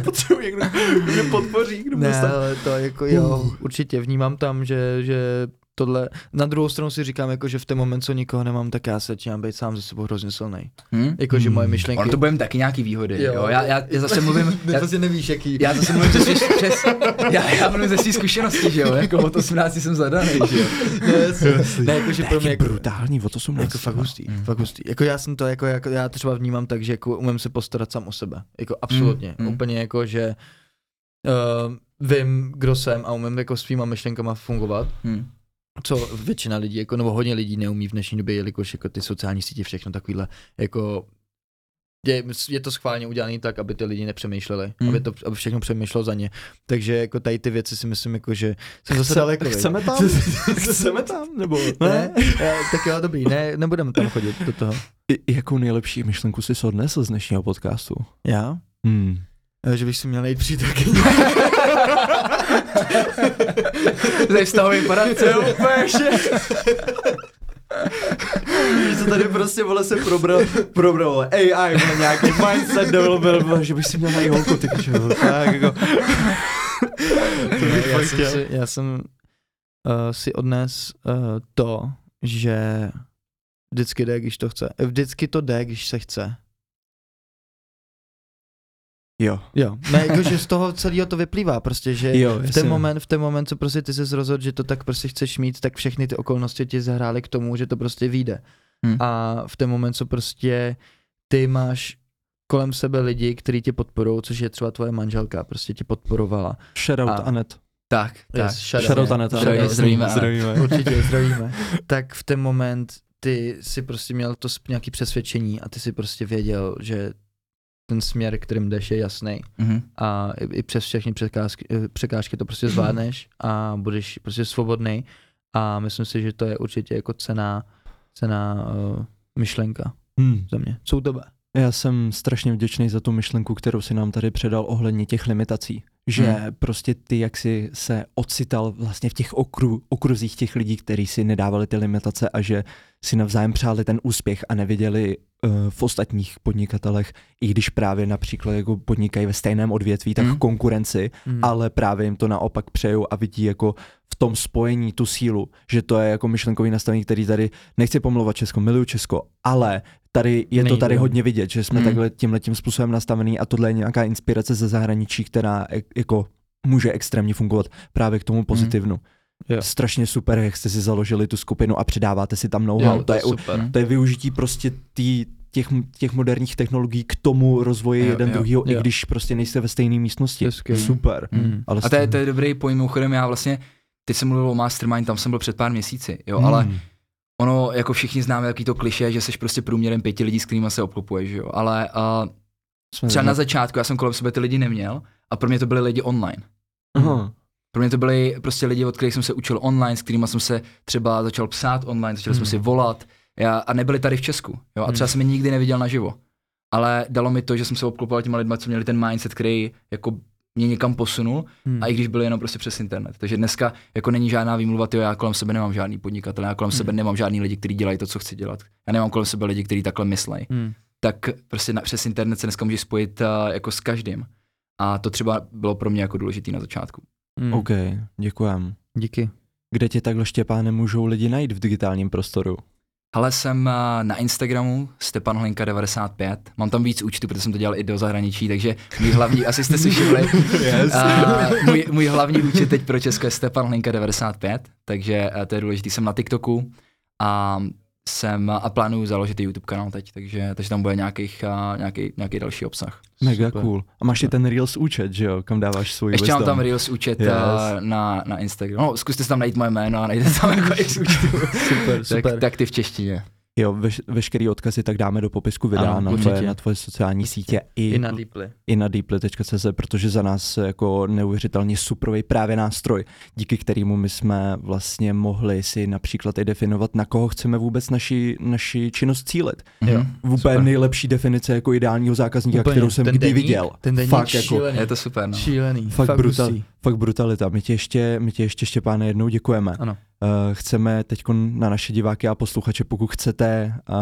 [laughs] Potřebuji někdo, kdo mě podpoří, kdo Ne, ale to jako jo, určitě vnímám tam, že, že tohle, na druhou stranu si říkám, jako, že v ten moment, co nikoho nemám, tak já se začínám být sám ze sebou hrozně silný. Hm? Jako, že moje Hmm. myšlenky... Ono to budeme taky nějaký výhody, jo. jo. Já, já, já, zase mluvím, [laughs] já, prostě nevíš, jaký. já zase mluvím přes, přes já, já mluvím ze svých zkušeností, že jo, [laughs] jako od 18 jsem zadaný, že jo. [laughs] ne, ne, jako, že pro mě jako, brutální, o to jsem jako fakt hustý, Mm. fakt hustý. Jako já jsem to, jako, jako já třeba vnímám tak, že jako umím se postarat sám o sebe. Jako absolutně. Mm. Úplně jako, že uh, vím, kdo jsem a umím jako svýma myšlenkama fungovat. Hm. Co většina lidí, jako, nebo hodně lidí neumí v dnešní době, jelikož jako ty sociální sítě, všechno takovýhle, jako je, je to schválně udělané tak, aby ty lidi nepřemýšleli, Mm. aby, to, aby všechno přemýšlelo za ně. Takže jako tady ty věci si myslím, jako, že jsem zase daleko. viď? Chceme tam? [laughs] Chceme tam? Nebo Ne? Eh, tak jo, dobrý, ne, nebudeme tam chodit do toho. I, jakou nejlepší myšlenku jsi odnesl z dnešního podcastu? Já? Hmm. Eh, Že bych si měl najít přítelkyni. [laughs] Tady vztahový poradce, jo, úplně Víš, co tady prostě vole se probral, probral AI, vole, nějaký mindset developer, vole, že bych si měl najít holku, ty pičo, vole, tak jako. To Ne, bych já, jsem si, já jsem uh, si odnes uh, to, že vždycky jde, když to chce. Vždycky to jde, když se chce. Jo. Jo, ne, jako, že z toho celého to vyplývá prostě, že Jo, v ten moment, v ten moment, co prostě ty jsi rozhodl, že to tak prostě chceš mít, tak všechny ty okolnosti ti zahrály k tomu, že to prostě vyjde. Hmm. A v ten moment, co prostě ty máš kolem sebe lidi, kteří tě podporují, což je třeba tvoje manželka, prostě tě podporovala. Shoutout A- Anet. Tak, tak. Yes, shout out. Shoutout Anet. Zdravíme, zdravíme. Určitě zdravíme. [laughs] tak v ten moment ty si prostě měl to s- nějaký přesvědčení a ty si prostě věděl, že ten směr, kterým jdeš, je jasný Mhm. a i, i přes všechny překážky, eh, překážky to prostě zvládneš a budeš prostě svobodný a myslím si, že to je určitě jako cená, cená uh, myšlenka Hmm. za mě. Co u tebe? Já jsem strašně vděčný za tu myšlenku, kterou si nám tady předal ohledně těch limitací. Že Hmm. prostě ty, jak si se ocital vlastně v těch okru, okruzích těch lidí, kteří si nedávali ty limitace a že si navzájem přáli ten úspěch a neviděli uh, v ostatních podnikatelech, i když právě například jako podnikají ve stejném odvětví, tak Hmm. konkurenci, Hmm. ale právě jim to naopak přejou a vidí jako v tom spojení tu sílu, že to je jako myšlenkový nastavení, který tady, nechci pomlouvat Česko, miluju Česko, ale tady je to Nejde. tady hodně vidět, že jsme Hmm. takhle tímhle tím způsobem nastavený a tohle je nějaká inspirace ze zahraničí, která jako může extrémně fungovat právě k tomu pozitivnu. Jo. Strašně super, jak jste si založili tu skupinu a přidáváte si tam know-how. Jo, to, je, u- super. to je využití prostě tý, těch, těch moderních technologií k tomu rozvoji Jo, jeden jo, druhýho, i když prostě nejste ve stejné místnosti. To je skvělý. Super. Hmm. Ale A to je, to je dobrý pojím, mimochodem já vlastně, teď jsem mluvil o Mastermind, tam jsem byl před pár měsíci, jo, ale Hmm. ono, jako všichni známe jaký to kliše, že jsi prostě průměrem pěti lidí, s kterými se obklopuješ, jo, ale uh, Jsme třeba na začátku já jsem kolem sebe ty lidi neměl a pro mě to byli lidi online. Aha. Pro mě to byli prostě lidi, od kterých jsem se učil online, s kterými jsem se třeba začal psát online, začali jsme Hmm. si volat já, a nebyli tady v Česku. Jo? A Hmm. třeba jsem je nikdy neviděl naživo. Ale dalo mi to, že jsem se obklopoval těma lidma, co měli ten mindset, který jako mě někam posunul, Hmm. a i když byli jenom prostě přes internet. Takže dneska jako není žádná výmluva, tyjo, já kolem sebe nemám žádný podnikatel, já kolem Hmm. sebe nemám žádný lidi, kteří dělají to, co chci dělat. Já nemám kolem sebe lidi, kteří takhle myslej. Hmm. Tak prostě na, přes internet se dneska můžeš spojit uh, jako s každým. A to třeba bylo pro mě jako důležitý na začátku. Hmm. OK, děkujem. Díky. Kde tě takhle Štěpáne můžou lidi najít v digitálním prostoru? Ale jsem eh, na Instagramu Stepan Hlinka 95. Mám tam víc účtů, protože jsem to dělal i do zahraničí, takže můj hlavní, asi jste si všimli, [laughs] Yes. a můj, můj hlavní účet teď pro Česko je Stepan Hlinka 95, takže eh, to je důležitý. Jsem na TikToku a jsem a plánuju založit i YouTube kanál teď, takže, takže tam bude nějakých, a, nějaký, nějaký další obsah. Mega Super. cool. A máš i ten Reels účet, že jo, kam dáváš svůj Ještě mám wisdom. tam Reels účet Yes. yes. na, na Instagram. No, zkuste si tam najít moje jméno a najdete tam jako x účtů. [laughs] Super, tak, super. tak ty v češtině. Jo, veš, veškerý odkazy tak dáme do popisku videa Ano, na, určitě. tvoje, na tvoje sociální sítě i, I na Deeply. i na deeply.cz, protože za nás jako neuvěřitelně suprový právě nástroj, díky kterému my jsme vlastně mohli si například i definovat, na koho chceme vůbec naši, naši činnost cílit. Jo. Mhm. Úplně Super. nejlepší definice jako ideálního zákazníka, Úplně. kterou jsem Ten kdy deník- viděl. ten deník Fakt jako, šílený. Je to super, no. Šílený. fakt, brutal, hustý. Fakt brutalita. My ti ještě, my ti ještě Štěpáne jednou děkujeme. Ano. Uh, chceme teď na naše diváky a posluchače, pokud chcete, uh,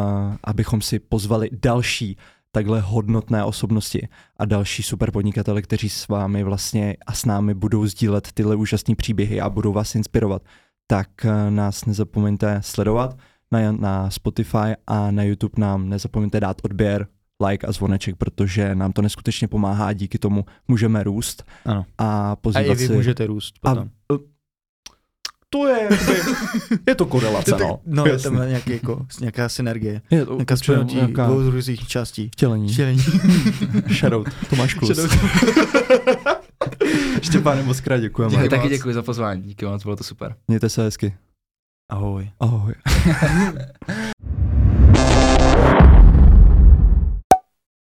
abychom si pozvali další takhle hodnotné osobnosti a další super podnikatele, kteří s vámi vlastně a s námi budou sdílet tyhle úžasné příběhy a budou vás inspirovat, tak uh, nás nezapomeňte sledovat na, na Spotify a na YouTube nám nezapomeňte dát odběr, like a zvoneček, protože nám to neskutečně pomáhá a díky tomu můžeme růst Ano. a A pozývat i vy si... můžete růst a, potom. to je, [laughs] je to korelace, no. no, je tam nějaký, jako, nějaká synergie. Je to Nějaká spojnutí nějaká dvou různých částí. vtělení. Štělení. [laughs] Shoutout, Tomáš Klus. [laughs] Štěpáne, moc krát děkujeme. Děkuji, taky děkuji za pozvání, díky moc, bylo to super. Mějte se hezky. Ahoj. Ahoj.